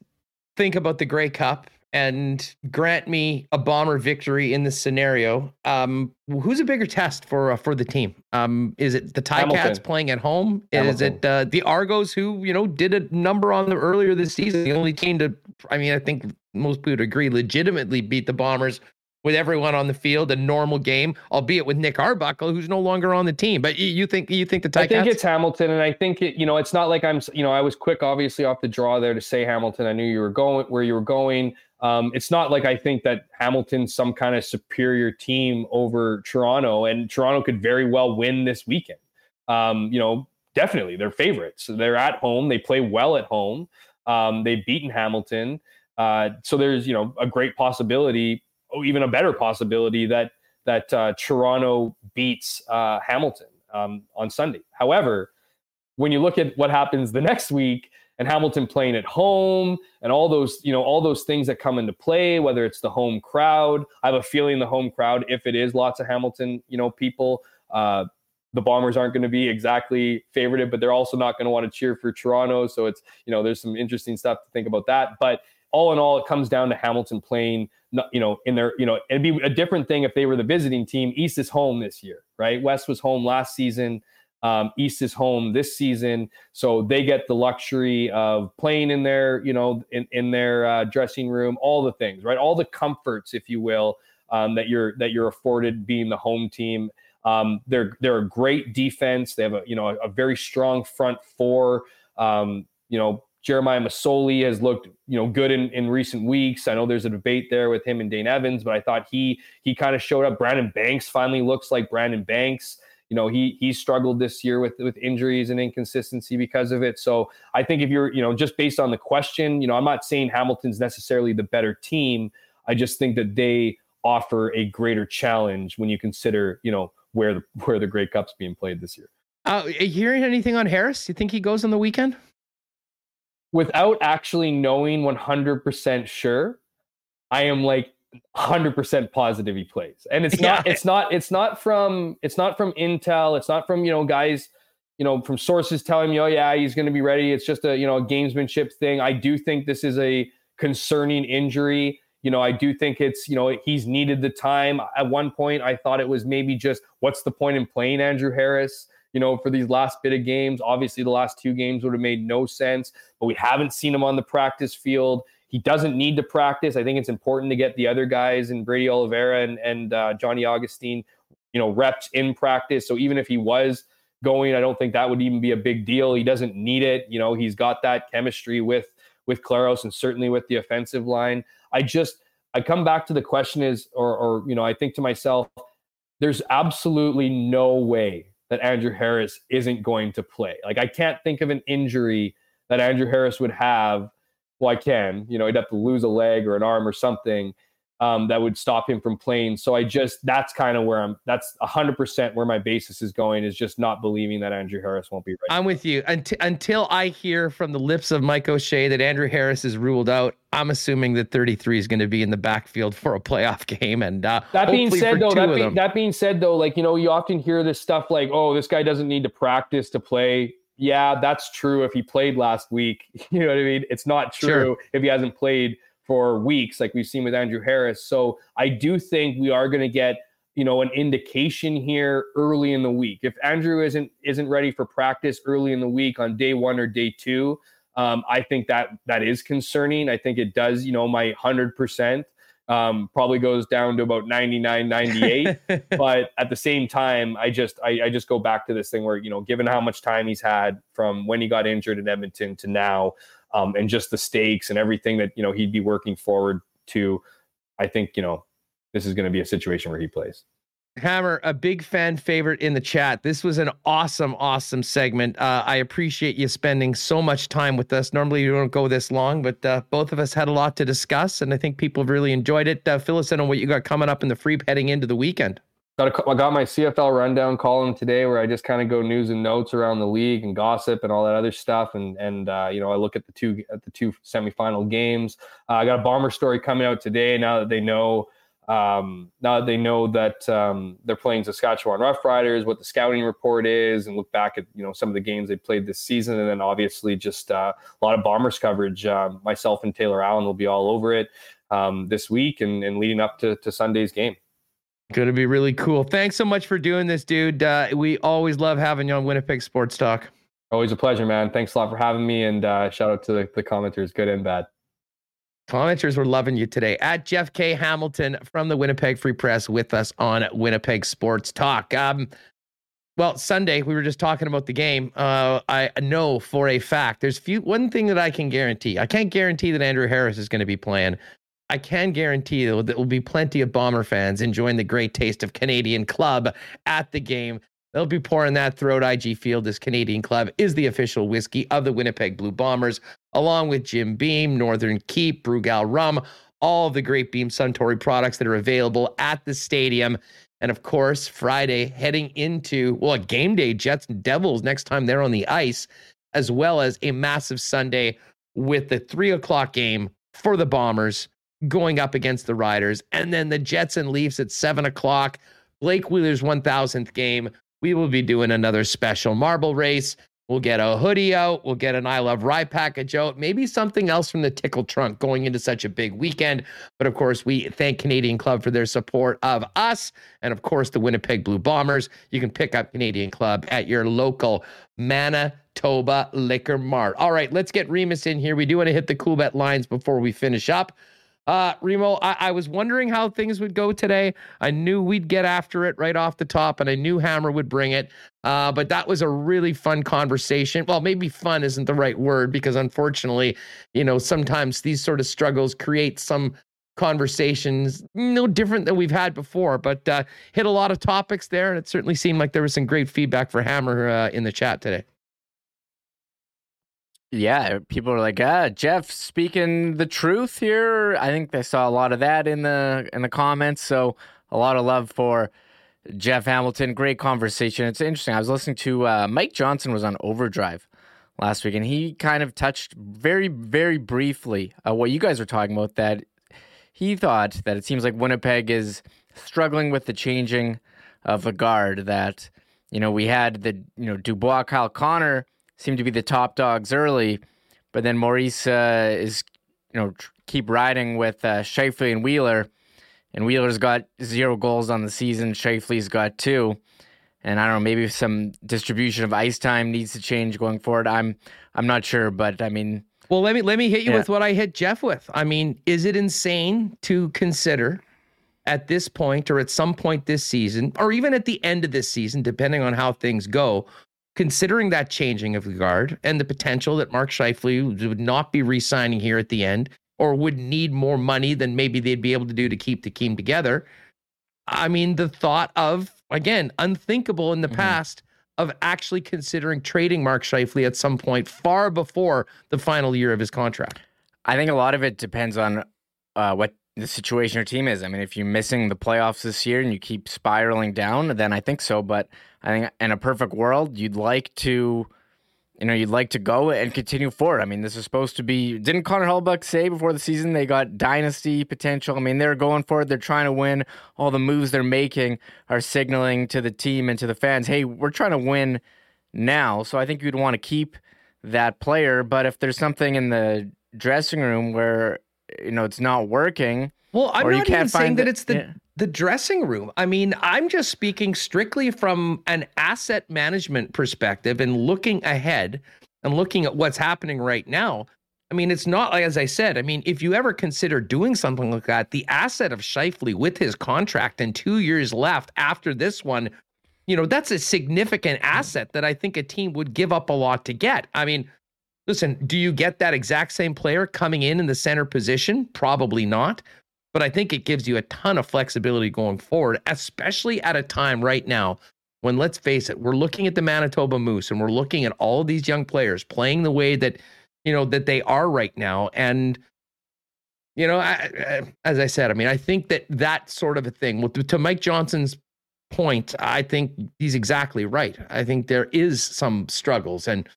think about the Grey Cup and grant me a bomber victory in this scenario. Um, who's a bigger test for uh, for the team? Um, is it the Cats playing at home? Hamilton. Is it uh, the Argos who you know did a number on them earlier this season? The only team to, I mean, I think most people would agree, legitimately beat the Bombers with everyone on the field, a normal game, albeit with Nick Arbuckle, who's no longer on the team. But you, think you think the Ticats? I think it's Hamilton, and I think it. You know, it's not like I'm. You know, I was quick, obviously, off the draw there to say Hamilton. I knew you were going where you were going. Um, it's not like I think that Hamilton's some kind of superior team over Toronto, and Toronto could very well win this weekend. Um, you know, definitely they're favorites. They're at home. They play well at home. Um, they've beaten Hamilton. Uh, so there's you know a great possibility, oh, even a better possibility that that uh, Toronto beats uh, Hamilton um, on Sunday. However, when you look at what happens the next week, and Hamilton playing at home and all those, you know, all those things that come into play, whether it's the home crowd. I have a feeling the home crowd, if it is lots of Hamilton, you know, people, uh, the Bombers aren't going to be exactly favorited, but they're also not going to want to cheer for Toronto. So it's, you know, there's some interesting stuff to think about that. But all in all, it comes down to Hamilton playing, you know, in their, you know, it'd be a different thing if they were the visiting team. East is home this year, right? West was home last season. Um, East is home this season, so they get the luxury of playing in their, you know, in, in their uh, dressing room, all the things, right? All the comforts, if you will, um, that you're that you're afforded being the home team. Um, they're they're a great defense. They have a you know a, a very strong front four. Um, you know, Jeremiah Masoli has looked, you know, good in, in recent weeks. I know there's a debate there with him and Dane Evans, but I thought he he kind of showed up. Brandon Banks finally looks like Brandon Banks you know he he struggled this year with with injuries and inconsistency because of it. So I think if you're you know just based on the question, you know I'm not saying Hamilton's necessarily the better team. I just think that they offer a greater challenge when you consider, you know, where the where the Grey Cup's being played this year. Uh, hearing anything on Harris? You think he goes on the weekend? Without actually knowing 100% sure, I am like 100% positive he plays. And it's [laughs] not yeah. it's not it's not from it's not from intel, it's not from, you know, guys, you know, from sources telling me, "Oh yeah, he's going to be ready." It's just a, you know, a gamesmanship thing. I do think this is a concerning injury. You know, I do think it's, you know, he's needed the time. At one point, I thought it was maybe just what's the point in playing Andrew Harris? You know, for these last bit of games. Obviously, the last two games would have made no sense, but we haven't seen him on the practice field. He doesn't need to practice. I think it's important to get the other guys and Brady Oliveira and, and uh, Johnny Augustine, you know, reps in practice. So even if he was going, I don't think that would even be a big deal. He doesn't need it. You know, he's got that chemistry with with Collaros and certainly with the offensive line. I just I come back to the question is, or or you know, I think to myself, there's absolutely no way that Andrew Harris isn't going to play. Like I can't think of an injury that Andrew Harris would have. Well, I can, you know, he'd have to lose a leg or an arm or something um, that would stop him from playing. So I just that's kind of where I'm. That's hundred percent where my basis is going is just not believing that Andrew Harris won't be ready. I'm with you until until I hear from the lips of Mike O'Shea that Andrew Harris is ruled out. I'm assuming that 33 is going to be in the backfield for a playoff [laughs] game. And uh, that being said, though, that, be, that being said, though, like you know, you often hear this stuff like, "Oh, this guy doesn't need to practice to play." Yeah, that's true if he played last week. [laughs] You know what I mean? It's not true sure. if he hasn't played for weeks, like we've seen with Andrew Harris. So I do think we are going to get you know an indication here early in the week. If Andrew isn't isn't ready for practice early in the week on day one or day two, um, I think that that is concerning. I think it does. You know, my hundred percent um, probably goes down to about 99 98 [laughs] but at the same time i just I, I, just go back to this thing where you know given how much time he's had from when he got injured in edmonton to now um, and just the stakes and everything that you know he'd be working forward to. I think you know this is going to be a situation where he plays. Hammer, a big fan favorite in the chat. This was an awesome, awesome segment. Uh, I appreciate you spending so much time with us. Normally, you don't go this long, but uh, both of us had a lot to discuss, and I think people have really enjoyed it. Uh, fill us in on what you got coming up in the free heading into the weekend. Got a, I got my CFL rundown column today where I just kind of go news and notes around the league and gossip and all that other stuff. And and uh, you know I look at the two at the two semifinal games. Uh, I got a bomber story coming out today. Now that they know um, now that they know that um, they're playing Saskatchewan Roughriders, what the scouting report is, and look back at you know some of the games they played this season, and then obviously just uh, a lot of Bombers coverage. Um, myself and Taylor Allen will be all over it um, this week and, and leading up to, to Sunday's game. Going to be really cool. Thanks so much for doing this, dude. Uh, we always love having you on Winnipeg Sports Talk. Always a pleasure, man. Thanks a lot for having me. And uh, shout out to the, the commenters, good and bad. Commenters were loving you today. At Jeff K. Hamilton from the Winnipeg Free Press with us on Winnipeg Sports Talk. Um, well, Sunday we were just talking about the game. Uh, I know for a fact there's few one thing that I can guarantee. I can't guarantee that Andrew Harris is going to be playing, I can guarantee you there will be plenty of Bomber fans enjoying the great taste of Canadian Club at the game. They'll be pouring that throughout IG Field as Canadian Club is the official whiskey of the Winnipeg Blue Bombers, along with Jim Beam, Northern Keep, Brugal Rum, all the great Beam Suntory products that are available at the stadium. And of course, Friday heading into, well, a game day, Jets and Devils next time they're on the ice, as well as a massive Sunday with the three o'clock game for the Bombers going up against the Riders. And then the Jets and Leafs at seven o'clock. Blake Wheeler's 1000th game. We will be doing another special marble race. We'll get a hoodie out. We'll get an I Love Rye package out. Maybe something else from the Tickle Trunk going into such a big weekend. But of course, we thank Canadian Club for their support of us and, of course, the Winnipeg Blue Bombers. You can pick up Canadian Club at your local Manitoba Liquor Mart. All right, let's get Remis in here. We do want to hit the Coolbet lines before we finish up. Uh, Remo, I, I, was wondering how things would go today. I knew we'd get after it right off the top, and I knew Hammer would bring it. Uh, but that was a really fun conversation. Well, maybe fun isn't the right word because unfortunately, you know, sometimes these sort of struggles create some conversations no different than we've had before, but uh, hit a lot of topics there. And it certainly seemed like there was some great feedback for Hammer uh, in the chat today. Yeah, people are like, ah, Jeff speaking the truth here. I think they saw a lot of that in the in the comments. So a lot of love for Jeff Hamilton. Great conversation. It's interesting. I was listening to uh, Mike Johnson was on Overdrive last week, and he kind of touched very, very briefly uh, what you guys were talking about. That he thought that it seems like Winnipeg is struggling with the changing of the guard. That you know we had the you know Dubois, Kyle Connor seem to be the top dogs early, but then Maurice uh, is you know tr- keep riding with uh, and Wheeler, and Wheeler's got zero goals on the season. Scheifele's got two, and I don't know maybe some distribution of ice time needs to change going forward. I'm I'm not sure, but I mean. Well, let me let me hit you Yeah. with what I hit Jeff with. I mean, is it insane to consider at this point or at some point this season or even at the end of this season depending on how things go, considering that changing of the guard and the potential that Mark Scheifele would not be re-signing here at the end or would need more money than maybe they'd be able to do to keep the team together. I mean, the thought of again, unthinkable in the Mhm. past of actually considering trading Mark Scheifele at some point far before the final year of his contract. I think a lot of it depends on uh, what the situation your team is. I mean, if you're missing the playoffs this year and you keep spiraling down, then I think so. But I think in a perfect world, you'd like to, you know, you'd like to go and continue forward. I mean, this is supposed to be. Didn't Connor Hellebuyck say before the season they got dynasty potential? I mean, they're going for it. They're trying to win. All the moves they're making are signaling to the team and to the fans, "Hey, we're trying to win now." So I think you'd want to keep that player. But if there's something in the dressing room where you know it's not working, Well, I'm not even can't saying find that it's the yeah. the dressing room. I mean, I'm just speaking strictly from an asset management perspective and looking ahead and looking at what's happening right now. I mean, it's not like as I said. I mean, if you ever consider doing something like that, the asset of Scheifele with his contract and two years left after this one, you know, that's a significant hmm. asset that I think a team would give up a lot to get. I mean, listen, do you get that exact same player coming in in the center position? Probably not. But I think it gives you a ton of flexibility going forward, especially at a time right now when, let's face it, we're looking at the Manitoba Moose and we're looking at all these young players playing the way that, you know, that they are right now. And, you know, I, as I said, I mean, I think that that sort of a thing, with, to Mike Johnson's point, I think he's exactly right. I think there is some struggles and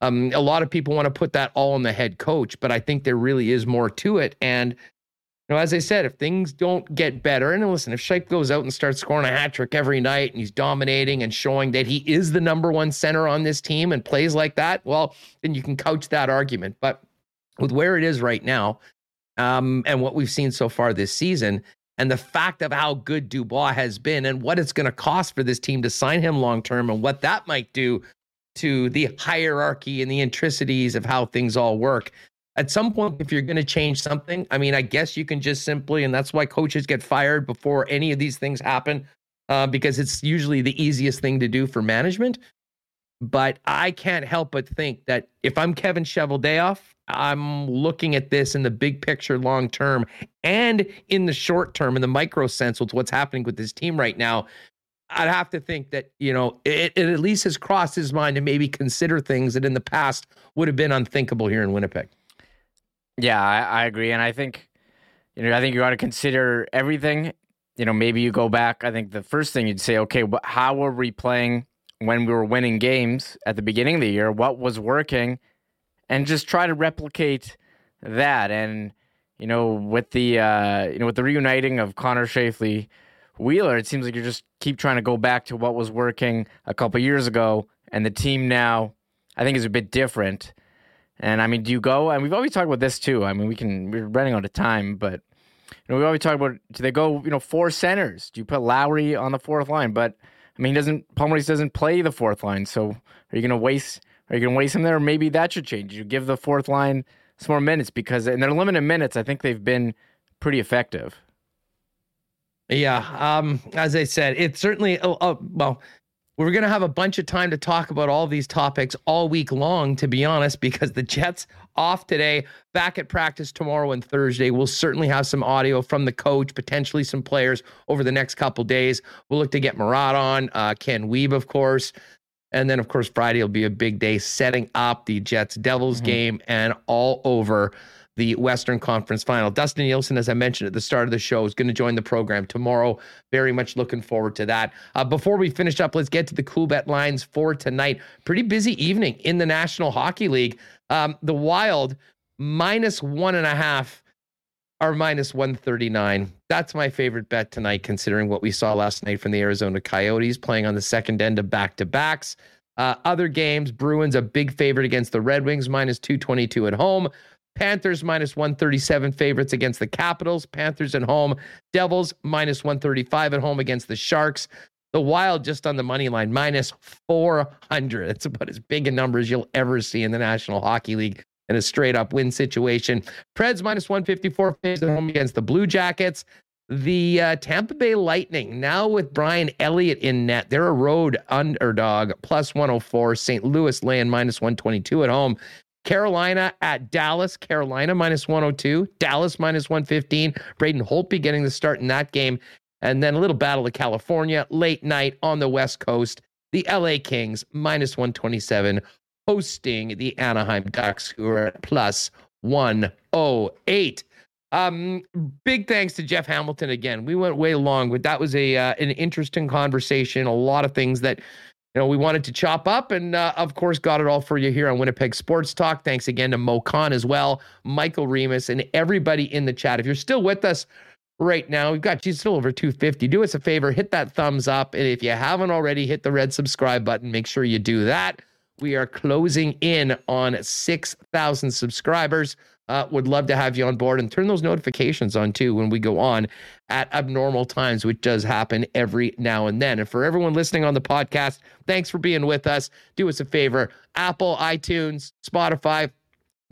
um, a lot of people want to put that all on the head coach, but I think there really is more to it. And you know, as I said, if things don't get better, and listen, if Scheif goes out and starts scoring a hat trick every night and he's dominating and showing that he is the number one center on this team and plays like that, well, then you can couch that argument. But with where it is right now, um, and what we've seen so far this season, and the fact of how good Dubois has been and what it's going to cost for this team to sign him long term and what that might do to the hierarchy and the intricacies of how things all work. At some point, if you're going to change something, I mean, I guess you can just simply, and that's why coaches get fired before any of these things happen, uh, because it's usually the easiest thing to do for management. But I can't help but think that if I'm Kevin Cheveldayoff, I'm looking at this in the big picture long term and in the short term, in the micro sense, with what's happening with this team right now. I'd have to think that, you know, it, it at least has crossed his mind to maybe consider things that in the past would have been unthinkable here in Winnipeg. Yeah, I, I agree, and I think you know I think you got to consider everything. You know, maybe you go back. I think the first thing you'd say, okay, wh- how were we playing when we were winning games at the beginning of the year? What was working, and just try to replicate that. And you know, with the uh, you know with the reuniting of Connor Scheifele, Wheeler, it seems like you just keep trying to go back to what was working a couple years ago, and the team now, I think, is a bit different. And I mean, do you go? And we've always talked about this too. I mean, we can we're running out of time, but you know, we always talk about do they go? You know, four centers? Do you put Lowry on the fourth line? But I mean, doesn't. Paul Maurice doesn't play the fourth line, so are you going to waste? Are you going to waste him there? Or maybe that should change. You give the fourth line some more minutes because in their limited minutes, I think they've been pretty effective. Yeah. Um, as I said, it's certainly, uh, uh, well, we're going to have a bunch of time to talk about all these topics all week long, to be honest, because the Jets off today, back at practice tomorrow and Thursday. We'll certainly have some audio from the coach, potentially some players over the next couple days. We'll look to get Murat on, uh, Ken Wiebe, of course. And then, of course, Friday will be a big day setting up the Jets Devils mm-hmm. game and all over the Western Conference final. Dustin Nielsen, as I mentioned at the start of the show, is going to join the program tomorrow. Very much looking forward to that. Uh, before we finish up, let's get to the Coolbet lines for tonight. Pretty busy evening in the National Hockey League. Um, the Wild minus one and a half are minus 139. That's my favorite bet tonight, considering what we saw last night from the Arizona Coyotes playing on the second end of back to backs. Uh, other games, Bruins a big favorite against the Red Wings, minus 222 at home. Panthers minus 137 favorites against the Capitals. Panthers at home. Devils minus 135 at home against the Sharks. The Wild just on the money line minus 400. That's about as big a number as you'll ever see in the National Hockey League in a straight up win situation. Preds minus 154 at home against the Blue Jackets. The uh, Tampa Bay Lightning now with Brian Elliott in net. They're a road underdog plus 104. St. Louis laying minus 122 at home. Carolina at Dallas. Carolina minus 102. Dallas minus 115. Braden Holtby getting the start in that game. And then a little battle of California late night on the West Coast. The LA Kings minus 127 hosting the Anaheim Ducks, who are at plus 108. Um, big thanks to Jeff Hamilton again. We went way long, but that was a uh, an interesting conversation. A lot of things that you know, we wanted to chop up and, uh, of course, got it all for you here on Winnipeg Sports Talk. Thanks again to Moe Khan as well, Michael Remis, and everybody in the chat. If you're still with us right now, we've got you still over 250. Do us a favor, hit that thumbs up. And if you haven't already, hit the red subscribe button. Make sure you do that. We are closing in on 6,000 subscribers. Uh, would love to have you on board and turn those notifications on too when we go on at abnormal times, which does happen every now and then. And for everyone listening on the podcast, thanks for being with us. Do us a favor Apple, iTunes, Spotify,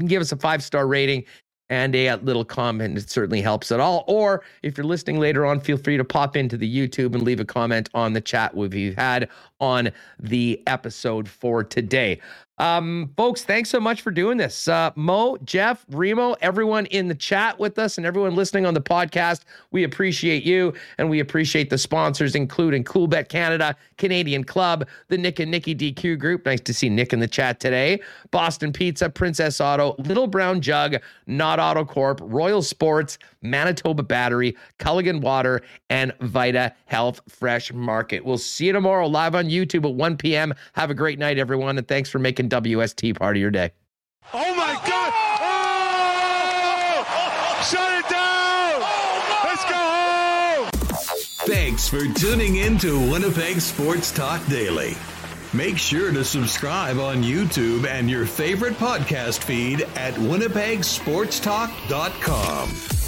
give us a five star rating and a little comment. It certainly helps at all. Or if you're listening later on, feel free to pop into the YouTube and leave a comment on the chat we've had on the episode for today. Um, folks, thanks so much for doing this. Uh, Mo, Jeff, Remo, everyone in the chat with us, and everyone listening on the podcast, we appreciate you, and we appreciate the sponsors, including Coolbet Canada, Canadian Club, the Nick and Nicky DQ Group. Nice to see Nick in the chat today. Boston Pizza, Princess Auto, Little Brown Jug, Nott Autocorp, Royal Sports, Manitoba Battery, Culligan Water, and Vita Health Fresh Market. We'll see you tomorrow live on YouTube at 1 p.m. Have a great night, everyone, and thanks for making WST part of your day. Oh my God! Oh! Shut it down! Let's go home! Thanks for tuning in to Winnipeg Sports Talk Daily. Make sure to subscribe on YouTube and your favorite podcast feed at winnipegsportstalk.com.